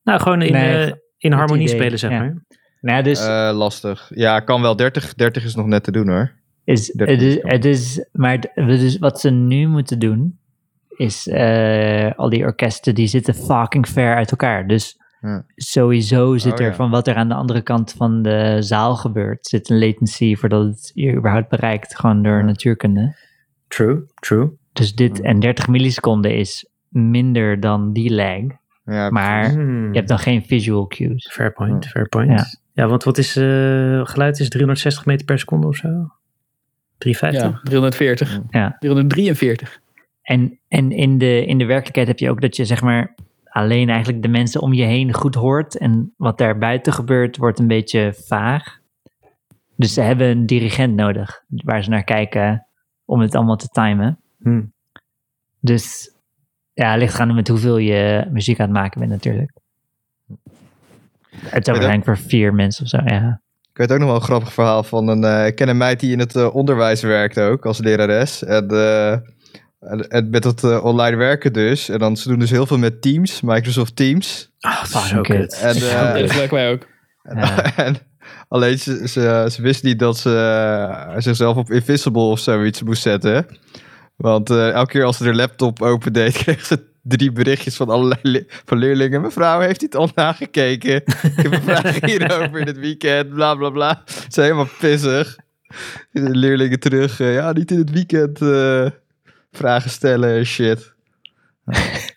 Nou, gewoon in, Nee, eh, in harmonie idee, spelen, zeg ja. maar. Nou dus Eh, lastig. Ja, kan wel. 30, 30 is nog net te doen hoor. is, 30 het is, kan. het is, maar dus wat ze nu moeten doen, is eh, al die orkesten die zitten fucking ver uit elkaar. Dus Ja. sowieso zit Oh, er ja. van wat er aan de andere kant van de zaal gebeurt, zit een latency voordat het je überhaupt bereikt, gewoon door Ja. natuurkunde. True, true. Dus dit en 30 milliseconden is minder dan die lag, Ja, maar Hmm. je hebt dan geen visual cues. Fair point, fair point. Ja. Ja, want wat is eh, geluid? Is 360 meter per seconde of zo? 350? Ja, 340. Ja. 343. En, en in, de, in de werkelijkheid heb je ook dat je zeg maar alleen eigenlijk de mensen om je heen goed hoort. En wat daar buiten gebeurt wordt een beetje vaag. Dus ze hebben een dirigent nodig waar ze naar kijken om het allemaal te timen. Hm. Dus ja, ligt gaan met hoeveel je muziek aan het maken bent natuurlijk. Het is waarschijnlijk voor vier mensen of zo, ja. Ik weet ook nog wel een grappig verhaal van een... eh, ik ken een meid die in het eh, onderwijs werkt ook, als lerares. En, eh, en, en met dat eh, online werken dus. En dan, ze doen dus heel veel met Teams, Microsoft Teams. Ah, dat is zo kut. En, eh, dat gebruiken wij ook. En, Ja. en alleen ze, ze, ze wist niet dat ze eh, zichzelf op Invisible of zoiets moest zetten. Want eh, elke keer als ze de laptop opendeed, kreeg ze drie berichtjes van allerlei le- van leerlingen. Mevrouw, heeft u het al nagekeken? Ik heb een vraag hierover in het weekend, bla bla bla. Ze zijn helemaal pissig. De leerlingen terug, eh, ja, niet in het weekend eh, vragen stellen en shit.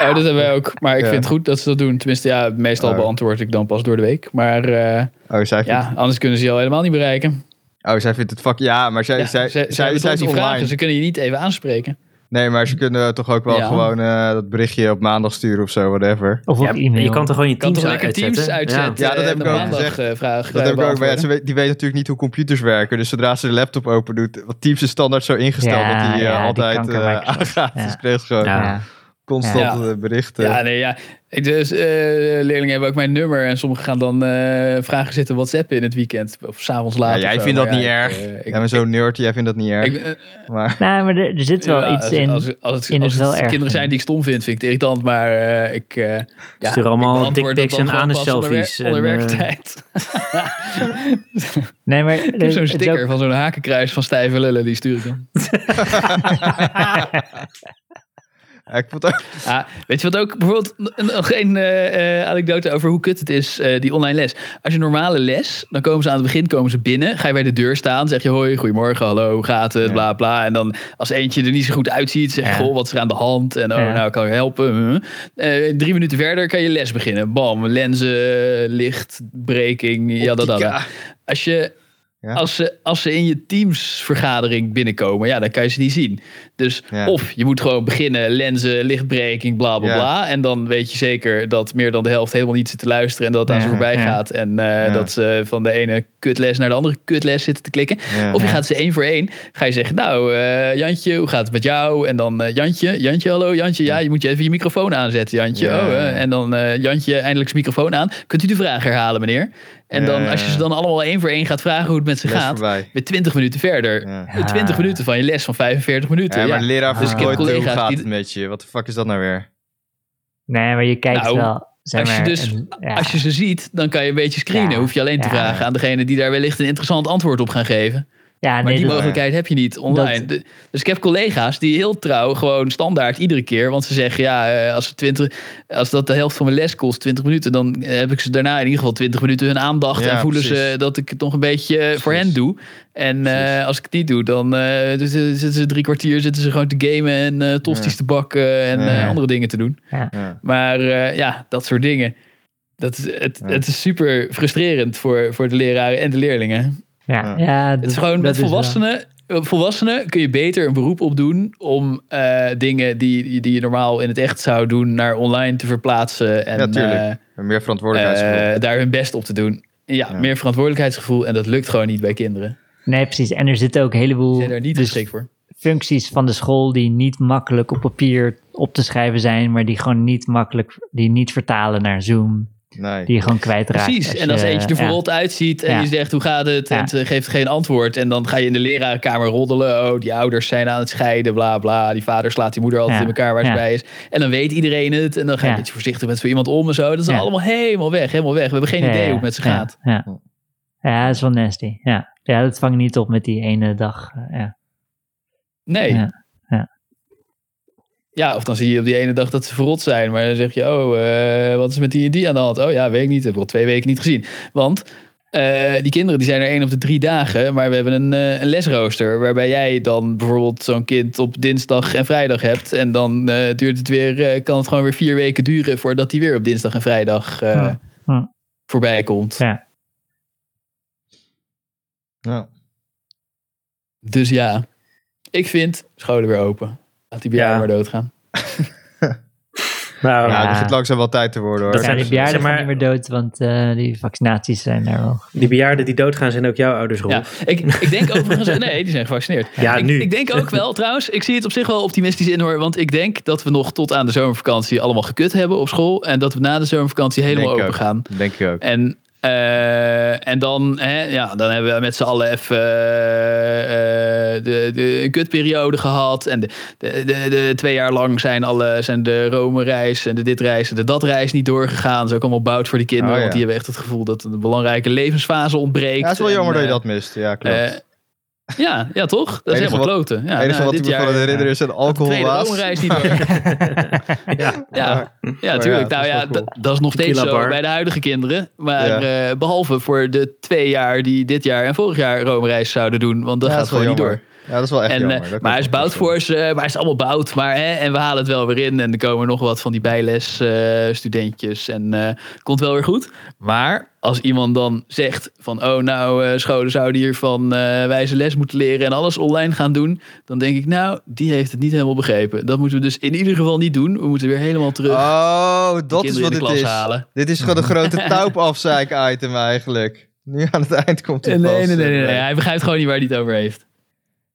Oh, dat hebben wij ook. Maar ik Ja. vind het goed dat ze dat doen. Tenminste, ja, meestal Oh. beantwoord ik dan pas door de week. Maar eh, Oh, zij vindt, ja, anders kunnen ze je al helemaal niet bereiken. oh, zij vindt het fuck... Ja, maar zij, Ja, zij, zij, zij, zij is online. vragen. Ze kunnen je niet even aanspreken. Nee, maar ze kunnen toch ook wel Ja. gewoon eh, dat berichtje op maandag sturen of zo, whatever. Of op Ja, e-mail. je kan toch gewoon je kan teams uitzetten? teams uitzetten. Ja, dat heb ik ook maandag gezegd. eh, vragen Dat heb ik ook, maar ja, beantwoorden. ze weet, die weten natuurlijk niet hoe computers werken. Dus zodra ze de laptop open doet, want Teams is standaard zo ingesteld Ja, dat die eh, ja, die altijd eh, Microsoft. aangaat. Ja. Dus kreeg ze gewoon Ja. Ja. Constant Ja. eh, berichten. Ja, nee, ja. Ik Dus eh, leerlingen hebben ook mijn nummer. En sommigen gaan dan eh, vragen zitten WhatsAppen in het weekend. Of s'avonds laat. Ja, jij of zo. vindt dat niet ja, erg. ik, eh, ik- Jij bent zo'n nerd, jij vindt dat niet erg. ik- eh, maar Nou, maar er, er zit wel ja, iets als, in. Als, als, het, in als het het wel erg kinderen zijn die ik stom vind, vind ik het irritant. Maar eh, ik... eh ja, Stuur allemaal dickpics en anus-selfies Onder en, eh, werktijd. nee, maar Ik heb er- zo'n het is sticker ook- van zo'n hakenkruis van stijve lullen. Die stuur ik dan. ja, ik vond ook... Weet je wat ook bijvoorbeeld nog een eh, eh, anekdote over hoe kut het is, eh, die online les. Als je normale les, dan komen ze aan het begin komen ze binnen, ga je bij de deur staan, zeg je hoi, goedemorgen, hallo, hoe gaat het, Ja. bla bla. En dan als eentje er niet zo goed uitziet, zeg je, goh, wat is er aan de hand? En oh, nou, kan ik helpen? Eh, drie minuten verder kan je les beginnen. Bam, lenzen, licht, breking, ja, dat. Optica. Als je Ja. Als, ze, als ze in je teamsvergadering binnenkomen, ja, dan kan je ze niet zien. Dus Ja. of je moet gewoon beginnen, lenzen, lichtbreking, bla bla Ja. bla. En dan weet je zeker dat meer dan de helft helemaal niet zit te luisteren en dat het aan ze voorbij gaat. En eh, dat ze van de ene kutles naar de andere kutles zitten te klikken. Of je gaat ze één voor één. Ga je zeggen, nou eh, Jantje, hoe gaat het met jou? En dan eh, Jantje, Jantje, hallo Jantje. Ja, je moet je even je microfoon aanzetten, Jantje. Ja. Oh, en dan Jantje, eindelijk zijn microfoon aan. Kunt u de vraag herhalen, meneer? En dan, als je ze dan allemaal één voor één gaat vragen hoe het met ze Les gaat, weer 20 minuten verder. Ja. Ja. 20 minuten van je les van 45 minuten. Ja, maar de leraar Dus nooit, hoe gaat die- het met je? Wat de fuck is dat nou weer? Nee, maar je kijkt Nou, wel. Zeg als je maar, dus- een- ja. Als je ze ziet, dan kan je een beetje screenen. Ja. Hoef je alleen te Ja. vragen aan degene die daar wellicht een interessant antwoord op gaan geven. Ja, Maar nee, die mogelijkheid heb je niet online. dat- De- Dus ik heb collega's die heel trouw gewoon standaard iedere keer. Want ze zeggen ja, eh, als, ze 20, als dat de helft van mijn les kost, 20 minuten. Dan heb ik ze daarna in ieder geval 20 minuten hun aandacht. Ja, en voelen ze dat ik het nog een beetje eh, voor hen doe. En eh, als ik het niet doe, dan eh, zitten ze drie kwartier zitten ze gewoon te gamen. En eh tosties Ja. te bakken en Ja. eh, andere dingen te doen. Ja. Maar eh, ja, dat soort dingen. Dat, is- het, Ja. het is super frustrerend voor, voor de leraren en de leerlingen. Ja, Ja. ja, Het is gewoon met volwassenen. Volwassenen kun je beter een beroep op doen om eh, dingen die, die je normaal in het echt zou doen naar online te verplaatsen en Ja, eh, Meer verantwoordelijkheidsgevoel. eh, daar hun best op te doen. Ja, Ja. meer verantwoordelijkheidsgevoel en dat lukt gewoon niet bij kinderen. Nee, precies. En er zitten ook een heleboel niet dus voor. functies van de school die niet makkelijk op papier op te schrijven zijn, maar die gewoon niet makkelijk, die niet vertalen naar Zoom, Nee. die je gewoon kwijtraakt. Precies. En als eentje er ja. verrot uitziet en Ja. je zegt hoe gaat het en ze geeft geen antwoord. En dan ga je in de lerarenkamer roddelen. Oh, die ouders zijn aan het scheiden, bla bla. Die vader slaat die moeder altijd Ja. in elkaar waar ze bij is. En dan weet iedereen het. En dan ga je Ja. een beetje voorzichtig met zo iemand om en zo. Dat is Ja. allemaal helemaal weg, helemaal weg. We hebben geen Ja, idee ja, hoe het met ze ja, gaat. Ja, ja. dat is wel nasty. Ja. ja, dat vang je niet op met die ene dag. eh, Ja. Nee. Ja. Ja, of dan zie je op die ene dag dat ze verrot zijn. Maar dan zeg je, oh, eh, wat is met die en die aan de hand? Oh ja, weet ik niet. Heb ik al twee weken niet gezien. Want eh, die kinderen die zijn er één op de drie dagen. Maar we hebben een, eh, een lesrooster. Waarbij jij dan bijvoorbeeld zo'n kind op dinsdag en vrijdag hebt. En dan eh, duurt het weer, eh, kan het gewoon weer vier weken duren voordat die weer op dinsdag en vrijdag eh, Ja. Ja. voorbij komt. Ja. Ja. Dus ja, ik vind scholen weer open. Laat die bejaarden Ja. maar doodgaan. Nou, Ja, Ja. het begint langzaam wel tijd te worden hoor. Dat zijn- die bejaarden zeg maar- niet meer dood, want eh, die vaccinaties zijn daar wel. die bejaarden die doodgaan zijn ook jouw ouders, Rolf. Ja, ik, ik denk overigens... Nee, die zijn gevaccineerd. Ja, ik, nu. Ik denk ook wel, trouwens, ik zie het op zich wel optimistisch in hoor. Want ik denk dat we nog tot aan de zomervakantie allemaal gekut hebben op school. En dat we na de zomervakantie helemaal Denk open ook. gaan. Denk ik ook. En, eh, en dan, hè, ja, dan hebben we met z'n allen even eh, eh, de, de kutperiode gehad. En de, de, de, de twee jaar lang zijn, alle, zijn de Rome-reis en de dit-reis en de dat-reis niet doorgegaan. Dat is ook allemaal bout voor die kinderen. Oh, ja. Want die hebben echt het gevoel dat een belangrijke levensfase ontbreekt. Ja, het is wel En, jammer dat je dat mist. Ja, klopt. Ja, ja, toch? Dat is helemaal wat- kloten. Ja, Het enige nou, wat dit ik me jaar, van het herinneren is een de tweede alcoholwaas. Rome-reis niet door. ja. Ja, ja, ja, tuurlijk. dat nou is ja, dat- dat is nog steeds zo bij de huidige kinderen. Maar Ja. eh, behalve voor de twee jaar die dit jaar en vorig jaar Rome-reis zouden doen. Want dat Ja, gaat gewoon niet door. Ja, dat is wel echt En, jammer. eh, Dat maar hij is bout voorstellen. voor ze, maar hij is allemaal bout. Maar, hè, en we halen het wel weer in. En er komen nog wat van die bijles-studentjes. en eh komt wel weer goed. Maar als iemand dan zegt van... oh, nou, eh, scholen zouden hiervan eh wijze les moeten leren... en alles online gaan doen... dan denk ik, nou, die heeft het niet helemaal begrepen. Dat moeten we dus in ieder geval niet doen. We moeten weer helemaal terug Oh, dat is wat dit is. halen. Dit is gewoon een grote touwafzeik-item eigenlijk. Nu aan het eind komt hij Nee, pas, nee, nee, nee, eh, nee. Hij begrijpt gewoon niet waar hij het over heeft.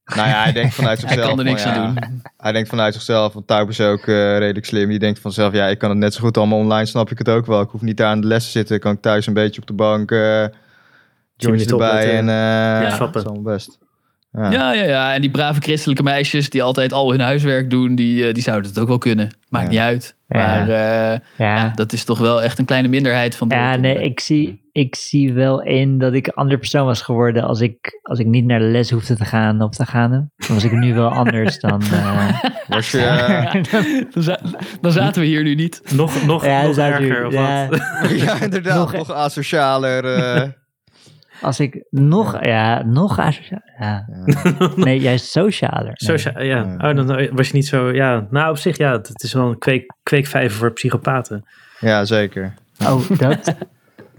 Nou ja, hij denkt vanuit Hij zichzelf. kan er niks van, aan ja, doen. Hij denkt vanuit zichzelf, want Touw is ook eh, redelijk slim. Die denkt van zichzelf, ja, ik kan het net zo goed allemaal online, snap ik het ook wel. Ik hoef niet daar aan de les te zitten. Kan ik thuis een beetje op de bank, eh jointjes niet erbij en eh Ja. ja, dat is allemaal best. Ja. Ja, ja, ja. En die brave christelijke meisjes die altijd al hun huiswerk doen, die, eh, die zouden het ook wel kunnen. Maakt Ja. niet uit. Ja. Maar eh, Ja, dat is toch wel echt een kleine minderheid van de ja nee, ik zie, ik zie wel in dat ik een andere persoon was geworden als ik, als ik niet naar de les hoefde te gaan of te gaan. Dan was ik nu wel anders dan... eh, Was je, dan, za- dan zaten we hier nu niet. Nog, nog, ja, nog erger. u- Of ja, wat? ja, inderdaad, Nog- nog, asocialer. Als ik nog, ja, nog asociaal. Ja. Nee, juist socialer. Nee. Socia- ja. Oh, dan was je niet zo... Ja, nou, op zich, ja, het is wel een kweek, kweekvijver voor psychopaten. ja, zeker. Oh, dat?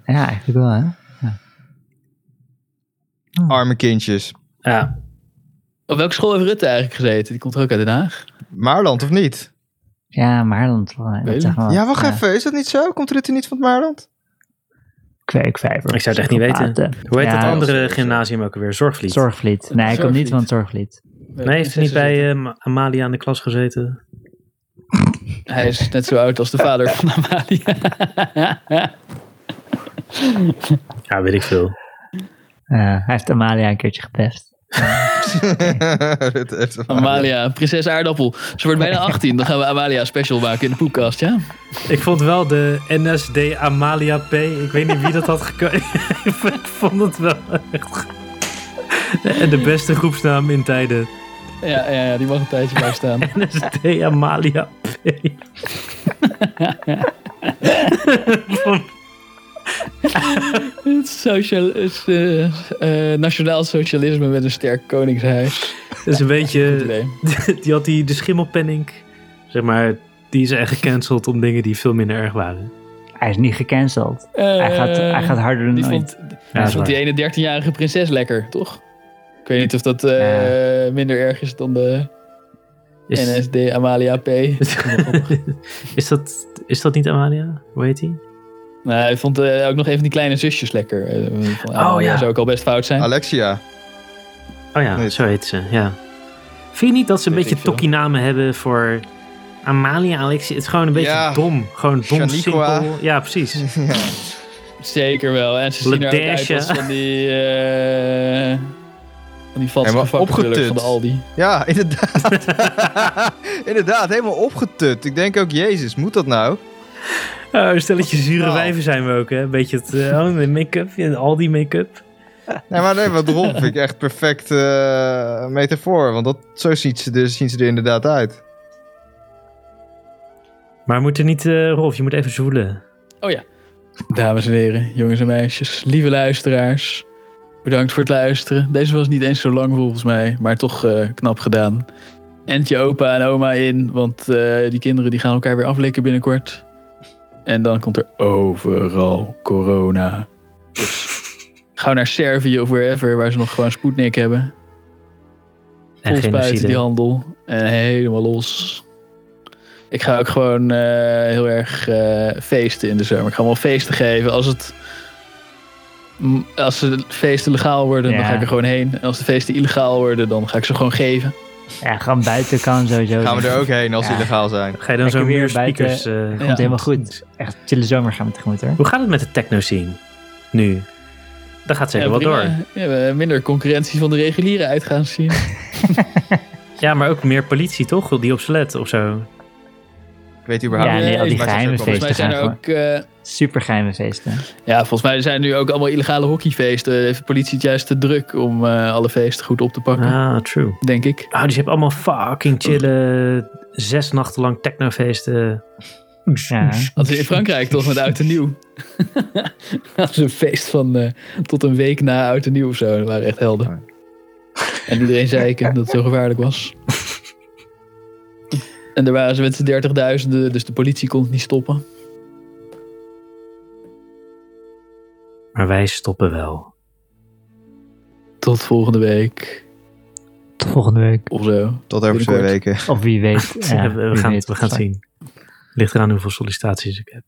Ja, eigenlijk wel, hè? Arme kindjes. Ja, Op welke school heeft Rutte eigenlijk gezeten? Die komt er ook uit Den Haag. Maarland of niet? Ja, Maarland. Dat zeg maar. Ja, wacht even. Is dat niet zo? Komt Rutte niet van het Maarland? Kweekvijver. Ik zou het echt niet weten. hoe heet Ja, het andere gymnasium ook weer? Zorgvliet. Zorgvliet. Nee, hij komt niet van het Zorgvliet. Nee, heeft hij niet bij eh, Ma- Amalia in de klas gezeten? Hij is net zo oud als de vader van Amalia. Ja, weet ik veel. Eh, hij heeft Amalia een keertje gepest. Amalia, prinses aardappel. Ze wordt bijna 18. Dan gaan we Amalia special maken in de podcast, ja? Ik vond wel de NSD Amalia P. Ik weet niet wie dat had gekozen. ik vond het wel echt... En de beste groepsnaam in tijden. Ja, ja, ja die mag een tijdje bij staan. NSD Amalia P. Het social, is, eh, eh, nationaal socialisme met een sterk koningshuis. Dat is een beetje... Die had die de schimmelpenning. Zeg maar, die is echt gecanceld om dingen die veel minder erg waren. Hij is niet gecanceld. hij, gaat, hij gaat harder dan Die ooit. vond, Ja, die, vond ene 13-jarige prinses lekker, toch? Ik weet niet of dat eh, minder erg is dan de Is, NSD Amalia P. is, dat, is dat niet Amalia? Hoe heet die? Nou, hij vond eh, ook nog even die kleine zusjes lekker. Eh, van, Oh, ja. zou ook al best fout zijn. Alexia. Oh ja, Nee. zo heet ze, ja. Vind je niet dat ze een Weet beetje ik tokkie-namen hebben voor Amalia, Alexia? Het is gewoon een beetje Ja. dom. Gewoon dom, Shaniqua. simpel. Ja, precies. ja. Zeker wel. En ze zien er ook uit als van die... eh van die valse vakkenvullers van opgetut. de Aldi. Ja, inderdaad. inderdaad, helemaal opgetut. Ik denk ook, jezus, moet dat nou? Oh, een stelletje zure Oh. wijven zijn we ook, hè? Een beetje het, eh, oh, make-up, ja, al die make-up. Nee, maar nee, wat Rolf vind ik echt perfect eh, metafoor. Want dat, zo ziet ze er, zien ze er inderdaad uit. Maar we moeten niet, eh, Rolf, je moet even zoelen. Oh ja. Dames en heren, jongens en meisjes, lieve luisteraars. Bedankt voor het luisteren. Deze was niet eens zo lang volgens mij, maar toch eh, knap gedaan. End je opa en oma in, want eh, die kinderen die gaan elkaar weer aflikken binnenkort. En dan komt er overal corona. Dus gauw naar Servië of wherever, waar ze nog gewoon Sputnik hebben. En die handel. En helemaal los. Ik ga ook gewoon eh, heel erg eh, feesten in de zomer. Ik ga wel feesten geven. Als het... Als de feesten legaal worden, dan ga ik er gewoon heen. En als de feesten illegaal worden, dan ga ik ze gewoon geven. Ja, gewoon buiten kan sowieso. Gaan we er ook heen als Ja. die illegaal zijn. Ga je dan Lekker zo meer buiten. speakers... eh, Ja. Komt helemaal goed. Echt chille zomer gaan we tegemoet hoor. Hoe gaat het met de techno scene nu? Dat gaat zeker Ja, wel door. prima. Ja, we hebben minder concurrentie van de reguliere uitgaan zien. Ja, maar ook meer politie, toch? Die op ze let of zo. Ik weet überhaupt Ja, niet. nee, al die geheime ook wel- Volgens mij feesten zijn er ook... eh, Super geheime feesten. ja, volgens mij zijn nu ook allemaal illegale hockeyfeesten. Heeft de politie het juist te druk om eh, alle feesten goed op te pakken. Ah, true. Denk ik. Oh, dus je hebt allemaal fucking chille zes nachten lang technofeesten. Ja. Dat is in Frankrijk toch met oud en nieuw. Dat is een feest van eh, tot een week na oud en nieuw of zo. Dat waren echt helden. En iedereen zeiken dat het zo gevaarlijk was. En daar waren ze met z'n dertigduizenden, dus de politie kon het niet stoppen. Maar wij stoppen wel. Tot volgende week Tot volgende week. of zo. Tot over twee weken. Of wie weet. Ja, we, we wie gaan, weet. we gaan het zien. Ligt eraan hoeveel sollicitaties ik heb.